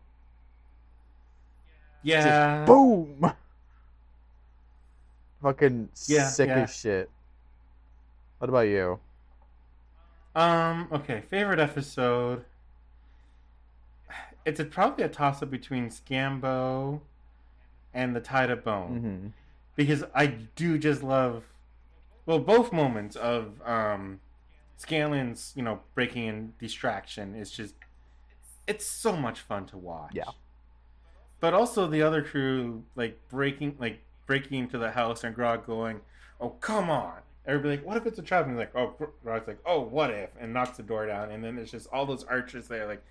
yeah. boom fucking Yeah, sick yeah. as shit what about you Um. Okay. Favorite episode. It's a, probably a toss up between Scambo and the Tide of Bone mm-hmm. because I do just love, well, both moments of um, Scanlan's you know breaking and distraction is just, it's so much fun to watch. Yeah. But also the other crew like breaking like breaking into the house and Grog going, "Oh come on." Everybody like, what if it's a trap? And he's like, oh, Grog's like, oh, what if? And knocks the door down. And then there's just all those archers there, like,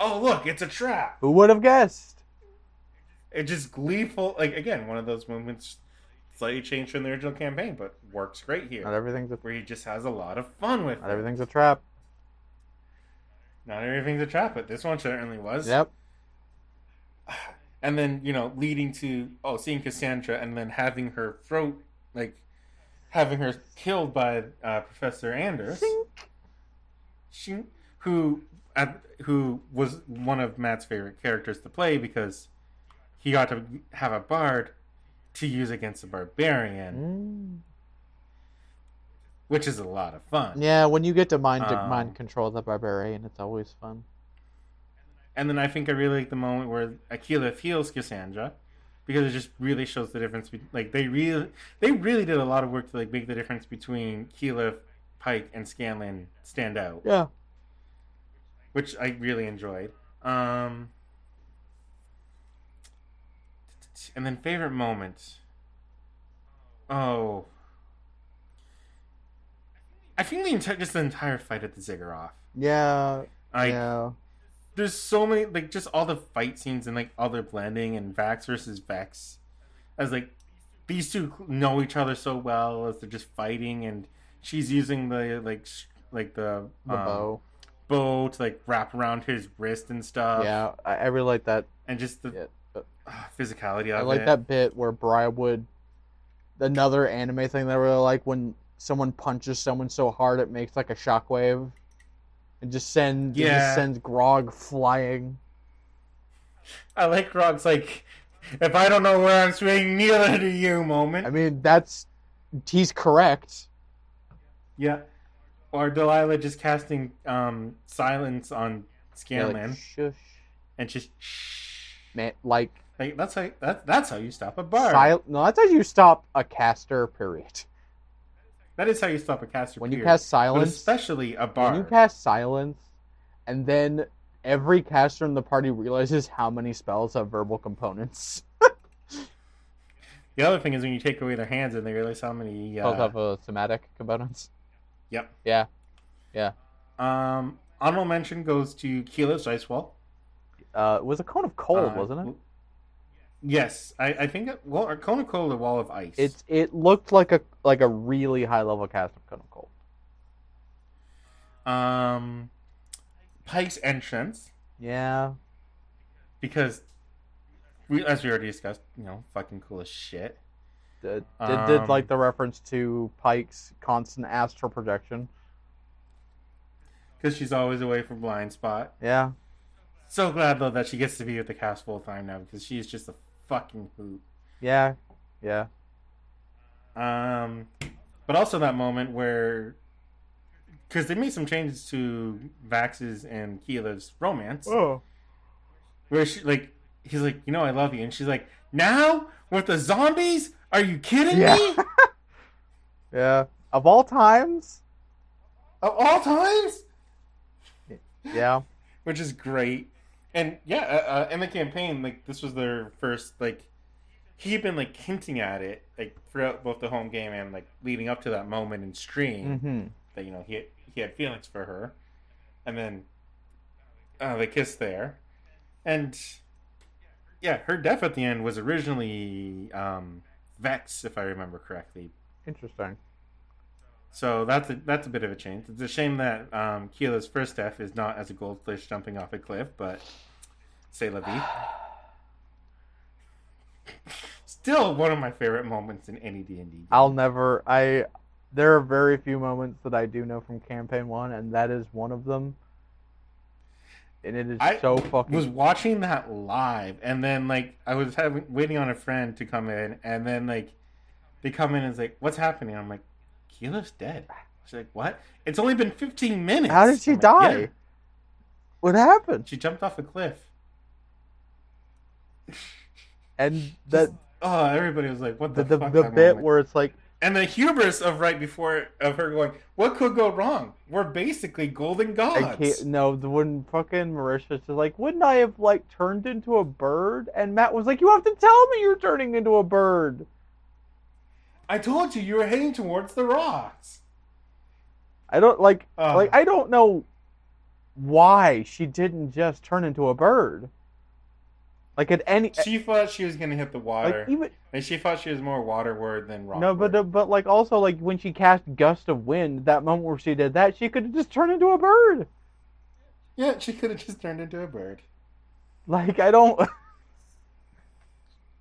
oh, look, it's a trap. who would have guessed It just gleeful, like, again, one of those moments slightly changed from the original campaign, but works great here. not everything's a, Where he just has a lot of fun with it. not it. everything's a trap Not everything's a trap, but this one certainly was. yep And then, you know, leading to, oh, seeing Cassandra and then having her throat, like, having her killed by uh, Professor Anders. Shink, who at, who was one of Matt's favorite characters to play because he got to have a bard to use against a barbarian, Mm. which is a lot of fun. yeah when you get to mind Um, mind control the barbarian it's always fun And then I think I really like the moment where Keyleth heals Cassandra because it just really shows the difference. Be- like they really, they really did a lot of work to like make the difference between Keyleth, Pike, and Scanlan stand out. yeah which I really enjoyed. Um, and then favorite moment. Oh, I think the entire just the entire fight at the Ziggurat. yeah Like, yeah there's so many like just all the fight scenes and like all their blending and Vax versus Vex, as like these two know each other so well as they're just fighting and she's using the like sh- like the the um, bow bow to like wrap around his wrist and stuff. yeah I, I really like that and just the Yeah, ah, *sighs* physicality I like it. that bit where Briarwood, another anime thing that I really like when someone punches someone so hard it makes like a shockwave, and just send Yeah. just sends Grog flying. I like Grog's like, if I don't know where I'm swinging, neither do you. Moment. I mean, that's he's correct. yeah. Or Delilah just casting um, silence on Yeah, Scanlan like, shush, and just shh. man. Like, Like that's how that, that's how you stop a bar. sil- no, that's how you stop a caster. Period. that is how you stop a caster. When you period. cast but silence, especially a bar. when you cast silence, and then every caster in the party realizes how many spells have verbal components. *laughs* the other thing is when you take away their hands and they realize how many. Spells Uh, have uh, somatic components. yep. Yeah. Yeah, Um, honorable mention goes to Keyleth's Ice Wall. uh, it was a cone of cold, Uh, wasn't it? Yes, I, I think it, well, cone of cold, the Wall of Ice. It's it looked like a like a really high level cast of of cold. um, Pike's entrance Yeah, because we, as we already discussed, you know, fucking cool as shit. did, did, did Um, like the reference to Pike's constant astral projection. Because she's always away from blind spot. Yeah, So glad though that she gets to be with the cast full time now because she's just a fucking hoot. yeah, yeah. Um, but also that moment where, because they made some changes to Vax's and Keyleth's romance, Oh, where she like he's like, you know, I love you, and she's like, now with the zombies, are you kidding Yeah. me? *laughs* yeah. Of all times, Of all times, yeah. which is great. And yeah, uh, uh, in the campaign, like this was their first like he'd been like hinting at it like throughout both the home game and like leading up to that moment in stream. hmm that you know he had, he had feelings for her, and then uh, they kissed there, and yeah, her death at the end was originally um, Vex, if I remember correctly. Interesting. So that's a, that's a bit of a change. It's a shame that um, Keyleth's first death is not as a goldfish jumping off a cliff, but say la vie. Still one of my favorite moments in any D and D. I'll never. I. There are very few moments that I do know from campaign one, and that is one of them. And it is I so fucking. was watching that live and then like I was having waiting on a friend to come in and then like they come in and it's like what's happening I'm like Keyleth's dead she's like what it's only been 15 minutes How did she I'm like, die? "Yeah." What happened? she jumped off a cliff And that oh everybody was like what the the the, fuck the bit moment. where it's like and the hubris of right before of her going what could go wrong we're basically golden I gods can't, no, the when fucking Marisha's just like, wouldn't I have like turned into a bird? And Matt was like, you have to tell me you're turning into a bird. I told you you were heading towards the rocks I don't like Uh. like I don't know why she didn't just turn into a bird. Like at any she thought she was gonna hit the water like even And she thought she was more water word than rock no, but uh, but like also like when she cast gust of wind, that moment where she did that, she could have just turned into a bird. yeah, she could have just turned into a bird. Like I don't *laughs*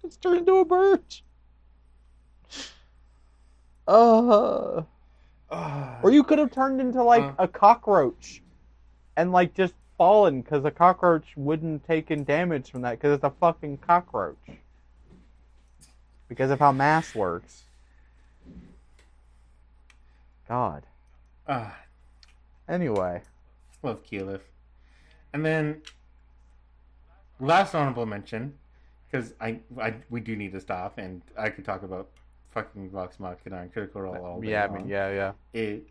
just turn into a bird. Uh Ah. *sighs* Or you could have turned into like Uh. a cockroach, and like just fallen because a cockroach wouldn't take in damage from that because it's a fucking cockroach. Because of how mass works. God. Ah, Anyway, love Keyleth. And then last honorable mention, because I, I we do need to stop, and I could talk about fucking Vox Machina and Critical Role all day yeah, I long. mean, yeah, yeah. It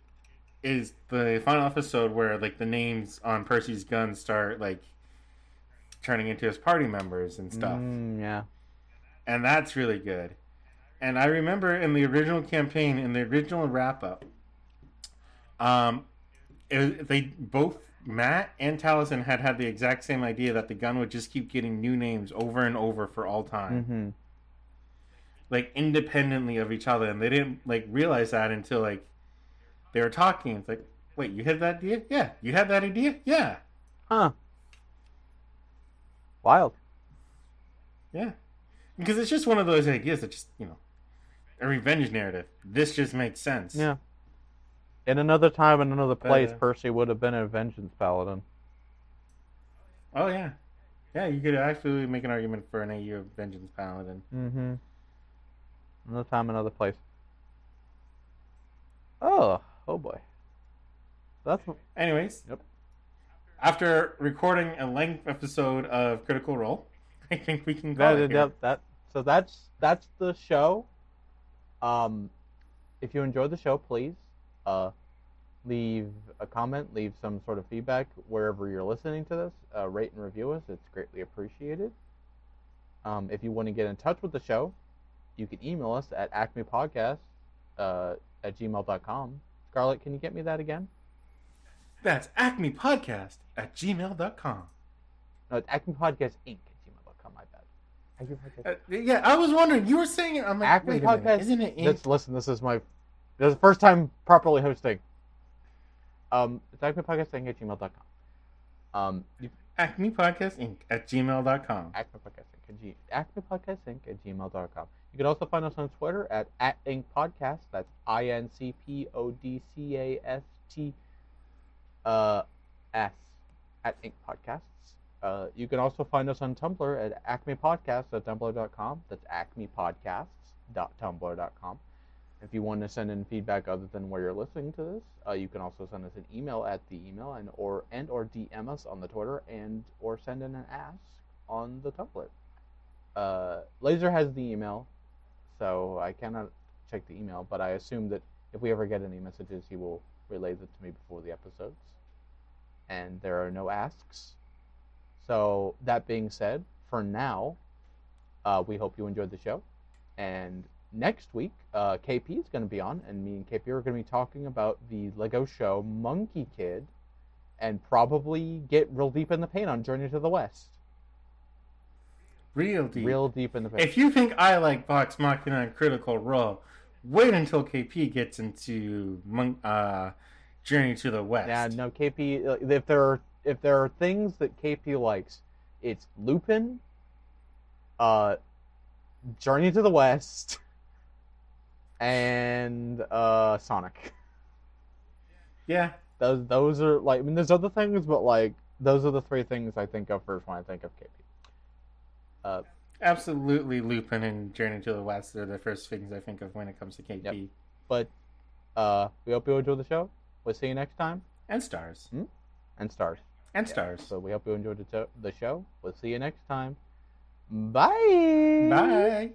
is the final episode where like the names on Percy's gun start like turning into his party members and stuff. Mm, yeah. and that's really good. And I remember in the original campaign, in the original wrap up, um, it, they both Matt and Taliesin had had the exact same idea that the gun would just keep getting new names over and over for all time, hmm like independently of each other, and they didn't like realize that until like they were talking. It's like, wait, you had that idea? Yeah, you had that idea? Yeah, Huh. Wild. yeah, because it's just one of those ideas that just you know a revenge narrative. This just makes sense. Yeah. In another time, in another place, uh, Percy would have been a vengeance paladin. Oh yeah, Yeah, you could actually make an argument for an AU of Vengeance Paladin. Mm-hmm. Another time, another place. Oh, oh boy. That's Anyways, Yep. After recording a length episode of Critical Role, *laughs* I think we can call that, it here. that, that. So that's that's the show. Um, if you enjoyed the show, please uh, leave a comment, leave some sort of feedback wherever you're listening to this. Uh, rate and review us; it's greatly appreciated. Um, if you want to get in touch with the show, you can email us at acmepodcast uh, at gmail.com. Scarlett, can you get me that again? That's Acme Podcast at gmail.com. No, it's acmepodcast inc at gmail.com. My bad. Acme Podcast. Uh, yeah, I was wondering. You were saying it. I'm like, Acme wait a Podcast. minute. Isn't it in? Let's listen. This is my. This is the first time properly hosting. Um, it's Acme Podcast Inc. at gmail.com. Um, you, Acme Podcast Inc. at gmail.com. Acme Podcast Inc. at, G, Acme Podcast Inc. at gmail.com. You can also find us on Twitter at at. That's I N C P O D C A S T uh, S at Inc Podcasts. Uh, you can also find us on Tumblr at Acme Podcast at tumblr.com. That's acmepodcasts.tumblr.com. If you want to send in feedback other than where you're listening to this, uh, you can also send us an email at the email and or and or DM us on the Twitter and or send in an ask on the Tumblr. Uh, Laser has the email, so I cannot check the email, but I assume that if we ever get any messages, he will relay them to me before the episodes. And there are no asks. So that being said, for now, uh, we hope you enjoyed the show. And next week, uh, KP is going to be on, and me and KP are going to be talking about the Lego show Monkie Kid, and probably get real deep in the paint on Journey to the West. Real deep. Real deep in the paint. If you think I like Vox Machina and Critical Role, wait until KP gets into uh, Journey to the West. Yeah, no, KP. uh, If there are if there are things that KP likes, it's Lupin, uh, Journey to the West, and uh, Sonic. Yeah. Those those are like I mean, there's other things, but like those are the three things I think of first when I think of KP. Uh, Absolutely, Lupin and Journey to the West are the first things I think of when it comes to KP. Yep. but uh, we hope you enjoy the show. We'll see you next time, And stars. and stars. And stars. So we hope you enjoyed the, to- the show. We'll see you next time. Bye. Bye.